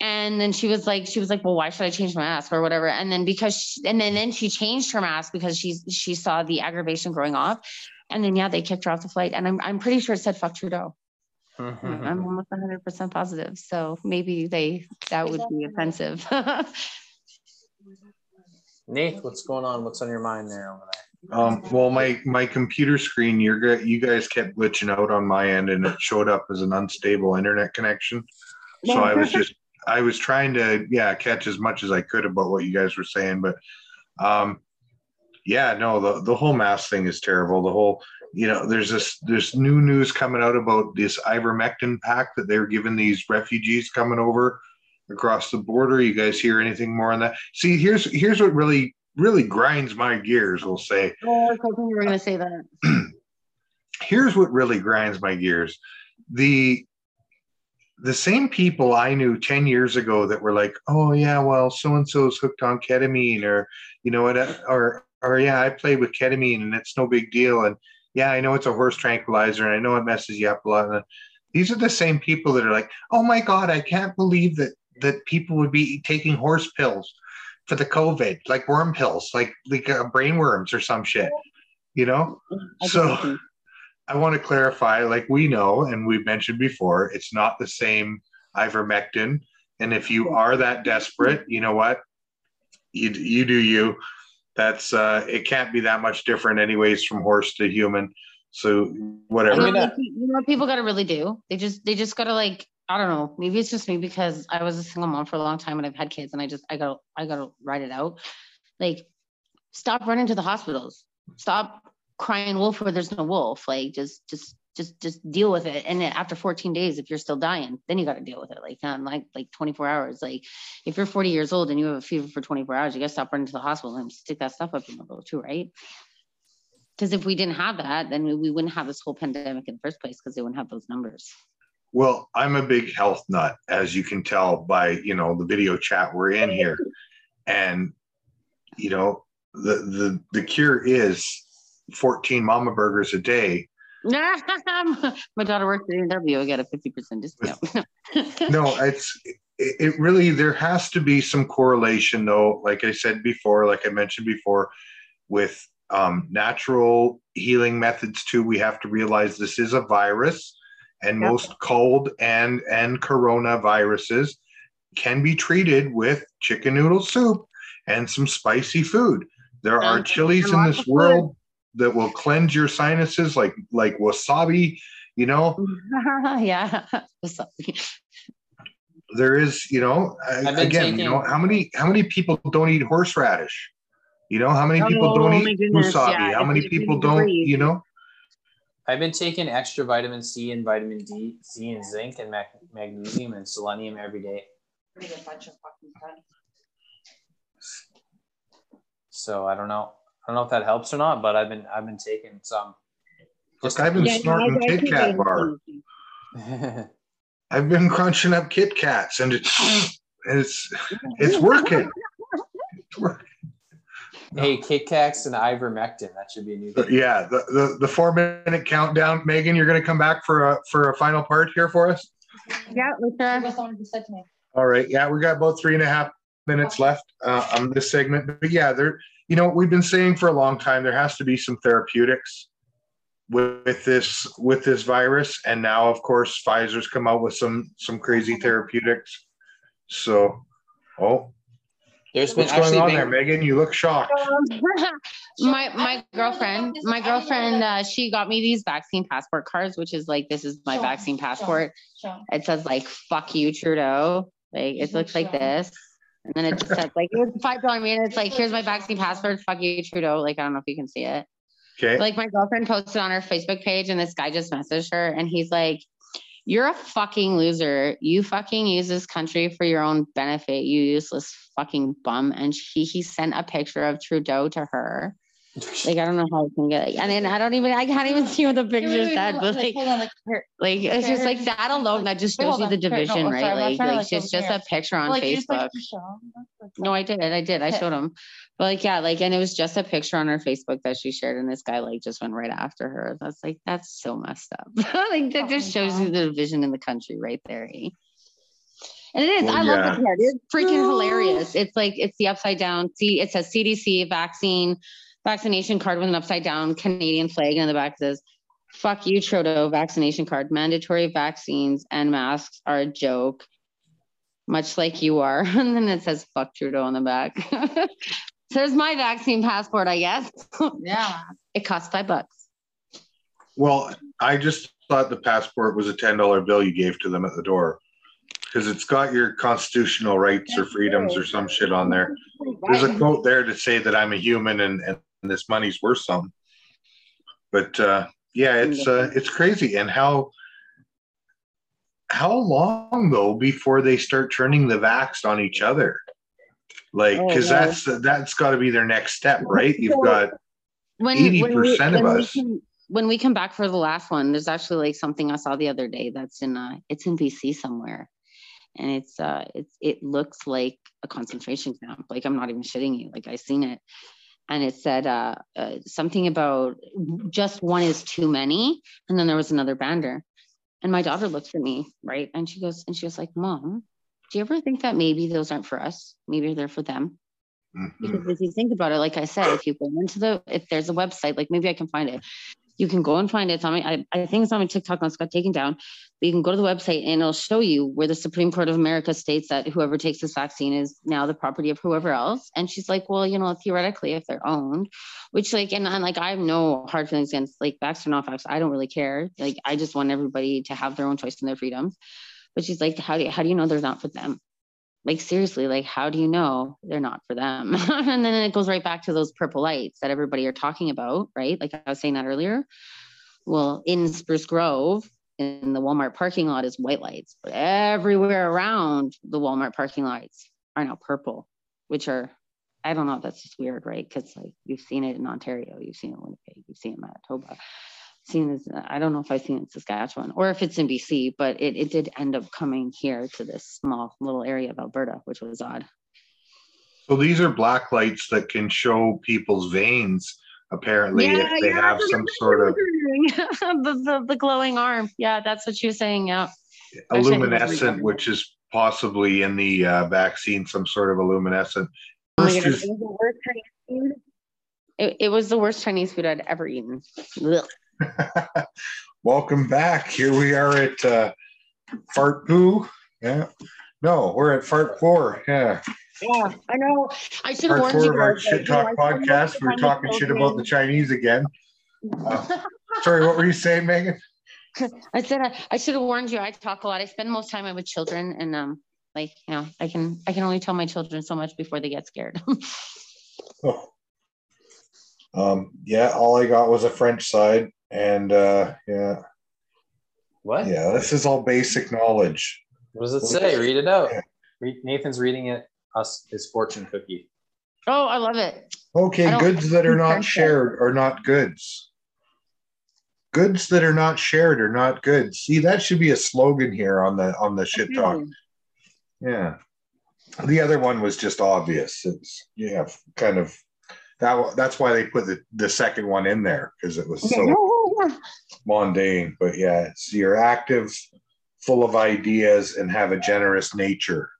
And then she was like, she was like, well, why should I change my mask or whatever? And then because, she, and then, then she changed her mask because she's, she saw the aggravation growing off. And then, yeah, they kicked her off the flight. And I'm, I'm pretty sure it said fuck Trudeau. Mm-hmm. I'm almost 100% positive. So maybe they, that would be offensive. *laughs* Nate, what's going on? What's on your mind there over there? Um, well, my my computer screen, you're g- you guys kept glitching out on my end, and it showed up as an unstable internet connection. So I was just I was trying to yeah catch as much as I could about what you guys were saying, but um, yeah, no, the the whole mask thing is terrible. The whole you know, there's this there's new news coming out about this ivermectin pack that they're giving these refugees coming over across the border. You guys hear anything more on that? See, here's here's what really really grinds my gears. We'll say Oh, I was hoping you were gonna say that. *clears throat* here's what really grinds my gears the the same people i knew 10 years ago that were like oh yeah well so and so's hooked on ketamine or you know what uh, or or yeah i played with ketamine and it's no big deal and yeah i know it's a horse tranquilizer and i know it messes you up a lot and these are the same people that are like oh my god i can't believe that that people would be taking horse pills for the covid like worm pills like like uh, brain worms or some shit you know So- I want to clarify, like we know and we've mentioned before, it's not the same ivermectin. And if you are that desperate, you know what? You you do you. That's uh it can't be that much different anyways from horse to human. So You whatever. know, mean, like, you know what people gotta really do? They just they just gotta like I don't know. Maybe it's just me because I was a single mom for a long time and I've had kids and I just I gotta I gotta write it out. Like stop running to the hospitals. Stop crying wolf where there's no wolf. Like just just just just deal with it. And then after 14 days, if you're still dying, then you got to deal with it. Like not like like 24 hours. Like if you're 40 years old and you have a fever for 24 hours, you got to stop running to the hospital and stick that stuff up your nose too, right? Because if we didn't have that, then we, we wouldn't have this whole pandemic in the first place because they wouldn't have those numbers. Well, I'm a big health nut, as you can tell by you know the video chat we're in here. And you know, the the the cure is 14 mama burgers a day *laughs* My daughter works at A&W. I got a 50% discount. *laughs* no it's it, really there has to be some correlation though like i said before like i mentioned before with um, natural healing methods too we have to realize this is a virus and Yep. most cold and and coronaviruses can be treated with chicken noodle soup and some spicy food there are chilies in this world that will cleanse your sinuses like like wasabi you know *laughs* yeah. What's up? there is you know I- I've again taking- you know how many how many people don't eat horseradish you know how many oh people Oh, don't my eat goodness, wasabi yeah, how many people don't breathe. you know I've been taking extra vitamin C and vitamin D, C and zinc and mag- magnesium and selenium every day. So I don't know. I don't know if that helps or not, but I've been I've been taking some. Look, I've been snorting Kit Kat bar. *laughs* I've been crunching up Kit Kats, and it's it's it's working. It's working. *laughs* hey, Kit Kats and ivermectin. That should be a new thing. yeah, the, the the four minute countdown. Megan, you're going to come back for a for a final part here for us. Yeah, with the, That's what you said to me. All right. Yeah, we got about three and a half minutes left uh, on this segment. But yeah, there, you know, we've been saying for a long time there has to be some therapeutics with, with this with this virus, and now of course Pfizer's come out with some some crazy therapeutics. So, oh, There's been what's going on been, there, Megan? You look shocked. *laughs* my my girlfriend, my girlfriend, uh, she got me these vaccine passport cards, which is like this is my vaccine passport. It says like "fuck you, Trudeau." Like it looks like this, and then it just said like it was five dollar and it's like here's my vaccine passport. Fuck you, Trudeau. Like I don't know if you can see it. Okay. Like my girlfriend posted on her Facebook page, and this guy just messaged her, and he's like, "You're a fucking loser. You fucking use this country for your own benefit. You useless fucking bum." And she he sent a picture of Trudeau to her. *laughs* Like I don't know how I can get. And then I don't even I can't even see what the Wait, wait, picture said, but like. hold on, like, here. Like it's just like that alone that just shows you the Here, no, division, right? sorry, Like, trying like like, it's just over a picture on Like, you just, like, Facebook. show 'em. No, I did. I did. I Okay. showed him. But like, yeah, like, and it was just a picture on her Facebook that she shared, and this guy like just went right after her. That's like that's so messed up. *laughs* like that just Oh my shows you the division in the country right there. eh? And it is. Well, I love yeah. the card. It's freaking hilarious. It's like it's the upside down. See, it says CDC vaccine vaccination card with an upside down Canadian flag, and in the back says, "Fuck you, Trudeau." Vaccination card. Mandatory vaccines and masks are a joke, much like you are. *laughs* And then it says "Fuck Trudeau" on the back. *laughs* So there's my vaccine passport, I guess. *laughs* Yeah. it costs five bucks. Well, I just thought the passport was a ten dollar bill you gave to them at the door because it's got your constitutional rights or freedoms or some shit on there. There's a quote there to say that I'm a human and, and this money's worth some. But uh, yeah, it's uh, it's crazy, and how how long though before they start turning the vax on each other? Like, Oh, because yeah. that's that's got to be their next step, right? You've got when 80% we- of we us. when we come back for the last one, there's actually like something I saw the other day that's in uh it's in BC somewhere. And it's uh it's it looks like a concentration camp. Like I'm not even shitting you. Like I seen it. And it said uh, uh something about just one is too many. And then there was another bander. And my daughter looks at me, right? And she goes, and she was like, Mom, do you ever think that maybe those aren't for us? Maybe they're for them? Mhm. Because if you think about it, like I said, if you go into the, if there's a website, like maybe I can find it. You can go and find it. It's on my, I, I think it's on my TikTok now. It's got taken down. But you can go to the website and it'll show you where the Supreme Court of America states that whoever takes this vaccine is now the property of whoever else. And she's like, well, you know, theoretically, if they're owned, which like, and, I'm like, I have no hard feelings against like vax or not vax. I don't really care. Like, I just want everybody to have their own choice and their freedoms. But she's like, how do you, how do you know they're not for them? Like seriously like how do you know they're not for them? *laughs* And then it goes right back to those purple lights that everybody are talking about right? Like i was saying that earlier. Well in spruce grove in the walmart parking lot is white lights but everywhere around the walmart parking lights are now purple which are i don't know that's just weird right? Because like you've seen it in ontario you've seen it in winnipeg you've seen it in manitoba seen this i don't know if i've seen it in saskatchewan or if it's in bc but it, it did end up coming here to this small little area of alberta which was odd So these are black lights that can show people's veins, apparently, if they yeah, have some sort of *laughs* the, the, the glowing arm yeah that's what she was saying yeah Actually, I think that's illuminescent, which is possibly in the uh, vaccine, some sort of illuminescent. Oh First is- it was the worst Chinese food. It, it was the worst Chinese food I'd ever eaten. Ugh. *laughs* Welcome back. Here we are at uh, Fart Poo. Yeah. No, we're at Fart Four. Yeah. Yeah, I know. I should have warned you four of our shit talk podcast. We're talking shit about the Chinese again. Uh, *laughs* sorry, what were you saying, Megan? I said I, I should have warned you. I talk a lot. I spend most time with children, and um, like you know, I can I can only tell my children so much before they get scared. *laughs* Oh. Um, yeah, all I got was a French side, and uh, yeah, What? yeah, this is all basic knowledge. What does it say? Read it out. Re- Nathan's reading it. Us his fortune cookie. oh, I love it. Okay, goods that are not French side. shared are not goods. Goods that are not shared are not goods. See, that should be a slogan here on the on the shit talk. Yeah. The other one was just obvious. It's yeah, kind of that. That's why they put the the second one in there because it was so mundane. But yeah, it's you're active, full of ideas, and have a generous nature.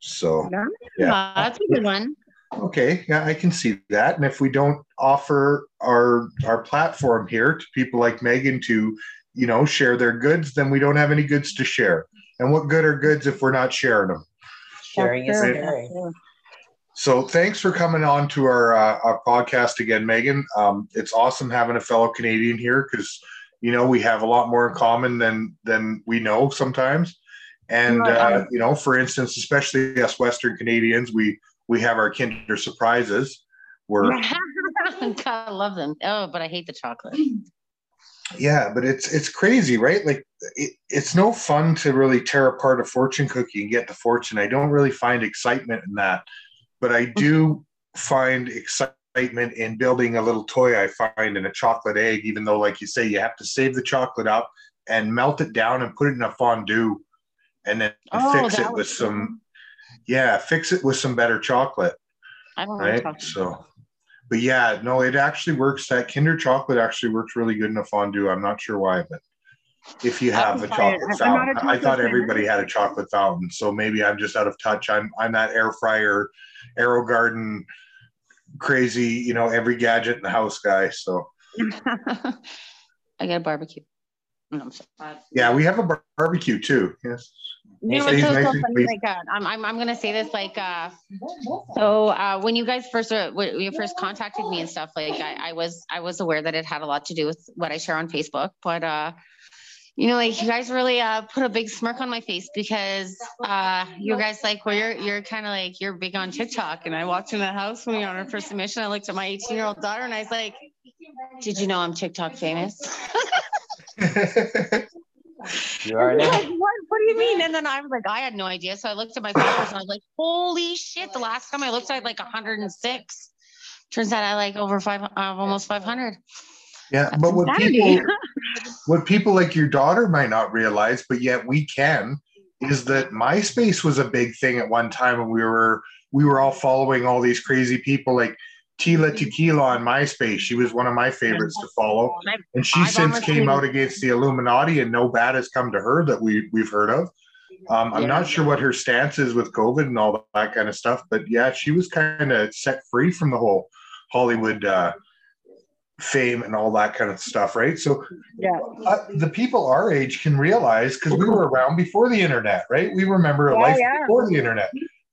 So Yeah, yeah, that's a good one. okay, yeah, I can see that. And if we don't offer our our platform here to people like Megan to, you know, share their goods, then we don't have any goods to share. And what good are goods if we're not sharing them? Sharing is That's true. caring. So thanks for coming on to our uh, our podcast again, Megan. Um, it's awesome having a fellow Canadian here because you know we have a lot more in common than than we know sometimes. And uh, you know, for instance, especially us Western Canadians, we we have our Kinder surprises. We're God, *laughs* I love them. Oh, but I hate the chocolate. yeah, but it's it's crazy, right? Like it, it's no fun to really tear apart a fortune cookie and get the fortune. I don't really find excitement in that, but I do find excitement in building a little toy I find in a chocolate egg, even though, like you say, you have to save the chocolate up and melt it down and put it in a fondue and then Oh, fix it with some yeah, fix it with some better chocolate I don't right? chocolate. So, but yeah, no, it actually works. That Kinder chocolate actually works really good in a fondue. I'm not sure why, but if you have a haven't tried it. chocolate I'm a fountain, I chocolate thought fan. everybody had a chocolate fountain. So maybe I'm just out of touch. I'm I'm that air fryer, Aero Garden, crazy, you know, every gadget in the house guy. So *laughs* I got a barbecue. No. Yeah, we have a bar- barbecue too. Yes. You know what's so, so funny? Like, uh, I'm, I'm, I'm gonna say this like, uh, so uh, when you guys first uh, when you first contacted me and stuff, like I, I was I was aware that it had a lot to do with what I share on Facebook, but uh, you know, like you guys really uh put a big smirk on my face because uh you guys like well you're you're kind of like you're big on TikTok, and I walked in the house when we were on our first submission. I looked at my 18 year old daughter and I was like, did you know I'm TikTok famous? *laughs* You are Like, what, what do you mean? And then I was like, I had no idea. So I looked at my followers and I was like, holy shit. The last time I looked, I had like 106. Turns out I like over five, uh, almost 500. Yeah, That's but what people *laughs* what people like your daughter might not realize, but yet we can, is that MySpace was a big thing at one time, and we were we were all following all these crazy people like Tila Tequila on MySpace. She was one of my favorites to follow, And she I've since came out against the Illuminati, and no bad has come to her that we we've heard of. Um, I'm Yeah. not sure what her stance is with COVID and all that kind of stuff, but yeah, she was kind of set free from the whole Hollywood uh, fame and all that kind of stuff, right? So Yeah. uh, the people our age can realize because we were around before the internet, right? We remember a Yeah, life yeah. before the internet.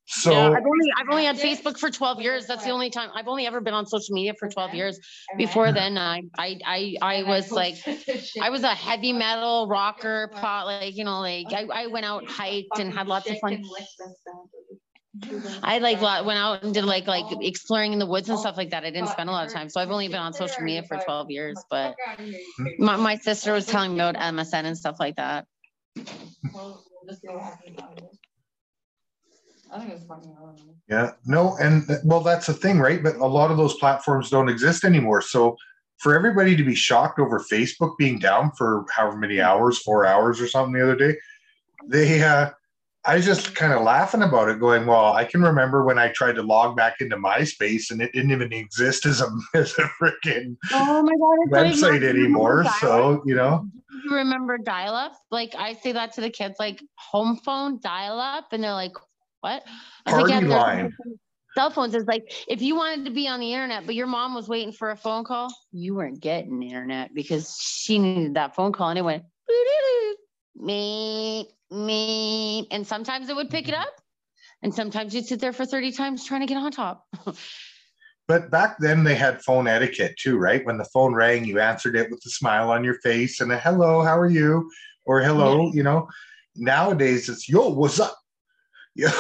So yeah, I've only I've only had Facebook for 12 years. That's the only time I've only ever been on social media for 12 years. Before then, I I I, I was like I was a heavy metal rocker, pot like you know, like I, I went out, hiked, and had lots of fun. I like went out and did like like exploring in the woods and stuff like that. I didn't spend a lot of time, so I've only been on social media for 12 years. But my, my sister was telling me about MSN and stuff like that. Yeah, no, and well, that's the thing, right? But a lot of those platforms don't exist anymore. So for everybody to be shocked over Facebook being down for however many hours, four hours or something the other day, they uh I was just kind of laughing about it, going, Well, I can remember when I tried to log back into MySpace and it didn't even exist as a *laughs* as a freaking Oh my god! website anymore. So, you know, you remember dial up? Like I say that to the kids, like home phone dial up, and they're like, "What?" Was like, Party line. Cell phones is like if you wanted to be on the internet, but your mom was waiting for a phone call, you weren't getting the internet because she needed that phone call, and it went me me, and sometimes it would pick it mm-hmm. up, and sometimes you'd sit there for thirty times trying to get on top. *laughs* But back then they had phone etiquette too, right? When the phone rang, you answered it with a smile on your face and a hello, how are you? Or hello, you know. Nowadays it's yo, what's up? *laughs* Yeah.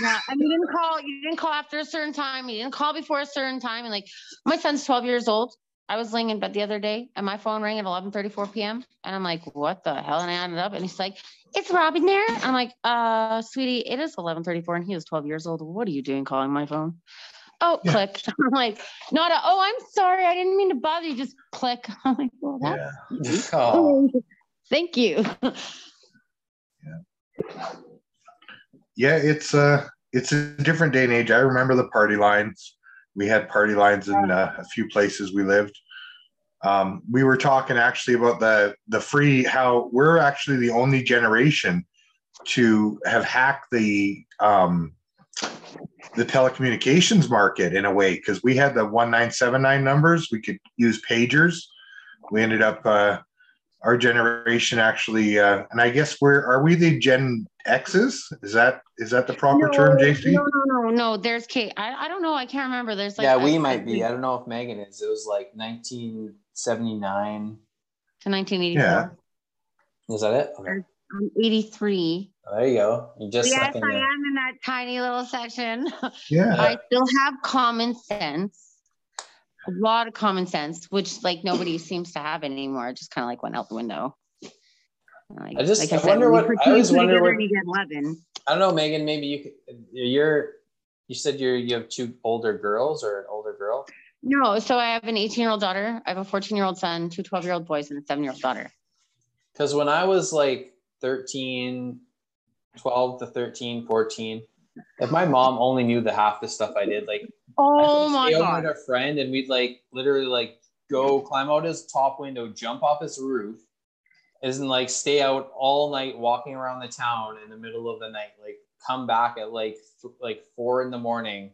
Yeah, and you didn't call. You didn't call after a certain time. You didn't call before a certain time. And like, my son's 12 years old. I was laying in bed the other day, and my phone rang at 11:34 p.m. And I'm like, "What the hell?" And I added up, and he's like, "It's Robin there." I'm like, "Uh, sweetie, it is 11:34, and he was 12 years old. What are you doing calling my phone?" Oh, Yeah. click. *laughs* I'm like, "Not a." Oh, I'm sorry. I didn't mean to bother you. Just click. *laughs* I'm like, "Well, that's yeah. *laughs* Oh, thank you." yeah, it's uh it's a different day and age. I remember the party lines. We had party lines in uh, a few places we lived. Um, we were talking actually about the the free how we're actually the only generation to have hacked the um, the telecommunications market in a way because we had the 1979 numbers we could use pagers we ended up uh, our generation actually uh, and i guess we're are we the gen x's is that is that the proper term jc No, no, no, no. There's Kate. I, I don't know. I can't remember. There's like yeah, we a- might be. I don't know if Megan is. It was like 1979. to 1984. Yeah. Is that it? Okay. I'm 83. There you go. You just yes, I there. am in that tiny little section. yeah *laughs* I still have common sense. A lot of common sense, which like nobody seems to have anymore. It just kind of like went out the window. Like, I just- I said, wonder what- I always wonder what- You get 11. I don't know, Megan. Maybe you could. You're. You said you're. You have two older girls or an older girl. No, so I have an 18 year old daughter. I have a 14 year old son, two 12 year old boys, and a seven year old daughter. Because when I was like 13, 12 to 13, 14, if my mom only knew the half the stuff I did, like Oh my God. a friend and we'd like literally like go climb out his top window, jump off his roof, isn't like stay out all night walking around the town in the middle of the night, like come back at like th- like four in the morning.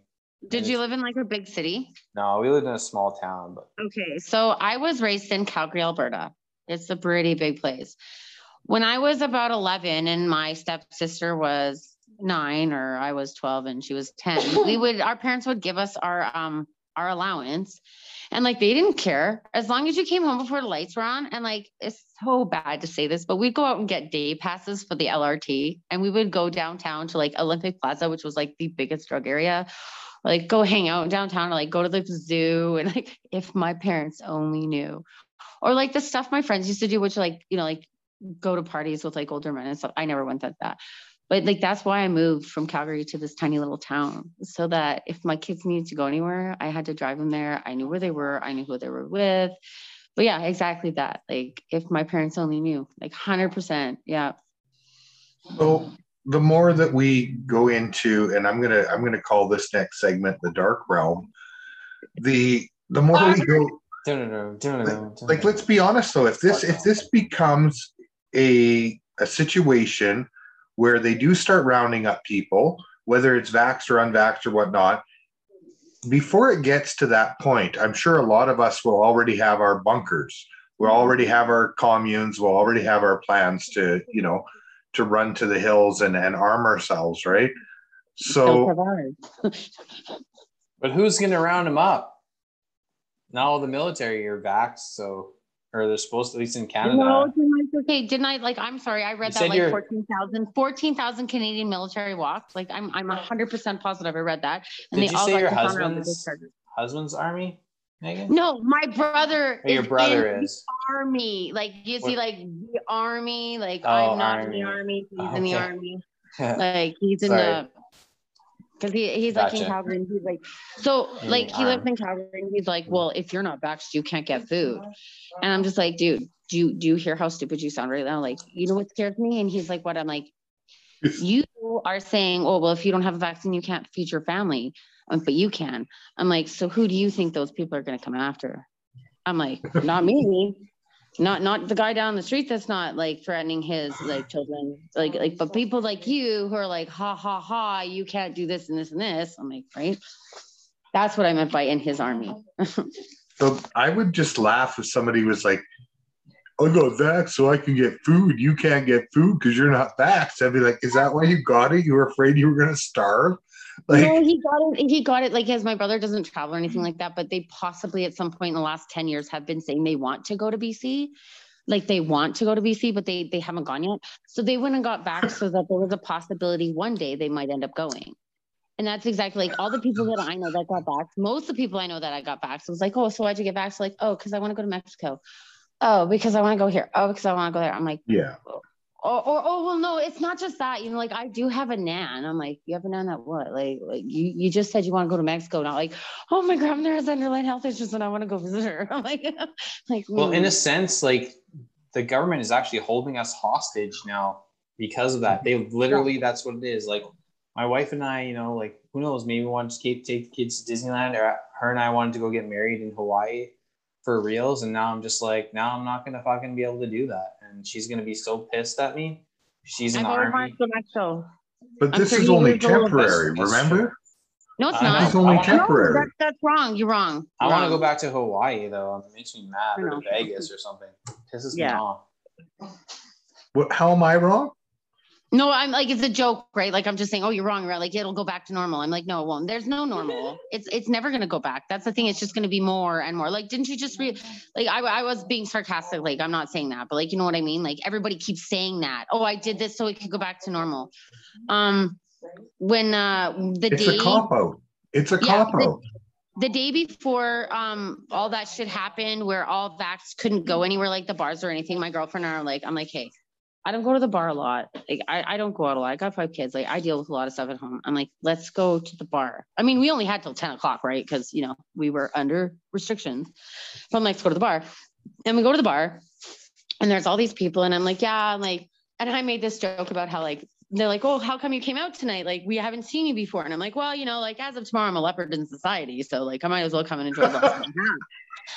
Did you live in like a big city? No, we lived in a small town, but Okay, so I was raised in Calgary, Alberta. It's a pretty big place. When I was about 11 and my stepsister was nine or I was 12 and she was 10, we *laughs* would, our parents would give us our, um, our allowance and like they didn't care as long as you came home before the lights were on. And like it's so bad to say this, but we'd go out and get day passes for the LRT and we would go downtown to like Olympic Plaza, which was like the biggest drug area. Like go hang out downtown or like go to the zoo. *laughs* And like if my parents only knew. Or like the stuff my friends used to do, which like, you know, like go to parties with like older men and stuff. I never went at that but like that's why I moved from Calgary to this tiny little town so that if my kids needed to go anywhere, I had to drive them there. I knew where they were, I knew who they were with. But yeah, exactly that. Like if my parents only knew, like 100%. Yeah. So the more that we go into, and I'm gonna I'm gonna call this next segment the dark realm. The the more we go, like let's be honest though, if this if this becomes a a situation where they do start rounding up people, whether it's vaxxed or unvaxxed or whatnot. Before it gets to that point, I'm sure a lot of us will already have our bunkers. We'll already have our communes. We'll already have our plans to, you know, to run to the hills and, and arm ourselves, right? So, *laughs* but who's going to round them up? Not all the military are vaxxed, so or they're supposed to, at least in Canada. No, didn't okay, didn't I like? I'm sorry, I read you that like 14,000 14,000 Canadian military walked. Like I'm I'm 100 percent positive I read that. And Did they you all say your husband's husband's army? Megan? No, my brother. Oh, your brother is army. Like you what? see, like the army. Like oh, I'm not army. in the army. He's oh, okay. in the army. *laughs* like he's in the because he, he's gotcha. like in Calgary and he's like so like he lives in Calgary and he's like well if you're not vaxxed you can't get food. And I'm just like dude do you do you hear how stupid you sound right now? Like you know what scares me? And he's like what? I'm like *laughs* you are saying oh well if you don't have a vaccine you can't feed your family. Um, but you can. I'm like so who do you think those people are going to come after? I'm like not me not not the guy down the street that's not like threatening his like children like like but people like you who are like ha ha ha you can't do this and this and this i'm like right that's what i meant by in his army *laughs* so i would just laugh if somebody was like "I go vax so I can get food. You can't get food because you're not vaxxed. I'd be like, is that why you got it? You were afraid you were going to starve? Like, no, he got it. He got it. Like, as my brother doesn't travel or anything like that, but they possibly at some point in the last 10 years have been saying they want to go to BC. Like they want to go to BC, but they they haven't gone yet. So they went and got back so that there was a possibility one day they might end up going. And that's exactly like all the people that I know that got back. Most of the people I know that I got back. So it was like, oh, so why'd you get back? So like, oh, because I want to go to Mexico. Oh, because I want to go here. Oh, because I want to go there. I'm like, yeah. Oh, or, or oh well no it's not just that you know like i do have a nan. I'm like you have a nan that what? Like like you you just said you want to go to mexico not like oh my grandmother has underlying health issues and i want to go visit her. *laughs* I'm like *laughs* like well mm. in a sense like the government is actually holding us hostage now because of that. They literally that's what it is. Like my wife and i you know like who knows maybe we want to take the kids to disneyland or her and i wanted to go get married in hawaii for reals and now i'm just like now i'm not gonna fucking be able to do that and she's gonna be so pissed at me. She's in the army. But this is only temporary, remember? No, it's not. It's only temporary. No, that's, that's wrong. You're wrong. I want to go back to Hawaii though. It makes me mad. Or Vegas or something. Pisses yeah. me off. What? How am I wrong? No, I'm like it's a joke, right? Like I'm just saying, oh, you're wrong, right? Like it'll go back to normal. I'm like, no, it won't. There's no normal. *laughs* It's it's never gonna go back. That's the thing. It's just gonna be more and more. Like, didn't you just read? Like I, I was being sarcastic. Like I'm not saying that, but like you know what I mean. Like everybody keeps saying that. Oh, I did this so it could go back to normal. Um, when uh the it's day, a cop out. It's a yeah, cop out. The, the day before um all that shit happened, where all vax couldn't go anywhere, like the bars or anything. My girlfriend and I are like, I'm like, hey I don't go to the bar a lot. Like I, I don't go out a lot. I got five kids. Like I deal with a lot of stuff at home. I'm like, let's go to the bar. I mean, we only had till 10 o'clock, right? Because you know, we were under restrictions. So I'm like, let's go to the bar. And we go to the bar and there's all these people. And I'm like, yeah, I'm like, and I made this joke about how like they're like, oh, how come you came out tonight? Like, we haven't seen you before. And I'm like, well, you know, like as of tomorrow, I'm a leopard in society. So like I might as well come and enjoy the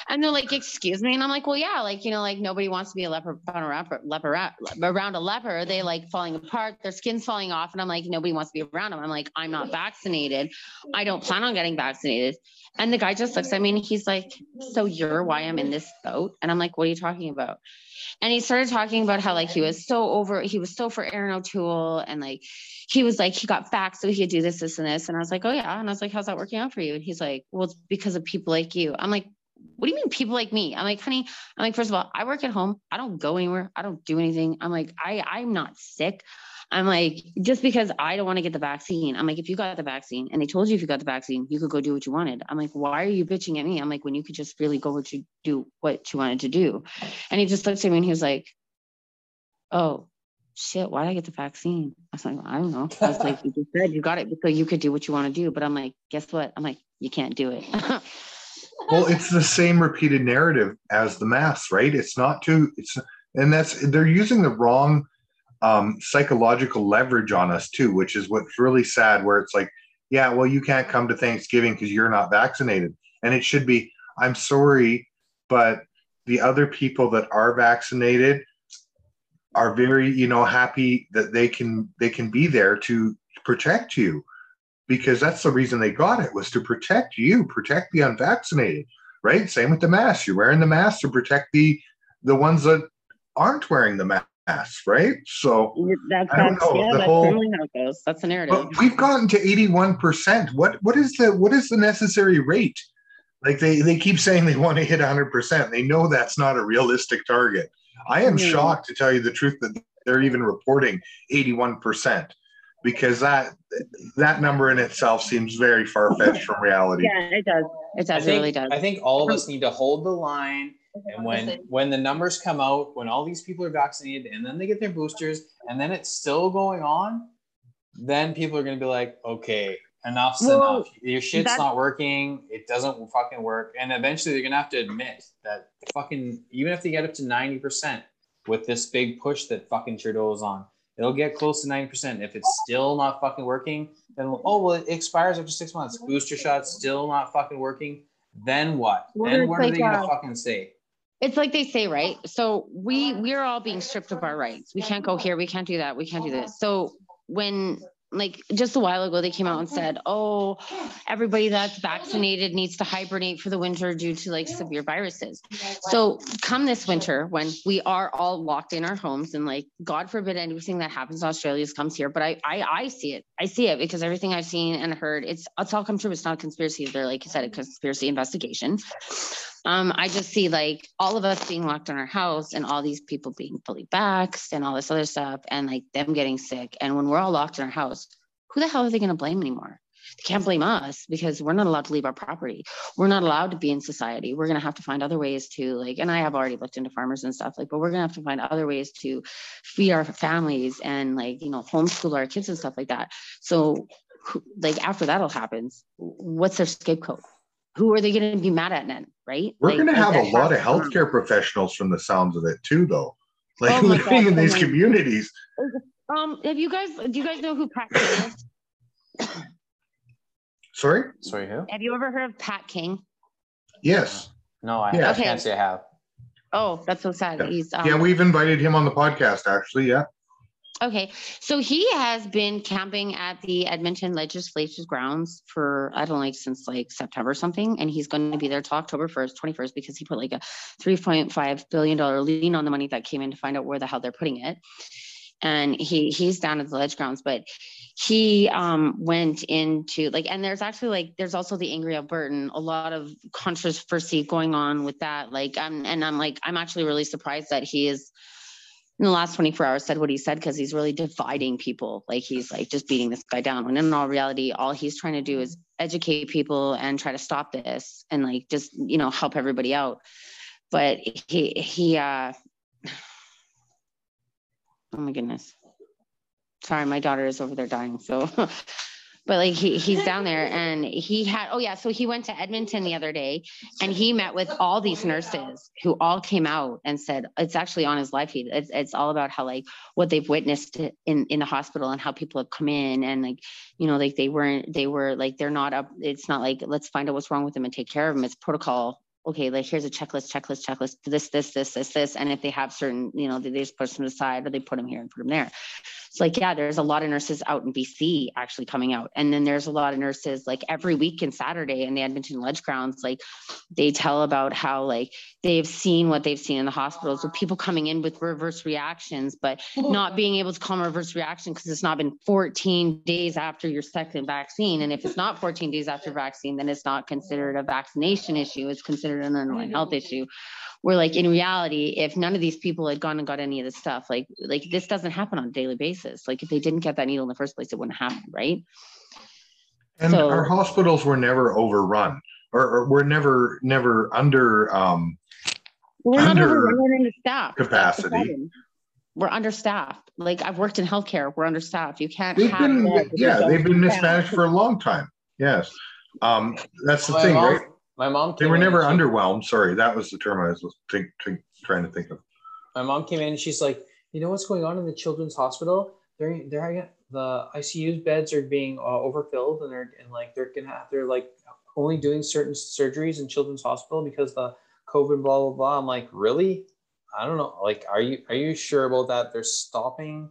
And they're like, excuse me. And I'm like, well, yeah, like, you know, like nobody wants to be a leper around, leper, around a leper. They like falling apart, their skin's falling off. And I'm like, nobody wants to be around them. I'm like, I'm not vaccinated. I don't plan on getting vaccinated. And the guy just looks at me and he's like, so you're why I'm in this boat? And I'm like, what are you talking about? And he started talking about how like he was so over, he was so for Erin O'Toole and like he was like, he got back so he could do this, this, and this. And I was like, oh yeah. And I was like, how's that working out for you? And he's like, well, it's because of people like you. I'm like, what do you mean people like me? I'm like, honey, I'm like, first of all, I work at home. I don't go anywhere. I don't do anything. I'm like, I, I'm not sick. I'm like, just because I don't want to get the vaccine, I'm like, if you got the vaccine and they told you if you got the vaccine, you could go do what you wanted. I'm like, why are you bitching at me? I'm like, when you could just really go what you do what you wanted to do. And he just looked at me and he was like, Oh, shit, why did I get the vaccine? I was like, I don't know. I was like, you just said you got it because you could do what you want to do. But I'm like, guess what? I'm like, you can't do it. *laughs* well, it's the same repeated narrative as the mass, right? It's not too, it's, and that's, they're using the wrong um, psychological leverage on us too, which is what's really sad. Where it's like, yeah, well, you can't come to Thanksgiving because you're not vaccinated, and it should be, I'm sorry, but the other people that are vaccinated are very, you know, happy that they can they can be there to protect you because that's the reason they got it was to protect you, protect the unvaccinated, right? Same with the mask. You're wearing the mask to protect the the ones that aren't wearing the mask right? So that's, don't know, yeah, the that's whole, how it goes. That's the narrative. But we've gotten to 81%. What what is the what is the necessary rate? Like they they keep saying they want to hit 100%. They know that's not a realistic target. I am mm. shocked to tell you the truth that they're even reporting 81% because that that number in itself seems very far fetched from reality. Yeah, it does. It does. Think, it really does. I think all of us um, need to hold the line and when when the numbers come out, when all these people are vaccinated and then they get their boosters and then it's still going on, then people are going to be like, okay, enough's well, enough. Your shit's not working. It doesn't fucking work. And eventually they're going to have to admit that fucking, even if they get up to 90% with this big push that fucking Trudeau is on, it'll get close to 90%. If it's still not fucking working, then, oh, well, it expires after six months. Booster shots still not fucking working. Then what? Well, then what are they going to fucking say? it's like they say right so we we're all being stripped of our rights we can't go here we can't do that we can't do this so when like just a while ago they came out and said oh everybody that's vaccinated needs to hibernate for the winter due to like severe viruses. So come this winter when we are all locked in our homes and like god forbid anything that happens in australia comes here but I, I i see it. I see it because everything i've seen and heard it's it's all come true. It's not a conspiracy. They're like you said a conspiracy investigation um, I just see like all of us being locked in our house and all these people being fully vaxxed and all this other stuff and like them getting sick. And when we're all locked in our house, who the hell are they going to blame anymore? They can't blame us because we're not allowed to leave our property. We're not allowed to be in society. We're going to have to find other ways to like, and I have already looked into farmers and stuff like, but we're going to have to find other ways to feed our families and like, you know, homeschool our kids and stuff like that. So like after that all happens, what's their scapegoat? Who are they going to be mad at then, right? We're like, going to have a lot of healthcare professionals from the sounds of it too, though. Like oh living God, in these communities. Um, have you guys? Do you guys know who Pat King is? Sorry. Sorry, who? Have you ever heard of Pat King? Yes. No, I, yeah. I can't say I have. Oh, that's so sad. Yeah. He's um, yeah, we've invited him on the podcast actually. Yeah. Okay, so he has been camping at the Edmonton Legislature's grounds for I don't know, like since like September something, and he's going to be there till October first, twenty first, because he put like a three point five billion dollar lien on the money that came in to find out where the hell they're putting it, and he he's down at the ledge grounds, but he um went into like, and there's actually like there's also the angry Albertan, a lot of controversy going on with that, like, um, and I'm like I'm actually really surprised that he is in the last 24 hours said what he said because he's really dividing people. Like he's like just beating this guy down. When in all reality, all he's trying to do is educate people and try to stop this and like just, you know, help everybody out. But he he uh *sighs* oh my goodness. Sorry, my daughter is over there dying. So *laughs* but like he he's down there and he had oh yeah so he went to edmonton the other day and he met with all these nurses who all came out and said it's actually on his live feed it's, it's all about how like what they've witnessed in in the hospital and how people have come in and like you know like they weren't they were like they're not up it's not like let's find out what's wrong with them and take care of them it's protocol okay, like here's a checklist, checklist, checklist, this, this, this, this, this. And if they have certain, you know, they just push them aside or they put them here and put them there. It's like, yeah, there's a lot of nurses out in BC actually coming out. And then there's a lot of nurses like every week and Saturday in the Edmonton Ledge Grounds, like they tell about how like they've seen what they've seen in the hospitals with people coming in with reverse reactions, but not being able to calm a reverse reaction because it's not been 14 days after your second vaccine. And if it's not 14 days after vaccine, then it's not considered a vaccination issue. It's considered an underlying health issue. Where like in reality, if none of these people had gone and got any of this stuff, like like this doesn't happen on a daily basis. Like if they didn't get that needle in the first place, it wouldn't happen, right? And So- our hospitals were never overrun or, or were never never under um We're not Under over, we're understaffed. That's the capacity. We're understaffed. Like I've worked in healthcare, we're understaffed. You can't they've have. been beds if you yeah, they've been mismanaged for a long time. Yes. Um that's the my thing, mom, right? My mom. They were in never she- underwhelmed. Sorry, that was the term I was think, think, trying to think of. my mom came in and she's like, you know what's going on in the children's hospital? They're they're the ICU beds are being uh, overfilled and they're and like they're gonna have they're like only doing certain surgeries in children's hospital because the COVID blah blah blah. I'm like, really? I don't know. Like, are you are you sure about that? They're stopping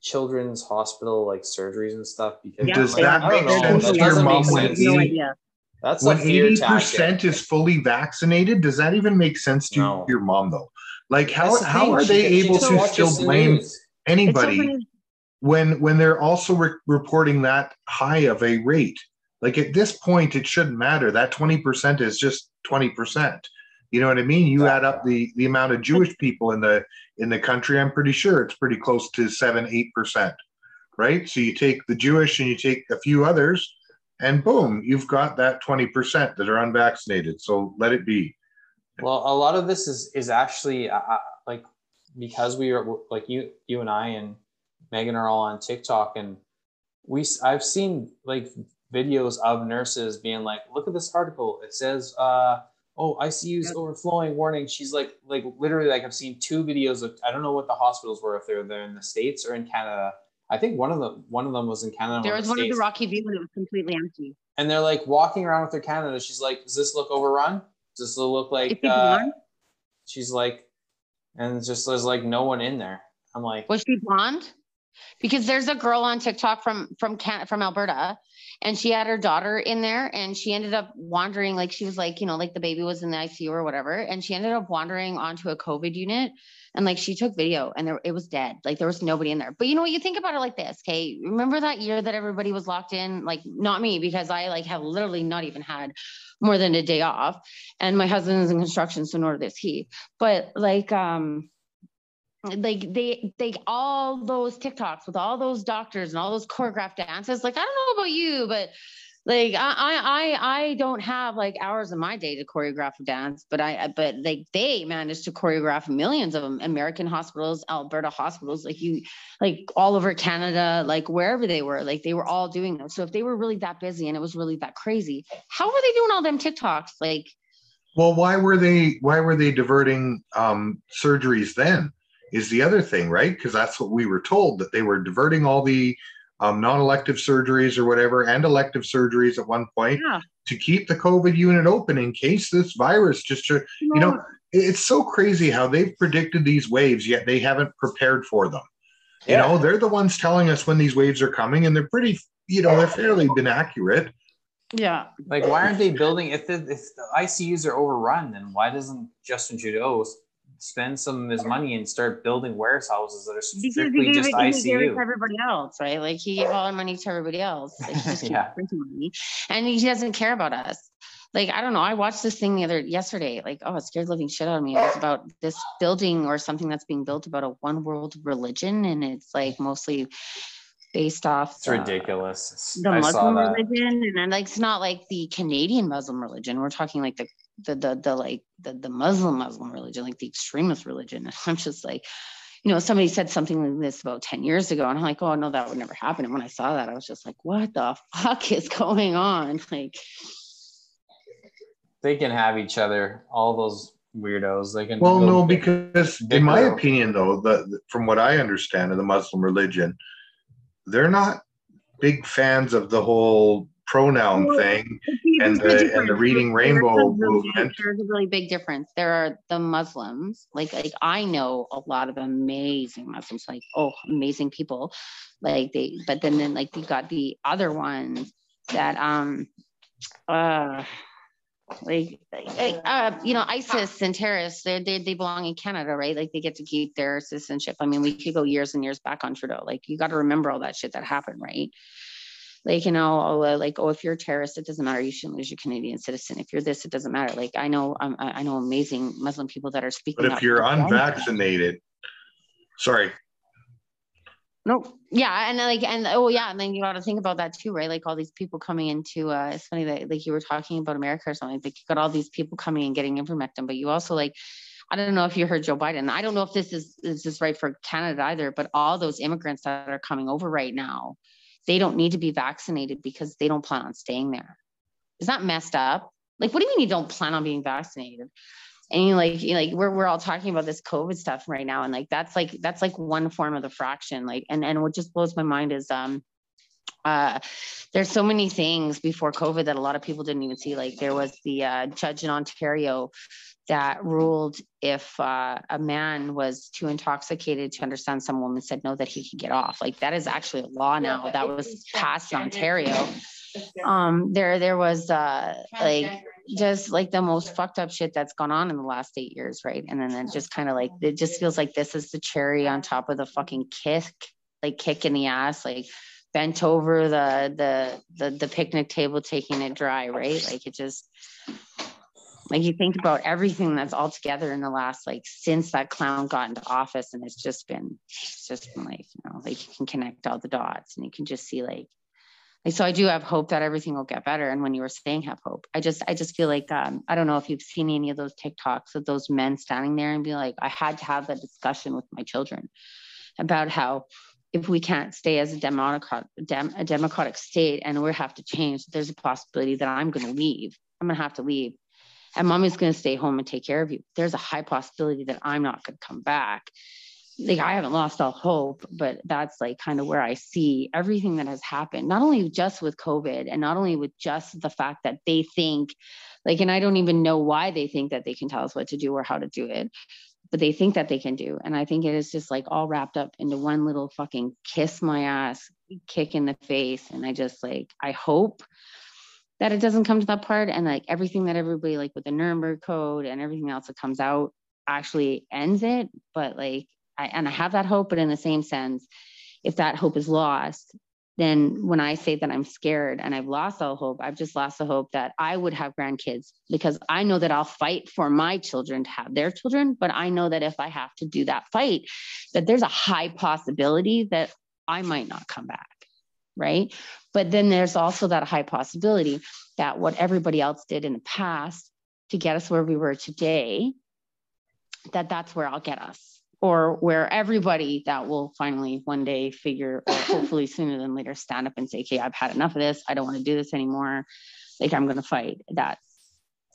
children's hospital like surgeries and stuff because Yeah, Does they that make sense doing to a lot your mom things. when I have no idea. That's when eighty percent is fully vaccinated, does that even make sense to No. your mom though? Like how That's how thing, are they she able just to still blame news. Anybody funny. when when they're also re- reporting that high of a rate? Like at this point, it shouldn't matter. That twenty percent is just twenty percent. You know what I mean? You add up the the amount of Jewish people in the in the country. I'm pretty sure it's pretty close to seven eight percent, right? So you take the Jewish and you take a few others, and boom, you've got that twenty percent that are unvaccinated. So let it be. Well, a lot of this is is actually uh, uh, like because we are like you you and I and Megan are all on TikTok and we I've seen like videos of nurses being like, look at this article. It says uh oh ICU's Yep. overflowing warning. She's like like literally like I've seen two videos of I don't know what the hospitals were if they're there in the states or in Canada. I think one of them one of them was in Canada. There was one of the Rocky View and it was completely empty. and they're like walking around with their Canada. She's like, "Does this look overrun? Does this look like?" Uh, she's like, and just there's like no one in there. I'm like, Was she blonde? Because there's a girl on TikTok from from Can from Alberta, and she had her daughter in there, and she ended up wandering like she was like you know like the baby was in the ICU or whatever, and she ended up wandering onto a COVID unit, and like she took video, and there it was dead, like there was nobody in there. But you know what? You think about it like this, okay? Remember that year that everybody was locked in? Like not me because I like have literally not even had more than a day off, and my husband is in construction, so nor does he. But like um like they they all those TikToks with all those doctors and all those choreographed dances. Like I don't know about you, but like I I I don't have like hours of my day to choreograph a dance, but I I- but like they managed to choreograph millions of them. American hospitals, Alberta hospitals, like you like all over Canada, like wherever they were, like they were all doing them. So if they were really that busy and it was really that crazy, how were they doing all them TikToks? Like Well, why were they why were they diverting um, surgeries then? Is the other thing, right? Because that's what we were told that they were diverting all the um, non-elective surgeries or whatever and elective surgeries at one point yeah, to keep the COVID unit open in case this virus just you know it- it's so crazy how they've predicted these waves yet they haven't prepared for them. You know, they're the ones telling us when these waves are coming and they're pretty you know they're fairly been accurate. yeah. like why aren't they building? If the if the ICUs are overrun, then why doesn't Justin Trudeau s- spend some of his money and start building warehouses that are strictly just it, it to ICU? everybody else, right? Like he gave all the money to everybody else. Like he just *laughs* Yeah. money, and he doesn't care about us. Like I don't know. I watched this thing the other yesterday. Like oh, it scared living shit out of me. It was about this building or something that's being built about a one world religion, and it's like mostly based off It's the- ridiculous. The I Muslim religion, and then like it's not like the Canadian Muslim religion. We're talking like the the the, the like the, the Muslim Muslim religion, like the extremist religion. And *laughs* I'm just like, you know, somebody said something like this about 10 years ago, and I'm like, oh no, that would never happen. And when I saw that, I was just like, what the fuck *laughs* is going on? *laughs* Like, They can have each other. All those weirdos. They can. Well, no, big- because big in my girl. opinion, though, the, the- from what I understand of the Muslim religion, they're not big fans of the whole pronoun Well, thing. And the- and the Reading There's Rainbow movement. There's a really big difference. There are the Muslims, like like I know a lot of amazing Muslims, like oh, amazing people, like they. But then then like you got the other ones that um, uh, like like, uh, you know, ISIS and terrorists. They they they belong in Canada, right? Like they get to keep their citizenship. I mean, we could go years and years back on Trudeau. Like you got to remember all that shit that happened, right? Like you know oh, like oh if you're a terrorist it doesn't matter. You shouldn't lose your canadian citizen. If you're this it doesn't matter. Like i know um, i know amazing muslim people that are speaking But if you're unvaccinated, sorry, no yeah and then, like and oh yeah and then you got to think about that too right? Like all these people coming into uh it's funny that like you were talking about america or something like you got all these people coming and getting ivermectin but you also like I don't know if you heard Joe Biden. I don't know if this is this is right for Canada either, but all those immigrants that are coming over right now, they don't need to be vaccinated because they don't plan on staying there. Is that messed up? Like, what do you mean you don't plan on being vaccinated? And you like, you like we're we're all talking about this COVID stuff right now, and like that's like that's like one form of the fraction. Like, and and what just blows my mind is um uh, there's so many things before COVID that a lot of people didn't even see. Like there was the uh, judge in Ontario that ruled if uh, a man was too intoxicated to understand some woman said no, that he could get off. Like that is actually a law now that was passed in Ontario. Um, there, there was uh, like just like the most fucked up shit that's gone on in the last eight years, right? And then it just kind of like it just feels like this is the cherry on top of the fucking kick, like kick in the ass, like bent over the the the, the picnic table taking it dry, right? Like it just like you think about everything that's all together in the last like since that clown got into office and it's just been it's just been like you know like you can connect all the dots and you can just see like like so i do have hope that everything will get better and when you were saying have hope i just i just feel like um i don't know if you've seen any of those tiktoks of those men standing there and be like i had to have that discussion with my children about how if we can't stay as a democratic, dem, a democratic state and we have to change, there's a possibility that I'm going to leave. I'm going to have to leave. And mommy's going to stay home and take care of you. There's a high possibility that I'm not going to come back. Like I haven't lost all hope, but that's like kind of where I see everything that has happened, not only just with COVID and not only with just the fact that they think like, and I don't even know why they think that they can tell us what to do or how to do it but they think that they can do. And I think it is just like all wrapped up into one little fucking kiss my ass, kick in the face. And I just like, I hope that it doesn't come to that part. And like everything that everybody, like with the Nuremberg Code and everything else that comes out, actually ends it. But like, I, and I have that hope, but in the same sense, if that hope is lost, then when I say that I'm scared and I've lost all hope, I've just lost the hope that I would have grandkids because I know that I'll fight for my children to have their children. But I know that if I have to do that fight, that there's a high possibility that I might not come back. Right. But then there's also that high possibility that what everybody else did in the past to get us where we were today, that that's where I'll get us or where everybody that will finally one day figure, or hopefully sooner than later, stand up and say, "Okay, I've had enough of this. I don't want to do this anymore. Like I'm going to fight." That's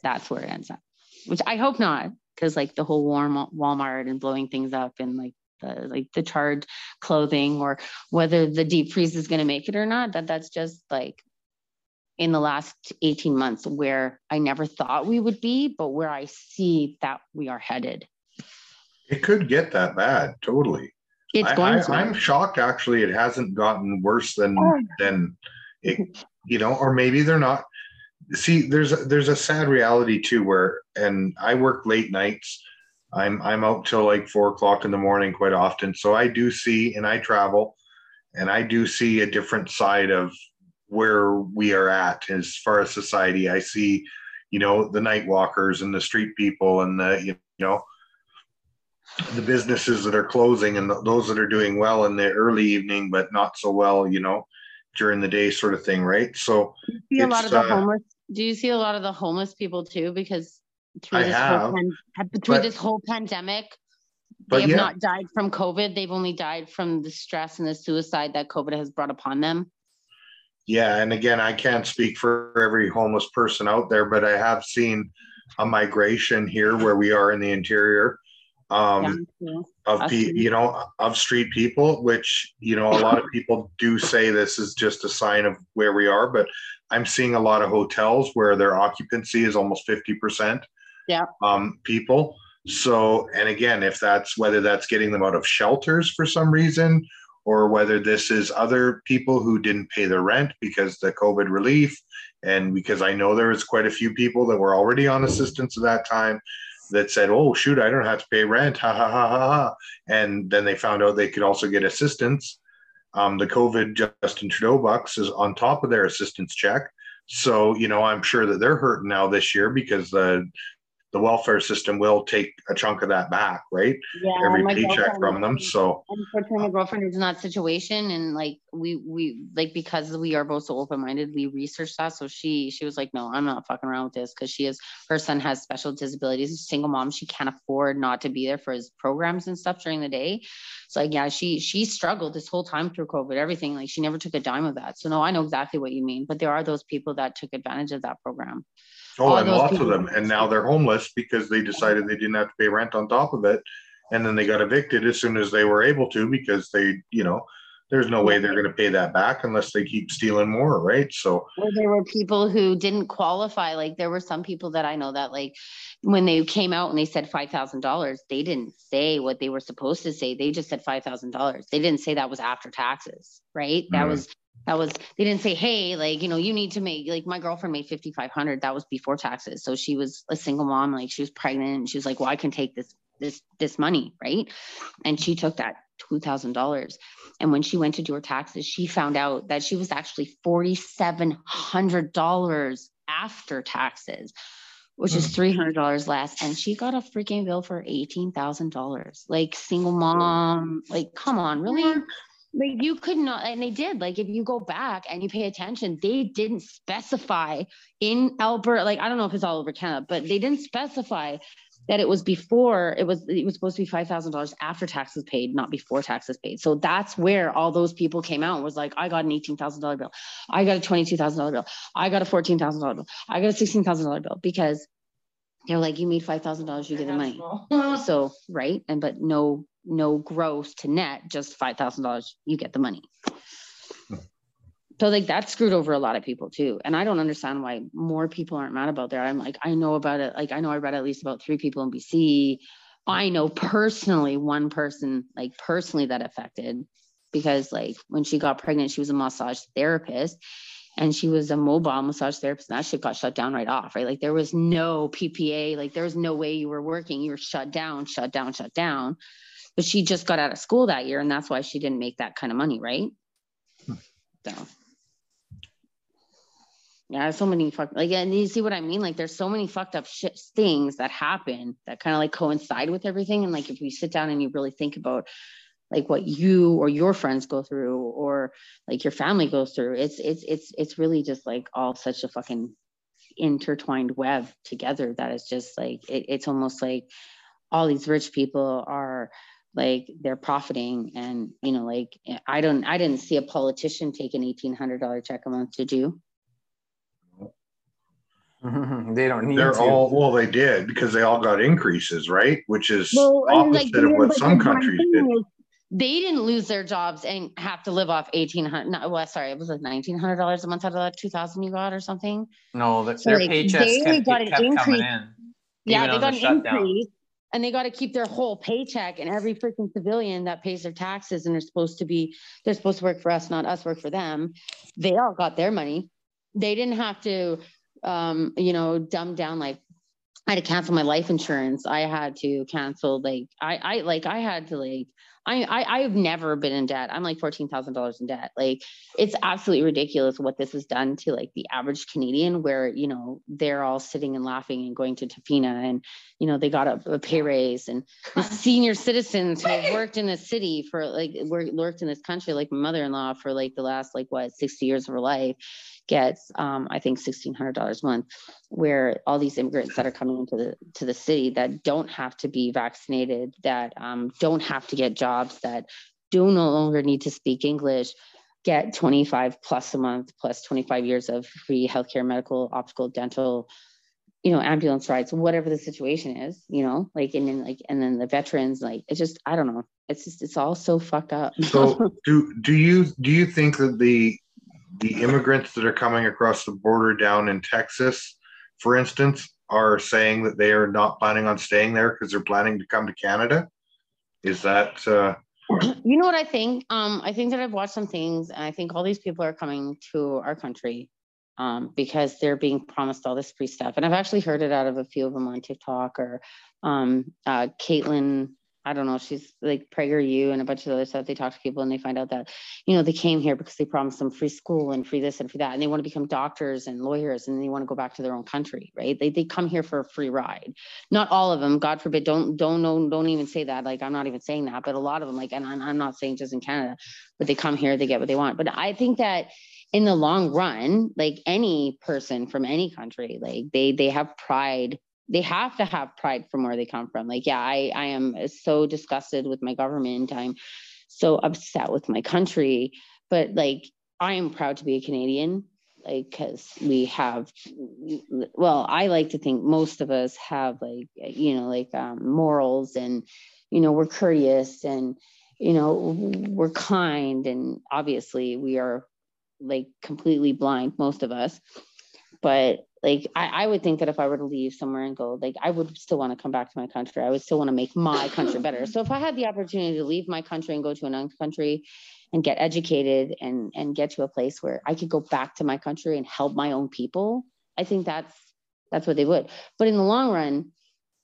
that's where it ends up. Which I hope not, because like the whole warm Walmart and blowing things up and like the like the charred clothing or whether the deep freeze is going to make it or not. That that's just like in the last 18 months where I never thought we would be, but where I see that we are headed. It could get that bad, totally. It's going I, am shocked actually it hasn't gotten worse than Oh. than it, you know, or maybe they're not. See, there's a, there's a sad reality too where, and I work late nights. I'm I'm out till like four o'clock in the morning quite often, so I do see and I travel, and I do see a different side of where we are at as far as society. I see, you know, the night walkers and the street people and the you know the businesses that are closing and th- those that are doing well in the early evening but not so well you know during the day sort of thing right so see a lot of the uh, homeless. Do you see a lot of the homeless people too? Because through I this have, whole pan, through but- this whole pandemic, they have yeah. not died from COVID. They've only died from the stress and the suicide that COVID has brought upon them. yeah and again i can't speak for every homeless person out there but i have seen a migration here where we are in the interior um, Yeah. of pe- you know of street people which you know a lot of people do say this is just a sign of where we are but i'm seeing a lot of hotels where their occupancy is almost 50% Yeah. um people so and again if that's whether that's getting them out of shelters for some reason or whether this is other people who didn't pay their rent because the covid relief and because i know there was quite a few people that were already on assistance at that time that said, "Oh shoot, I don't have to pay rent." *laughs* Ha ha ha ha ha. And then they found out they could also get assistance. Um, the COVID Justin Trudeau bucks is on top of their assistance check. So you know, I'm sure that they're hurting now this year because the the welfare system will take a chunk of that back, right? Yeah, Every paycheck from them. So Unfortunately, my girlfriend is in that situation, and like we we like because we are both so open minded, we researched that. So she she was like, no, I'm not fucking around with this because she is her son has special disabilities, single mom. She can't afford not to be there for his programs and stuff during the day. So like, yeah, she she struggled this whole time through COVID, everything. Like she never took a dime of that. So no, I know exactly what you mean. But there are those people that took advantage of that program. Oh, and lots of them, and now they're homeless because they decided they didn't have to pay rent on top of it, and then they got evicted as soon as they were able to because they, you know, there's no way they're going to pay that back unless they keep stealing more, right? So Or there were people who didn't qualify. Like there were some people that I know that like when they came out and they said five thousand dollars, they didn't say what they were supposed to say. They just said five thousand dollars. They didn't say that was after taxes, right? That Mhm. was that was they didn't say, hey, like you know, you need to make like my girlfriend made fifty five hundred. That was before taxes. So she was a single mom, like she was pregnant, and she was like, well, I can take this this this money, right? And she took that two thousand dollars. And when she went to do her taxes, she found out that she was actually $4,700 after taxes, which is mm. $300 less. And she got a freaking bill for $18,000. Like, single mom, like, come on, really? Like, you could not, and they did. Like, if you go back and you pay attention, they didn't specify in Alberta, like, I don't know if it's all over Canada, but they didn't specify that it was before it was it was supposed to be five thousand dollars after taxes paid, not before taxes paid. So that's where all those people came out and was like, I got an eighteen thousand dollar bill, I got a twenty two thousand dollar bill, I got a fourteen thousand dollar bill, I got a sixteen thousand dollar bill because they're like, you made five thousand dollars, you get the money. So right, and but no no gross to net, just five thousand dollars, you get the money. So like that screwed over a lot of people too. And I don't understand why more people aren't mad about that. I'm like, I know about it. Like I know I read at least about three people in BC. I know personally one person, like personally that affected because like when she got pregnant, she was a massage therapist and she was a mobile massage therapist. And that shit got shut down right off, right? Like there was no PPE, like there was no way you were working. You were shut down, shut down, shut down. But she just got out of school that year, and that's why she didn't make that kind of money, right? Hmm. So yeah, so many fuck like and you see what I mean? Like there's so many fucked up shit things that happen that kind of like coincide with everything. And like if you sit down and you really think about like what you or your friends go through or like your family goes through, it's it's it's it's really just like all such a fucking intertwined web together that it's just like it, it's almost like all these rich people are like they're profiting and you know like i don't i didn't see a politician take an $1800 check a month to do mm-hmm. they don't need they're to. all well, they did because they all got increases, right? Which is Well, opposite like, of what some countries did. They didn't lose their jobs and have to live off eighteen hundred. No, well, sorry, it was like nineteen hundred dollars a month out of that two thousand you got or something. no, that So, their like, paychecks they kept, got an kept increase. in. Yeah, they got the an shutdown. increase, and they got to keep their whole paycheck. And every freaking civilian that pays their taxes and they're supposed to be, they're supposed to work for us, not us work for them. They all got their money. They didn't have to, um, you know, dumb down like. I had to cancel my life insurance. I had to cancel like I I like I had to like I I I've never been in debt. I'm like fourteen thousand dollars in debt. Like it's absolutely ridiculous what this has done to like the average Canadian, where you know they're all sitting and laughing and going to Tofino, and you know they got a, a pay raise, and the *laughs* senior citizens who have worked in the city for like wor- worked in this country, like my mother-in-law for like the last like what sixty years of her life, gets um I think sixteen hundred dollars a month, where all these immigrants that are coming into the to the city that don't have to be vaccinated, that um don't have to get jobs, that do no longer need to speak English get 25 plus a month plus 25 years of free healthcare medical optical dental you know, ambulance rides, whatever the situation is, you know, like and then like and then the veterans, like it's just I don't know. It's just it's all so fucked up. So *laughs* do do you do you think that the the immigrants that are coming across the border down in Texas, for instance, are saying that they are not planning on staying there because they're planning to come to Canada? Is that uh, you know what I think? Um, I think that I've watched some things, and I think all these people are coming to our country um, because they're being promised all this free stuff. And I've actually heard it out of a few of them on TikTok or um, uh, Caitlin I don't know, she's like PragerU and a bunch of other stuff. They talk to people and they find out that, you know, they came here because they promised them free school and free this and free that. And they want to become doctors and lawyers and they want to go back to their own country, right? They, they come here for a free ride. Not all of them, God forbid, don't, don't, don't, don't even say that. Like, I'm not even saying that, but a lot of them, like, and I'm, I'm not saying just in Canada, but they come here, they get what they want. But I think that in the long run, like any person from any country, like they, they have pride they have to have pride from where they come from. Like, yeah, I, I am so disgusted with my government. I'm so upset with my country, but like, I am proud to be a Canadian, like, because we have, well, I like to think most of us have, like, you know, like um, morals and, you know, we're courteous and, you know, we're kind. And obviously, we are like completely blind, most of us. But like I, I would think that if I were to leave somewhere and go, like I would still want to come back to my country. I would still want to make my country better. So if I had the opportunity to leave my country and go to another country and get educated and and get to a place where I could go back to my country and help my own people, I think that's that's what they would. But in the long run,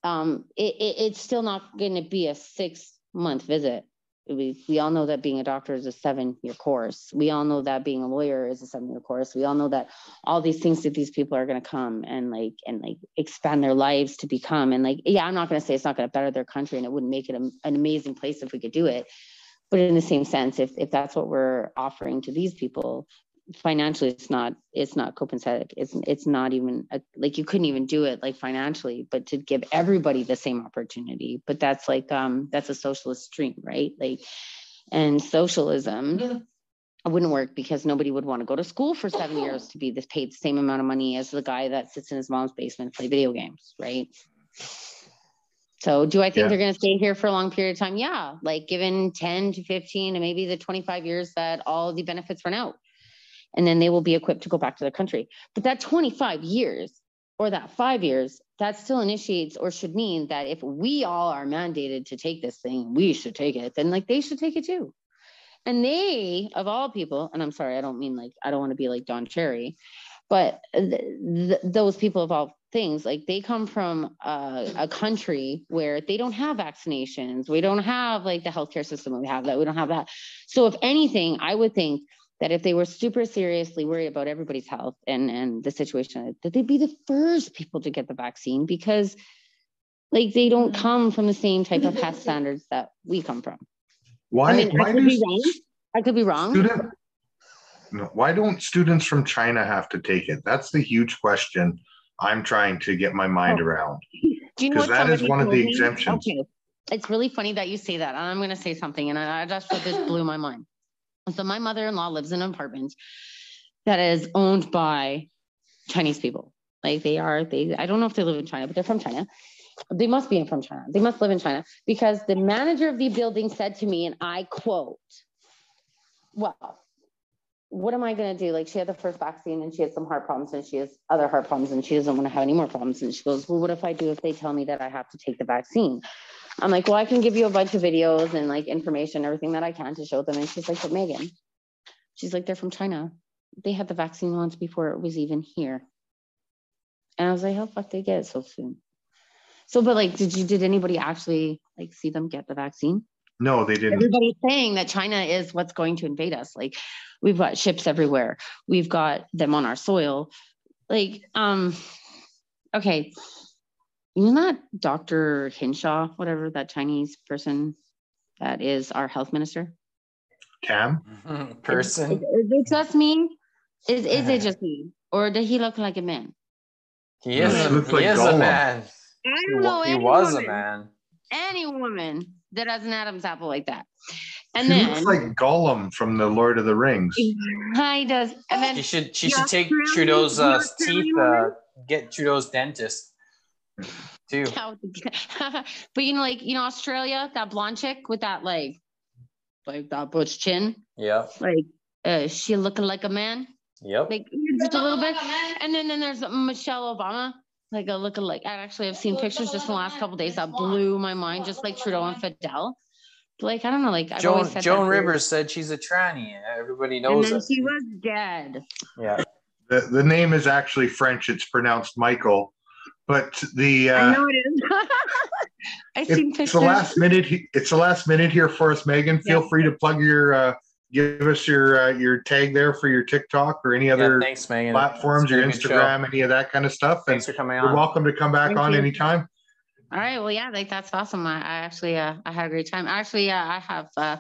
um, it, it, it's still not going to be a six month visit we, we all know that being a doctor is a seven year course. We all know that being a lawyer is a seven year course. We all know that all these things that these people are going to come and like, and like expand their lives to become. And like, yeah, I'm not going to say it's not going to better their country and it wouldn't make it a, an amazing place if we could do it. But in the same sense, if, if that's what we're offering to these people, financially it's not it's not copacetic it's it's not even a, like you couldn't even do it like financially but to give everybody the same opportunity but that's like um that's a socialist dream right like and socialism yeah. wouldn't work because nobody would want to go to school for seven *laughs* years to be this paid the same amount of money as the guy that sits in his mom's basement play video games right so do I think yeah. they're going to stay here for a long period of time? Yeah, like given 10 to 15 and maybe the 25 years that all the benefits run out and then they will be equipped to go back to their country. But that 25 years or that five years, that still initiates or should mean that if we all are mandated to take this thing, we should take it, then like they should take it too. And they, of all people, and I'm sorry, I don't mean like, I don't want to be like Don Cherry, but th- th- those people of all things, like they come from a, a country where they don't have vaccinations. We don't have like the healthcare system we have that. We don't have that. So if anything, I would think that if they were super seriously worried about everybody's health and and the situation that they'd be the first people to get the vaccine because like they don't mm-hmm. come from the same type of health standards that we come from. Why, I, mean, why I could be wrong. I could be wrong. Student, why don't students from china have to take it? That's the huge question i'm trying to get my mind oh. around. Because that is one of the exemptions. Okay. it's really funny that you say that i'm going to say something and i just thought this blew my mind so my mother-in-law lives in an apartment that is owned by Chinese people. Like they are, they I don't know if they live in China, but they're from China. They must be from China. They must live in China because the manager of the building said to me, and I quote, well, what am I going to do? Like she had the first vaccine and she had some heart problems and she has other heart problems and she doesn't want to have any more problems. And she goes, well, what if I do if they tell me that I have to take the vaccine? I'm like, well, I can give you a bunch of videos and like information, everything that I can to show them. And she's like, but Megan, she's like, they're from China. They had the vaccine once before it was even here. And I was like, how fuck they get it so soon? So, but like, did you, did anybody actually like see them get the vaccine? No, they didn't. Everybody's saying that China is what's going to invade us. Like, we've got ships everywhere. We've got them on our soil. Like, um, okay, you know that Dr. Hinshaw, whatever that Chinese person that is our health minister? Cam? person? Is, is, it just me? Is, is it just me? Or did he look like a man? He is, a, he like is a man. I don't know he, he was woman, a man. Any woman that has an Adam's apple like that. And he then looks like Gollum from the Lord of the Rings. He does. And then she should she should take Trudeau's uh, teeth uh, get Trudeau's dentist too. Yeah, with the- but you know, like you know, Australia, that blonde chick with that like, like that butch chin, Yep. like, uh, she looking like a man, Yep. like just a little bit. And then then there's Michelle Obama, like a looking like. I actually have seen pictures just in the last couple days that blew my mind, just like Trudeau and Fidel. Like I don't know, like I've Joan said Joan. Rivers said she's a tranny. Everybody And knows then it. she was dead. Yeah. The, the name is actually French. It's pronounced Michael, but the I uh, know it is. *laughs* I've seen it's the last minute. It's the last minute here for us, Megan. Feel Yeah. free to plug your, uh, give us your uh, your tag there for your TikTok or any Yeah, other thanks, Megan. platforms, your been show. Instagram, any of that kind of stuff. Thanks And Thanks for coming on. you're welcome to come back Thank on you. anytime. All right. Well, yeah, like that's awesome. I, I actually, uh, I had a great time. Actually, yeah, I have, uh,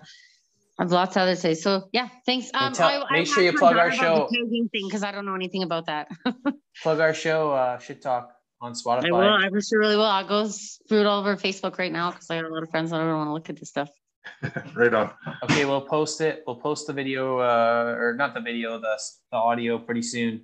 I have lots of other say. So yeah, thanks. Um, tell- I, make sure you plug our show. the tagging thing because I don't know anything about that. *laughs* Plug our show, uh, Shit Talk on Spotify. I will. I for sure really will. I'll go through it all over Facebook right now because I got a lot of friends that don't want to look at this stuff. *laughs* right on. Okay, we'll post it. We'll post the video, uh, or not the video, the the audio pretty soon.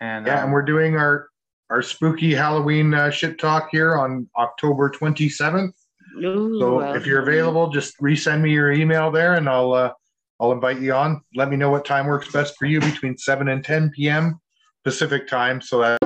And Yeah, um, and we're doing our our spooky Halloween uh, shit talk here on October 27th. Ooh, So well, if you're available, just resend me your email there, and I'll uh, I'll invite you on. Let me know what time works best for you between 7 and 10 p.m. Pacific time, so that